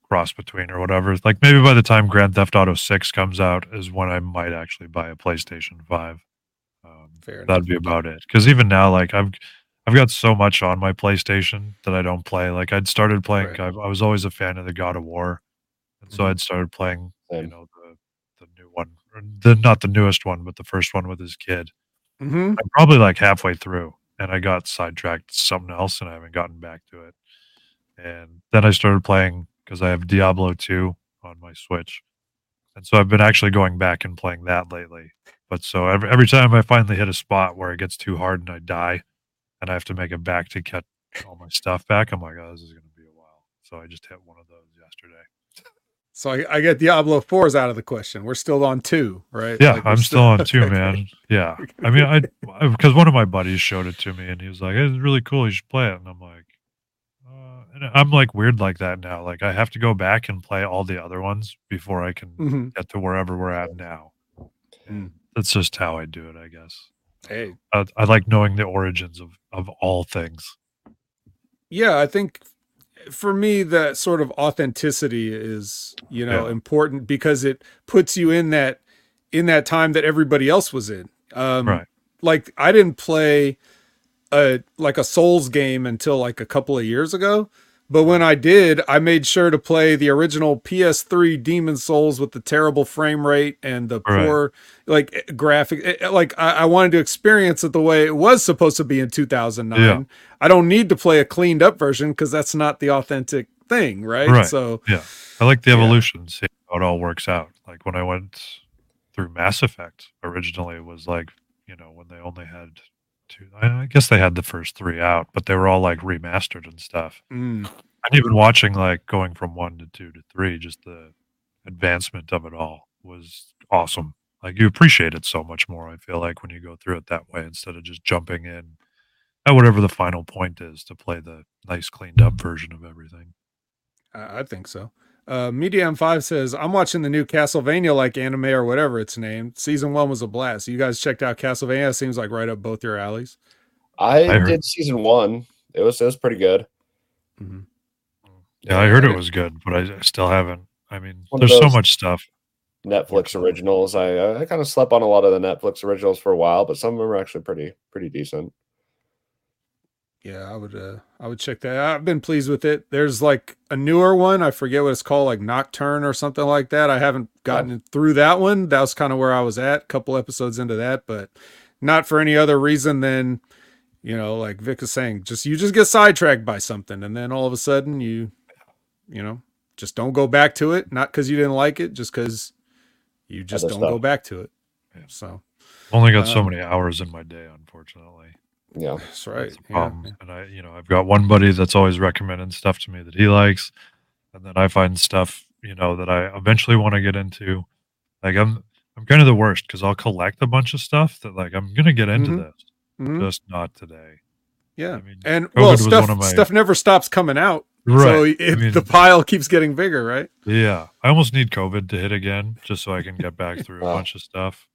cross between or whatever. Like maybe by the time Grand Theft Auto Six comes out is when I might actually buy a PlayStation Five. Um, Fair enough. that'd be about it. Because even now, like I've I've got so much on my PlayStation that I don't play. Like I'd started playing. Right. I, I was always a fan of the God of War, and so Mhm. I'd started playing. You know the the new one, the not the newest one, but the first one with his kid. hmm I'm probably like halfway through and I got sidetracked something else and I haven't gotten back to it. And then I started playing because I have Diablo 2 on my Switch. And so I've been actually going back and playing that lately. But so every, every time I finally hit a spot where it gets too hard and I die and I have to make it back to get all my stuff back, I'm like, oh, this is going to be a while. So I just hit one of those yesterday. So I, I get Diablo 4 is out of the question. We're still on two, right? Yeah, Like, I'm still on (laughs) two, man. Yeah, I mean, I (laughs) because one of my buddies showed it to me, and he was like, "It's really cool. You should play it." And I'm like, I'm like weird like that now. Like I have to go back and play all the other ones before I can Mhm. get to wherever we're at now. Mm. That's just how I do it, I guess. Hey, I, I like knowing the origins of of all things. yeah, I think for me that sort of authenticity is you know Yeah. important because it puts you in that in that time that everybody else was in um Right. like i didn't play a like a souls game until like a couple of years ago but when i did i made sure to play the original ps3 Demon's Souls with the terrible frame rate and the Right. poor like graphic eh, like I, I wanted to experience it the way it was supposed to be in 2009 Yeah. I don't need to play a cleaned up version because that's not the authentic thing, right? Right. So Yeah. I like the Yeah. evolution, see how it all works out. Like when I went through Mass Effect originally it was like, you know, when they only had two I I guess they had the first three out, but they were all like remastered and stuff. mm, And even watching like going from one to two to three, just the advancement of it all was awesome. Like you appreciate it so much more, I feel like, when you go through it that way instead of just jumping in at whatever the final point is to play the nice cleaned up version of everything. I, I think so. Uh, Media M5 says, I'm watching the new Castlevania like anime or whatever it's named. Season one was a blast. You guys checked out Castlevania? It seems like right up both your alleys. I, I did season one. It was it was pretty good. Yeah, I heard it was good, but I I still haven't. I mean, One there's so much stuff. Netflix originals. I I kind of slept on a lot of the Netflix originals for a while, but some of them are actually pretty pretty decent. Yeah, I would uh I would check that. I've been pleased with it. There's like a newer one. I forget what it's called, like Nocturne or something like that. I haven't gotten through that one. That was kind of where I was at, a couple episodes into that, but not for any other reason than you know, like Vik is saying, just you just get sidetracked by something and then all of a sudden you you know, just don't go back to it. Not because you didn't like it, just because you just Other don't stuff. go back to it. Yeah. So Only got so Um, many hours in my day, unfortunately. Yeah. that's right. That's Yeah, problem. And I, you know, I've got one buddy that's always recommending stuff to me that he likes, and then I find stuff, you know, that I eventually want to get into. Like I'm, I'm kind of the worst because I'll collect a bunch of stuff that like I'm gonna get into Mhm. this, Mhm. just not today. Yeah. I mean, And COVID well, was stuff one of my- stuff never stops coming out. So Right. it, I mean- the pile keeps getting bigger, right? Yeah, I almost need COVID to hit again just so I can get back through a bunch of stuff.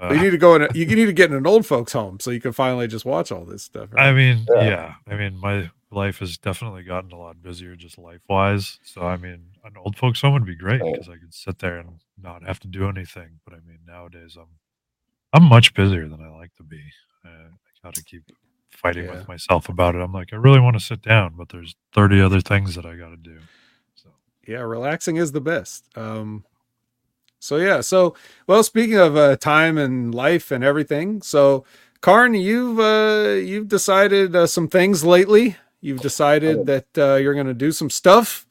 Uh, you need to go in. A, you need to get in an old folks' home so you can finally just watch all this stuff. right? I mean, Yeah. yeah. I mean, my life has definitely gotten a lot busier, just life wise. So, I mean, an old folks home would be great because I could sit there and not have to do anything. But I mean, nowadays I'm I'm much busier than I like to be. Uh, I got to keep fighting Yeah. with myself about it. I'm like, I really want to sit down, but there's 30 other things that I got to do. So, yeah, relaxing is the best. Um, so yeah, so well, speaking of uh, time and life and everything, so Kharn, you've uh, you've decided uh, some things lately. You've decided that uh, you're going to do some stuff,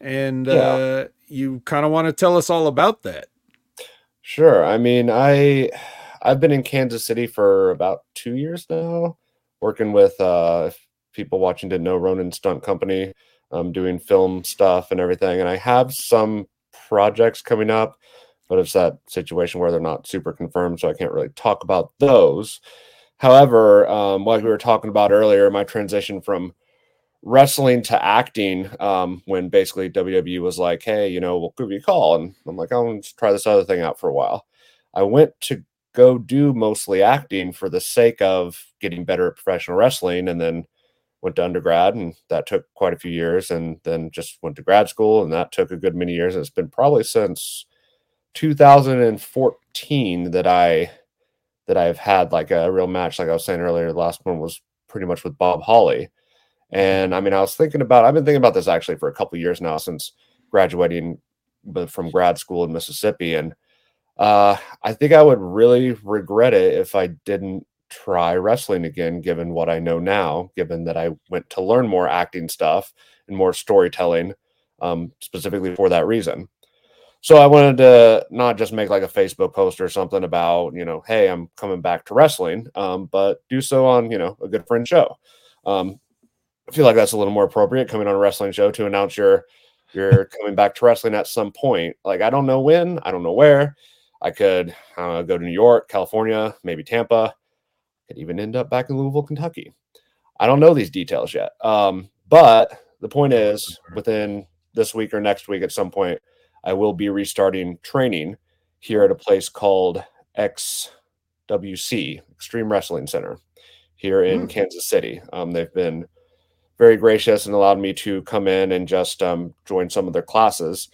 and uh, you kind of want to tell us all about that. Sure. I mean, I I've been in Kansas City for about two years now, working with uh if people watching didn't know Ronin Stunt Company, um, doing film stuff and everything. And I have some projects coming up, but it's that situation where they're not super confirmed, so I can't really talk about those. However, um, like we were talking about earlier, my transition from wrestling to acting um, when basically WWE was like, hey, you know, we'll give you a call. And I'm like, I'll just try this other thing out for a while. I went to go do mostly acting for the sake of getting better at professional wrestling and then went to undergrad and that took quite a few years and then just went to grad school and that took a good many years. And it's been probably since 2014 that I that I've had like a real match. Like I was saying earlier, the last one was pretty much with Bob Holly. And I mean, I was thinking about, I've been thinking about this actually for a couple years now since graduating from grad school in Mississippi. And uh, I think I would really regret it if I didn't try wrestling again, given what I know now, given that I went to learn more acting stuff and more storytelling, um, specifically for that reason. So I wanted to not just make like a Facebook post or something about, you know, hey, I'm coming back to wrestling, um, but do so on, you know, a good friend show. Um, I feel like that's a little more appropriate coming on a wrestling show to announce you're you're (laughs) coming back to wrestling at some point. Like I don't know when, I don't know where. I could go to New York, California, maybe Tampa. Could even end up back in Louisville, Kentucky. I don't know these details yet. Um, but the point is, within this week or next week, at some point, I will be restarting training here at a place called XWC, Extreme Wrestling Center, here in Hmm. Kansas City. Um, they've been very gracious and allowed me to come in and just um, join some of their classes,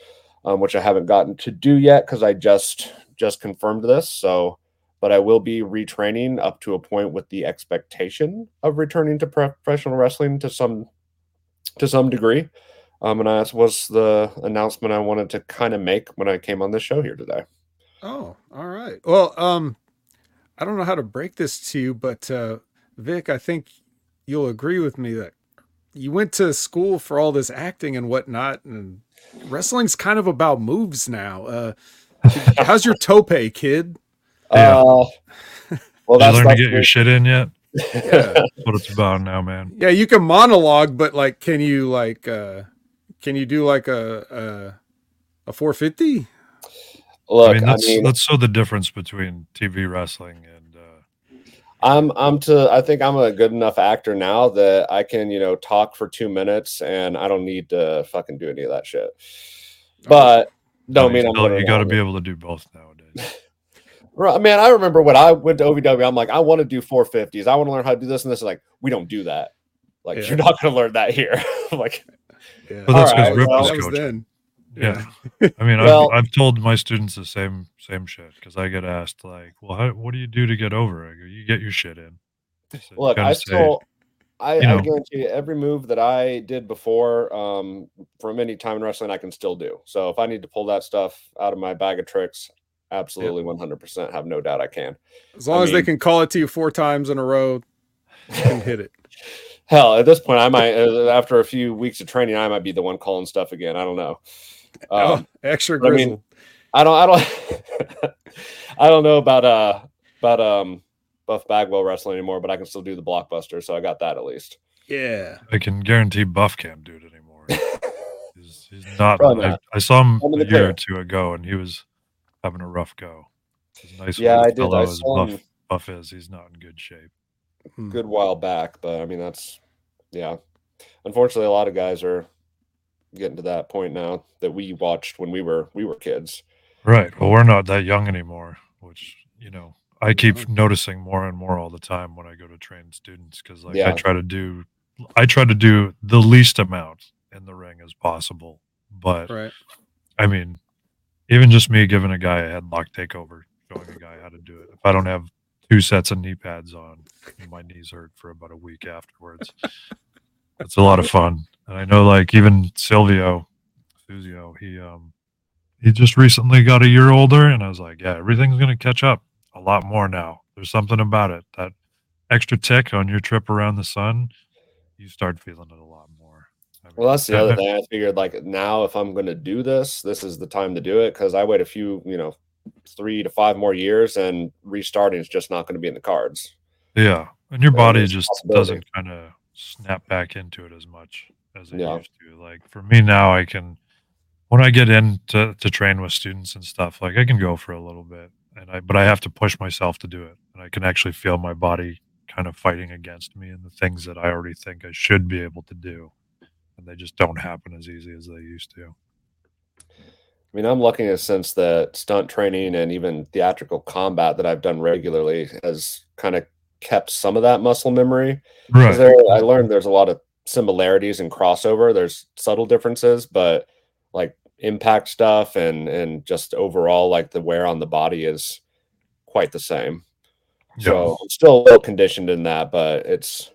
um, which I haven't gotten to do yet because I just just confirmed this. So, but I will be retraining up to a point with the expectation of returning to professional wrestling to some to some degree. Um, and that was the announcement I wanted to kind of make when I came on this show here today. Oh, all right. Well, um, I don't know how to break this to you, but uh, Vik, I think you'll agree with me that you went to school for all this acting and whatnot, and wrestling's kind of about moves now. Uh, how's your tope, kid? Yeah. Uh, well, Did that's, you learn to that's get your shit in yet? Yeah. That's what it's about now, man. yeah, you can monologue, but like, can you like, uh, can you do like a a, a 450? look. I mean, that's I mean, that's so the difference between TV wrestling and uh, I'm I'm to I think I'm a good enough actor now that I can, you know, talk for two minutes and I don't need to fucking do any of that shit. But don't you mean I'm still- gonna you got to be able to do both nowadays. Right, man, I remember when I went to OVW, I'm like, I want to do 450s. I want to learn how to do this and this. And Like, we don't do that. Like, Yeah. you're not gonna learn that here. (laughs) Like, Yeah. But that's because Alright, Rip well, was that was coaching. then. Yeah. (laughs) I mean, Well- I've, I've told my students the same same shit because I get asked like, "Well, how, what do you do to get over?" I go, "You get your shit in." I said, "You look, I say- still I, you I guarantee you every move that I did before um from any time in wrestling I can still do. So if I need to pull that stuff out of my bag of tricks, absolutely 100% have no doubt I can. As long I as they can call it to you four times in a row, you can hit it. (laughs) Hell, at this point, I might uh, after a few weeks of training, I might be the one calling stuff again. I don't know. (laughs) oh, Um, extra but I mean, I don't, I don't, (laughs) I don't know about uh about um Buff Bagwell wrestling anymore, but I can still do the blockbuster, so I got that at least. yeah. I can guarantee Buff can't do it anymore. he's, he's not. Probably I. I saw him I'm in a year clear. or two ago, and he was having a rough go. He's a nice Yeah, I did. fellow I as saw Buff, him Buff is. He's not in good shape. Hmm. good while back, but I mean that's yeah. Unfortunately, a lot of guys are getting to that point now that we watched when we were we were kids. Right. Well, we're not that young anymore, which you know I keep Mm-hmm. noticing more and more all the time when I go to train students because like I try to do, I try to do the least amount in the ring as possible. But Right. I mean, even just me giving a guy a headlock takeover, showing a guy how to do it. If I don't have two sets of knee pads on, my knees hurt for about a week afterwards. it's a lot of fun, and I know like even Silvio, Suzio, he um he just recently got a year older, and I was like, yeah, everything's gonna catch up a lot more now. There's something about it that extra tick on your trip around the sun, you start feeling it a lot Well, that's the other (laughs) thing. I figured like now if I'm going to do this, this is the time to do it because I wait a few, you know, three to five more years, and restarting is just not going to be in the cards. Yeah, and your So body just doesn't kind of snap back into it as much as it Yeah. used to. Like for me now, I can when I get in to, to train with students and stuff, like I can go for a little bit, and I but I have to push myself to do it, and I can actually feel my body kind of fighting against me and the things that I already think I should be able to do, and they just don't happen as easy as they used to. I mean, I'm lucky in a sense that stunt training and even theatrical combat that I've done regularly has kind of kept some of that muscle memory. Right. There, I learned there's a lot of similarities and crossover. There's subtle differences, but like impact stuff and and just overall like the wear on the body is quite the same. So I'm still a little conditioned in that, but it's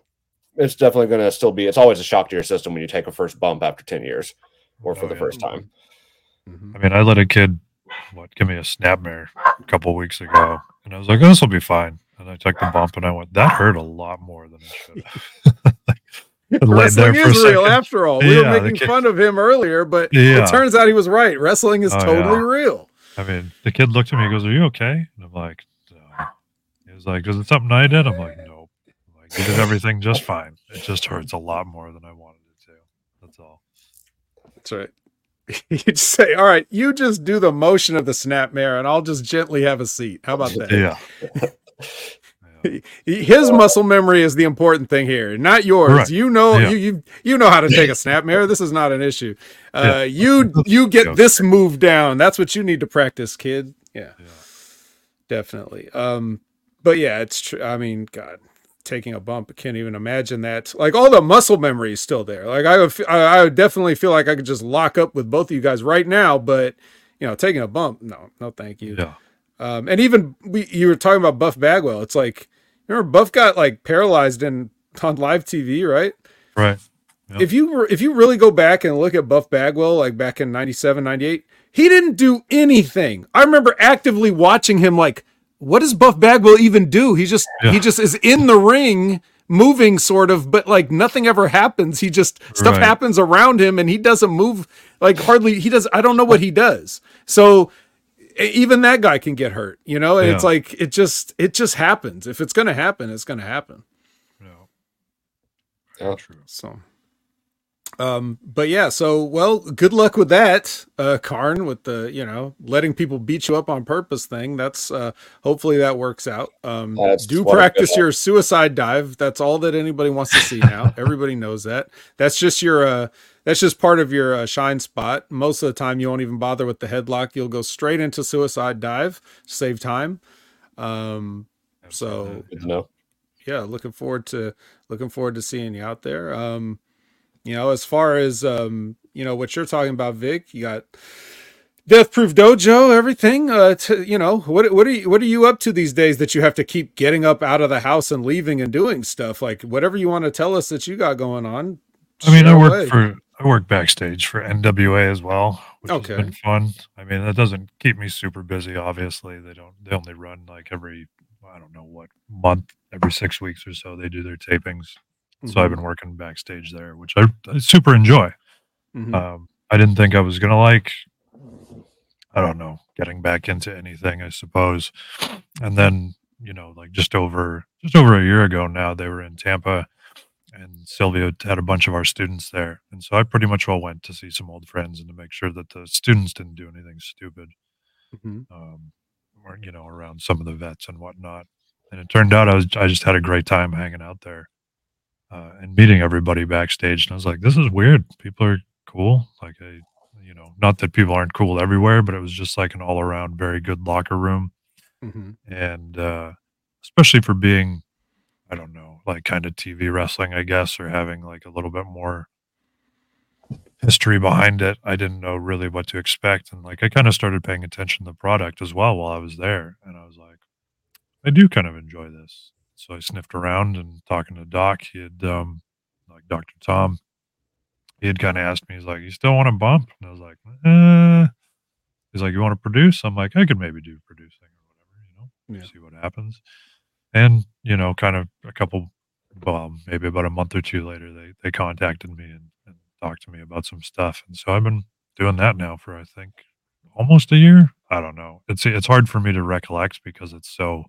it's definitely going to still be. It's always a shock to your system when you take a first bump after ten years or for Oh, the yeah. first time. Mhm. I mean, I let a kid what give me a snapmare a couple weeks ago, and I was like, "Oh, this will be fine." And I took the bump, and I went, "That hurt a lot more than it should." I (laughs) (laughs) laid Wrestling there for is real after all. We Yeah, were making kid- fun of him earlier, but Yeah. it turns out he was right. Wrestling is Oh, totally yeah. real. I mean, the kid looked at me, and goes, "Are you okay?" And I'm like, no. "He was like, is it something I did?" I'm like, Like, did everything just fine. It just hurts a lot more than I wanted it to. That's all." That's right. (laughs) You just say, "All right, you just do the motion of the snap snapmare, and I'll just gently have a seat." How about that? Yeah. (laughs) Yeah. His muscle memory is the important thing here, not yours. Right. You know, Yeah. you you you know how to take a snap snapmare. This is not an issue. Uh, Yeah. You you get this move down. That's what you need to practice, kid. Yeah, Yeah. definitely. Um, but yeah, it's true. I mean, God, taking a bump. I can't even imagine that. Like all the muscle memory is still there. Like I would, I would definitely feel like I could just lock up with both of you guys right now. But you know, taking a bump, no, no, thank you. Yeah. Um, and even we, you were talking about Buff Bagwell. It's like remember Buff got like paralyzed in on live TV, right? Right. Yep. If you were, if you really go back and look at Buff Bagwell, like back in 97, 98, he didn't do anything. I remember actively watching him like, what does Buff Bagwell even do? He just, he just is in the ring moving sort of, but like nothing ever happens. He just, stuff Right. happens around him and he doesn't move like hardly, he does, I don't know what he does. So even that guy can get hurt, you know, and it's like, it just, it just happens. If it's going to happen, it's going to happen. Yeah. True. So, um, but yeah, so well, good luck with that, uh, Kharn, with the you know letting people beat you up on purpose thing. That's uh, hopefully that works out. Um, That's do practice your suicide dive. That's all that anybody wants to see now. (laughs) Everybody knows that. That's just your uh, that's just part of your uh, shine spot. Most of the time, you won't even bother with the headlock. You'll go straight into suicide dive, save time. Um, so Good to know. yeah, looking forward to looking forward to seeing you out there. Um, you know, as far as um, you know, what you're talking about, Vik, you got Death Proof Dojo, everything. Uh, to, you know, what what are you what are you up to these days that you have to keep getting up out of the house and leaving and doing stuff like whatever you want to tell us that you got going on. I mean, I work away. for I work backstage for NWA as well, which Okay. has been fun. I mean, that doesn't keep me super busy. Obviously, they don't. They only run like every I don't know what month, every six weeks or so. They do their tapings. So I've Mhm, been working backstage there, which I, I super enjoy. mhm. Um, I didn't think I was gonna like. I don't know, getting back into anything, I suppose. And then you know, like just over just over a year ago now, they were in Tampa, and Sylvia had a bunch of our students there, and so I pretty much all went to see some old friends and to make sure that the students didn't do anything stupid, Mhm. um, or you know, around some of the vets and whatnot. And it turned out I was I just had a great time hanging out there uh, and meeting everybody backstage. And I was like, this is weird. People are cool. Like, I, you know, not that people aren't cool everywhere, but it was just like an all around very good locker room. Mhm. And uh, especially for being, I don't know, like kind of TV wrestling, I guess, or having like a little bit more history behind it. I didn't know really what to expect. And like, I kind of started paying attention to the product as well while I was there. And I was like, I do kind of enjoy this. So I sniffed around and talking to Doc, he had, um, like Dr. Tom, he had kind of asked me, he's like, you still want to bump? And I was like, eh. He's like, you want to produce? I'm like, I could maybe do producing or whatever, you know, Yeah. see what happens. And, you know, kind of a couple, well, maybe about a month or two later, they, they contacted me and, and talked to me about some stuff. And so I've been doing that now for, I think, almost a year. I don't know. It's, it's hard for me to recollect because it's so,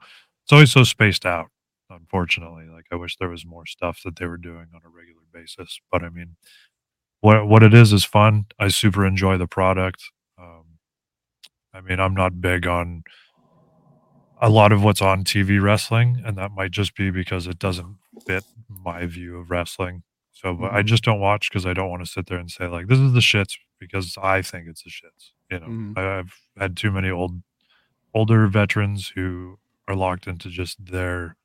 it's always so spaced out unfortunately. Like I wish there was more stuff that they were doing on a regular basis. But I mean, what what it is is fun. I super enjoy the product. Um, I mean, I'm not big on a lot of what's on TV wrestling, and that might just be because it doesn't fit my view of wrestling. So, but I just don't watch because I don't want to sit there and say like this is the shits because I think it's the shits. You know, Mhm. I, I've had too many old older veterans who are locked into just their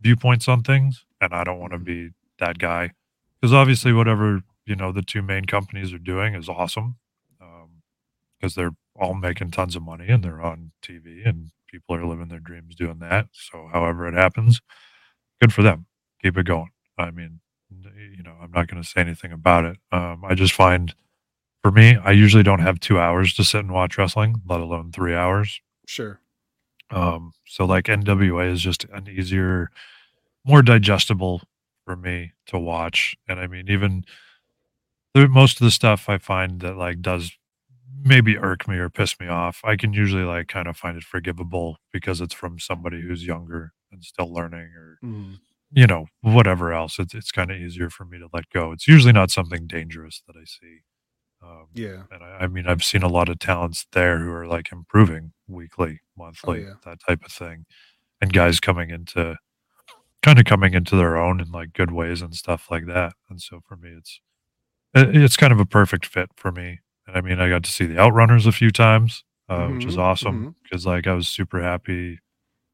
viewpoints on things and i don't want to be that guy. Because obviously whatever you know the two main companies are doing is awesome because they're all making tons of money and they're on tv and people are living their dreams doing that. So however it happens good for them. Keep it going. I mean you know i'm not going to say anything about it. Um, i just find for me i usually don't have two hours to sit and watch wrestling let alone three hours. Sure. Um, so like NWA is just an easier, more digestible for me to watch. And I mean, even the, most of the stuff I find that like does maybe irk me or piss me off, I can usually like kind of find it forgivable because it's from somebody who's younger and still learning or, Mhm. you know, whatever else. It's, it's kind of easier for me to let go. It's usually not something dangerous that I see. Um, Yeah. and I, I mean, I've seen a lot of talents there who are like improving weekly, monthly, yeah. that type of thing, and guys coming into kind of coming into their own in like good ways and stuff like that. And so for me, it's it's kind of a perfect fit for me. And I mean, I got to see the Outrunners a few times, uh, which is Mhm, awesome because like I was super happy.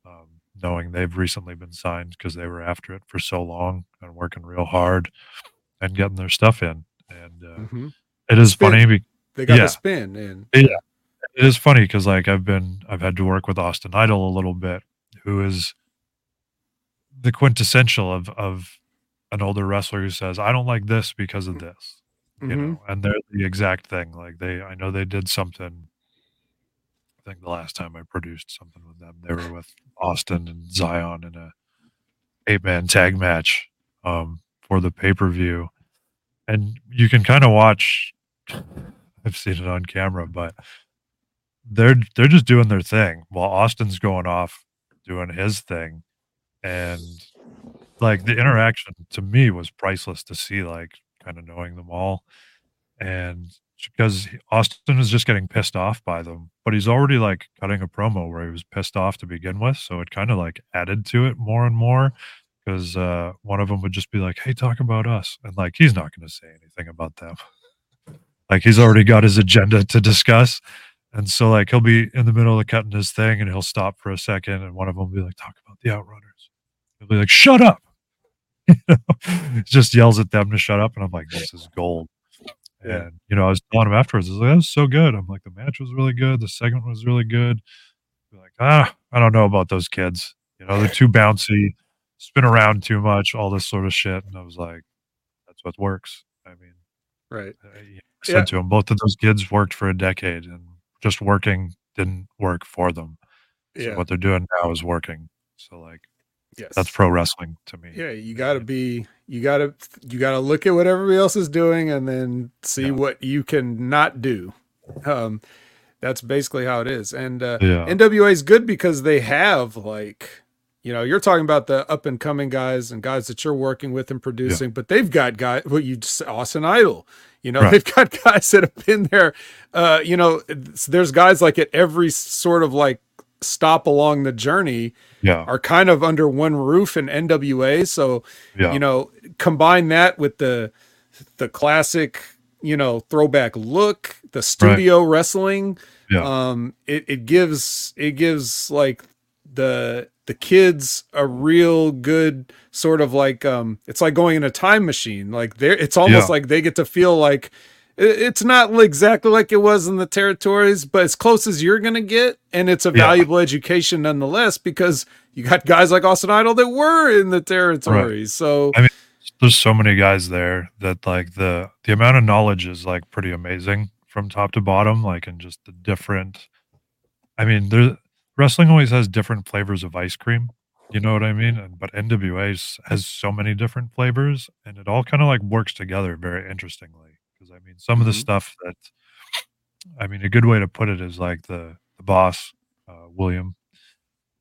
Um, knowing they've recently been signed because they were after it for so long and working real hard and getting their stuff in. And uh, Mhm. It is Spin. funny. Be- They got Yeah. the spin and yeah, it is funny because like I've been I've had to work with Austin Idol a little bit, who is the quintessential of of an older wrestler who says I don't like this because of this, you Mhm. know, and they're the exact thing. Like they, I know they did something. I think the last time I produced something with them, they were with Austin and Zion in a eight man tag match um, for the pay per view, and you can kind of watch. I've seen it on camera, but they're they're just doing their thing while Austin's going off doing his thing, and like the interaction to me was priceless to see, like kind of knowing them all, and because Austin was just getting pissed off by them, but he's already like cutting a promo where he was pissed off to begin with, so it kind of like added to it more and more. Because uh, one of them would just be like, "Hey, talk about us," and like he's not going to say anything about them. Like he's already got his agenda to discuss, and so like he'll be in the middle of cutting his thing, and he'll stop for a second, and one of them will be like, "Talk about the Outrunners." He'll be like, "Shut up!" (laughs) you know, just yells at them to shut up, and I'm like, "This is gold." And you know, I was telling him afterwards, I was like, "That was so good." I'm like, "The match was really good. The segment was really good." Be like, ah, I don't know about those kids. You know, they're too bouncy, spin around too much, all this sort of shit. And I was like, "That's what works." I mean, right. I I said Yeah. to him, both of those kids worked for a decade, and just working didn't work for them. So Yeah. what they're doing now is working. So like, Yes. that's pro wrestling to me. Yeah, you got to be you got to you got to look at what everybody else is doing and then see Yeah. what you can not do. Um that's basically how it is. And uh Yeah. NWA is good because they have like you know, you're talking about the up and coming guys and guys that you're working with and producing, but they've got guys what you just Austin Idol. You know, Right. they've got (laughs) guys that have been there uh you know, there's guys like at every sort of like stop along the journey Yeah. are kind of under one roof in NWA. So, Yeah. you know, combine that with the the classic, you know, throwback look, the studio wrestling. Yeah. Um, it, it gives it gives like the the kids a real good sort of like um it's like going in a time machine. Like they're it's almost Yeah. like they get to feel like it's not exactly like it was in the territories, but as close as you're gonna get, and it's a Yeah. valuable education nonetheless because you got guys like Austin Idol that were in the territories. So I mean, there's so many guys there that like the the amount of knowledge is like pretty amazing from top to bottom like and just the different i mean there wrestling always has different flavors of ice cream you know what i mean and but nwa has so many different flavors and it all kind of like works together very interestingly because i mean some of the Mhm. stuff that i mean a good way to put it is like the the boss uh, william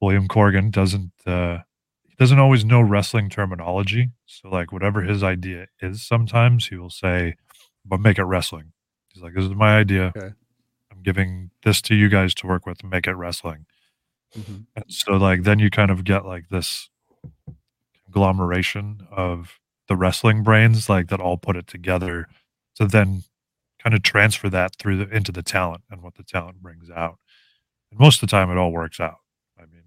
william corgan doesn't uh he doesn't always know wrestling terminology. So like whatever his idea is, sometimes he will say, "But make it wrestling." He's like, "This is my idea. Okay. I'm giving this to you guys to work with. Make it wrestling." Mhm. And so like then you kind of get like this conglomeration of the wrestling brains like that all put it together to then kind of transfer that through the, into the talent and what the talent brings out. And most of the time, it all works out. I mean,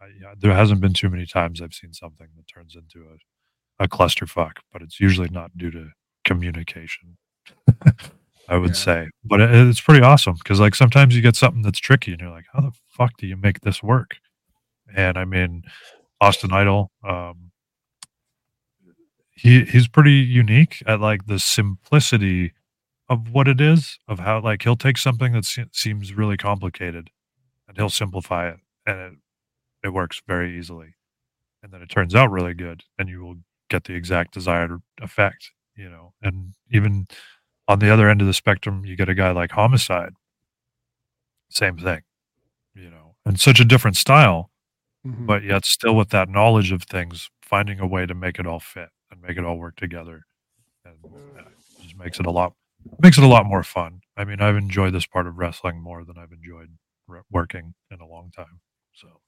I, yeah, there hasn't been too many times I've seen something that turns into a, a clusterfuck, but it's usually not due to communication. (laughs) I would Yeah. say, but it, it's pretty awesome because like sometimes you get something that's tricky and you're like, how the fuck do you make this work? And I mean, Austin Idol, um, he he's pretty unique at like the simplicity of what it is of how like he'll take something that se- seems really complicated and he'll simplify it and it it works very easily and then it turns out really good and you will get the exact desired effect you know and even on the other end of the spectrum you get a guy like homicide. Same thing you know and such a different style Mhm. but yet still with that knowledge of things finding a way to make it all fit and make it all work together. And it just makes it a lot makes it a lot more fun. I mean i've enjoyed this part of wrestling more than i've enjoyed re- working in a long time so.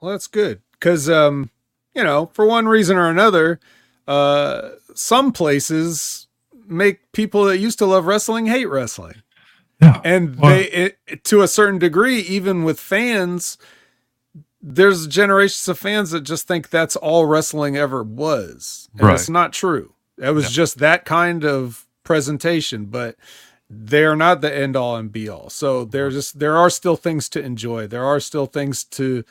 Well, that's good because, um, you know, for one reason or another, uh, some places make people that used to love wrestling hate wrestling, yeah and Well- they, it, to a certain degree, even with fans, there's generations of fans that just think that's all wrestling ever was. And Right. it's not true. It was Yeah. just that kind of presentation, but they're not the end all and be all. So there's just there are still things to enjoy. There are still things to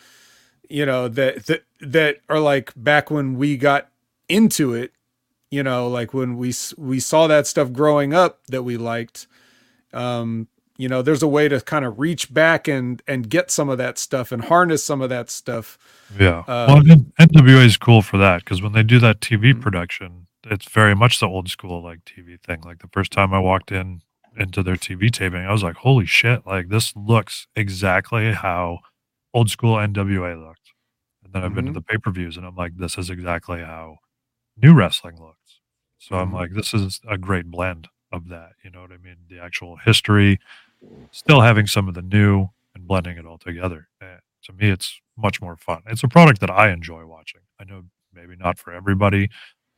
you know that that that are like back when we got into it, you know, like when we we saw that stuff growing up that we liked. Um you know, there's a way to kind of reach back and and get some of that stuff and harness some of that stuff. Yeah. Uh, well, NWA is cool for that because when they do that TV Mhm. production, it's very much the old school like TV thing. Like the first time I walked in into their TV taping, I was like, "Holy shit! Like this looks exactly how old school NWA looked." And then I've been to Mhm. the pay per views, and I'm like, "This is exactly how new wrestling looks." So I'm Mhm. like, "This is a great blend of that." You know what I mean? The actual history, still having some of the new, and blending it all together. Eh, to me, it's much more fun. It's a product that I enjoy watching. I know maybe not for everybody,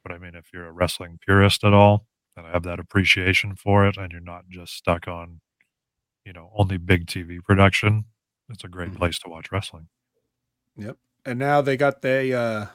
but I mean, if you're a wrestling purist at all and have that appreciation for it, and you're not just stuck on, you know, only big TV production, it's a great Mhm. place to watch wrestling. Yep. And now they got the uh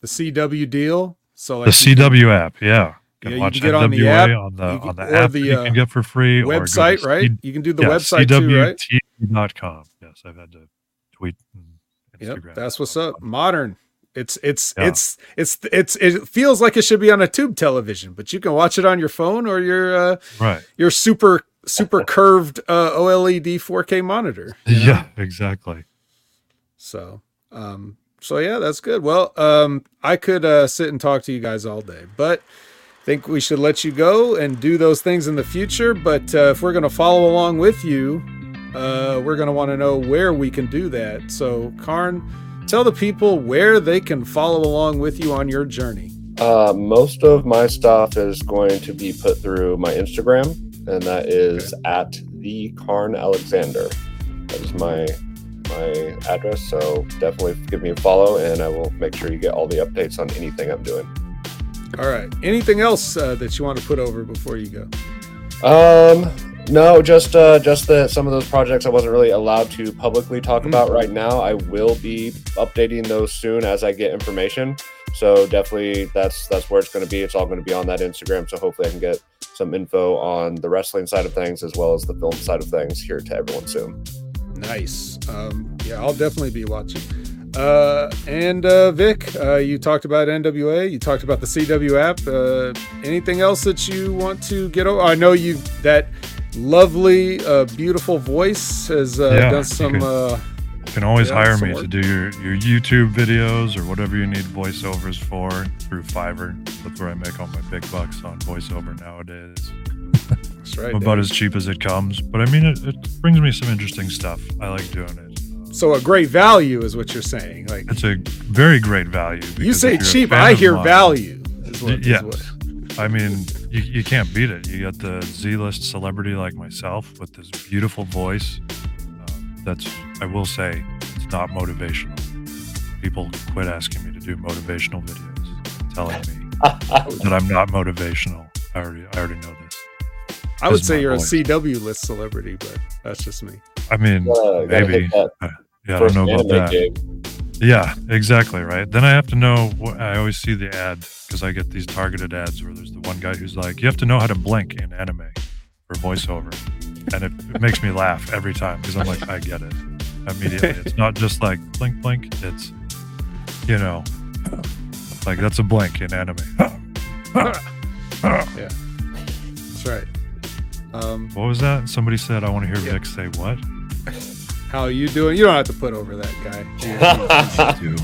the CW deal. So The like can- CW app, yeah. You Yeah, can you watch can get on the NWA app, on the can- on the app the, that you uh, can get for free. website, right? C- You can do the yeah, website too, right? CWTV.com. Yes, I've had to tweet and Instagram. Yep, that's what's up. Modern. It's it's Yeah. it's it's it's it feels like it should be on a tube television, but you can watch it on your phone or your uh Right. your super super curved uh OLED 4K monitor. Yeah, exactly. So, um, so yeah, that's good. Well, um, I could uh, sit and talk to you guys all day, but I think we should let you go and do those things in the future. But uh, if we're going to follow along with you, uh, we're going to want to know where we can do that. So, Kharn, tell the people where they can follow along with you on your journey. Uh, most of my stuff is going to be put through my Instagram, and that is at the Kharn Alexander. That is my my address. So definitely give me a follow, and I will make sure you get all the updates on anything I'm doing. All right. Anything else uh, that you want to put over before you go? Um, no, just uh, just that some of those projects I wasn't really allowed to publicly talk Mhm. about right now. I will be updating those soon as I get information. So definitely, that's that's where it's going to be. It's all going to be on that Instagram. So hopefully, I can get some info on the wrestling side of things as well as the film side of things here to everyone soon. Nice. Um, yeah, I'll definitely be watching. Uh, and uh, Vik, uh, you talked about NWA. You talked about the CW app. Uh, anything else that you want to get over? I know you that lovely, uh, beautiful voice has uh, Yeah, done some. can- Uh, You can always Yeah, hire me work. to do your, your YouTube videos or whatever you need voiceovers for through Fiverr. That's where I make all my big bucks on voiceover nowadays. That's right. About as cheap as it comes, but I mean, it, it brings me some interesting stuff. I like doing it. So a great value is what you're saying. Like It's a very great value. you say if you're a cheap, I hear mine- value. Is what, is Yes. what- I mean, you, you can't beat it. You got the Z-list celebrity like myself with this beautiful voice. Um, that's, I will say, it's not motivational. People quit asking me to do motivational videos, telling me (laughs) that I'm not motivational. I already, I already know this. I would say you're voice. a CW list celebrity, but that's just me. I mean, Uh, maybe. hit that yeah, I don't know about that. gig. Yeah, exactly right. Then I have to know. What, I always see the ad because I get these targeted ads where there's the one guy who's like, "You have to know how to blink in anime for voiceover," and it, it makes me laugh every time because I'm like, I get it immediately. It's not just like blink, blink. It's you know, like that's a blink in anime. Yeah, that's right. Um, What was that? Somebody said, "I want to hear Yeah. Vik say what?" (laughs) how are you doing? You don't have to put over that guy. (laughs)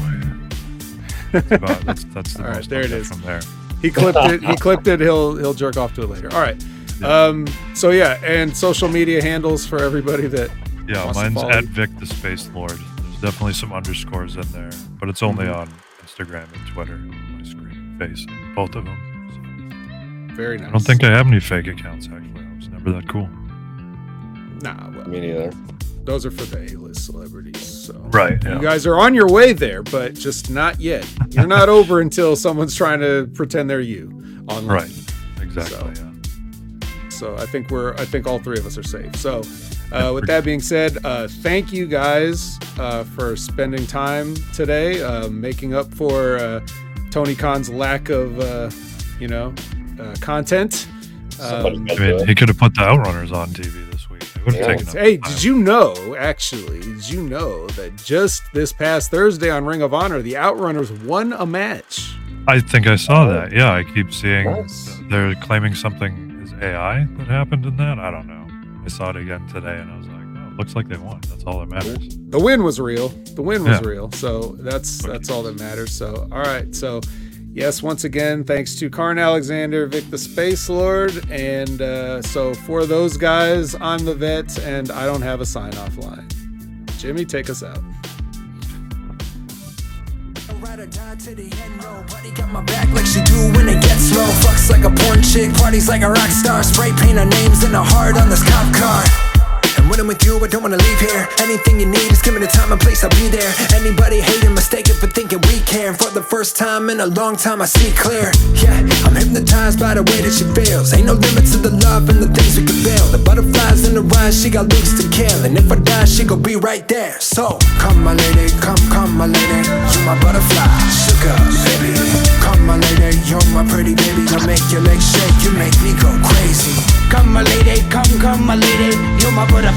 That's about, (laughs) that's, that's the All right, there it is. from there. He clipped it. He clipped it. He'll he'll jerk off to it later. All right. Yeah. Um. So yeah, and social media handles for everybody that. Yeah, mine's at. Vik the Space Lord. There's definitely some underscores in there, but it's only Mhm. on Instagram and Twitter. My screen face, both of them. Very nice. I don't think I have any fake accounts. Actually, I was never that cool. Nah. Well, Me neither. those are for the A-list celebrities. So. Right. You guys are on your way there, but just not yet. You're not (laughs) over until someone's trying to pretend they're you online. Right. Exactly. So- yeah. So I think we're I think all three of us are safe. So Uh, with that being said, uh, thank you guys uh, for spending time today, uh, making up for uh, Tony Khan's lack of, uh, you know, uh, content. Somebody's Um, I mean, he could have put the Outrunners on TV this week. It would have Yeah. taken Hey, time. did you know, actually, did you know that just this past Thursday on Ring of Honor, the Outrunners won a match? I think I saw that. Yeah, I keep seeing Nice. they're claiming something is AI that happened in that. I don't know. I saw it again today, and I was like, "Oh, it looks like they won. That's all that matters." The win was real. The win was Yeah. real. So that's that's all that matters. So all right. So yes, once again, thanks to Kharn Alexander, Vik the Space Lord, and uh, so for those guys, I'm the vet, and I don't have a sign off line. Jimmy, take us out. Got my back like she do when it gets low. Fucks like a porn chick, parties like a rock star. Spray paint our names in the heart on this cop car. When I'm with you, I don't wanna leave here. Anything you need, just give me the time and place, I'll be there. Anybody hating, mistaken for thinking we care. And for the first time in a long time, I see clear. Yeah, I'm hypnotized by the way that she feels. Ain't no limit to the love and the things we can build. The butterflies in the eyes, she got looks to kill. And if I die, she gon' be right there. So, come my lady, come, come my lady. You my butterfly, sugar, baby. Come my lady, you're my pretty baby. I make your legs shake, you make me go crazy. Come my lady, come, come my lady, you're my butterfly,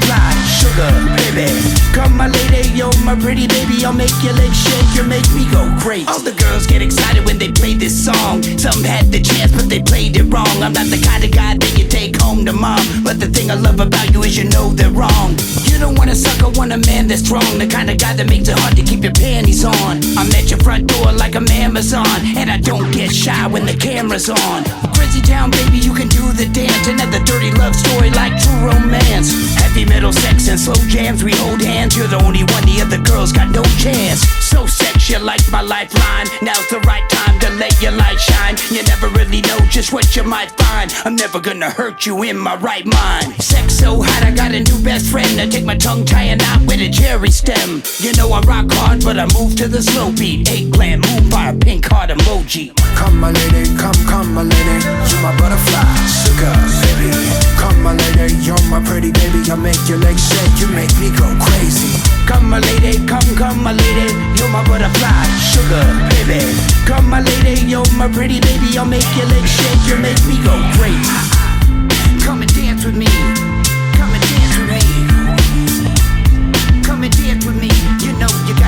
sugar, baby. Come my lady, you're my pretty baby, I'll make your legs shake, you make me go crazy. All the girls get excited when they play this song. Some had the chance, but they played it wrong. I'm not the kind of guy that you take home to mom. But the thing I love about you is you know they're wrong. You don't want a sucker, want a man that's strong. The kind of guy that makes it hard to keep your panties on. I'm at your front door like I'm Amazon. And I don't get shy when the camera's on. Crazy town, baby, you can do the dance. Another dirty love story like true romance. Metal sex and slow jams, we hold hands. You're the only one, the other girls got no chance. So sex, you like my lifeline. Now's the right time to let your light shine. You never really know just what you might find. I'm never gonna hurt you in my right mind. Sex so hot, I got a new best friend. I take my tongue, tie a knot with a cherry stem. You know I rock hard, but I move to the slow beat. Eggplant, move by a pink heart emoji. Come my lady, come, come my lady. You my butterfly, sugar, baby. Come my lady, you're my pretty baby. I make your legs shake, you make me go crazy. Come my lady, come, come my lady, you're my butterfly, sugar, baby. Come my lady, you're my pretty baby, I'll make your legs shake, you make me go crazy. Come and dance with me, come and dance with me. Come and dance with me, you know you got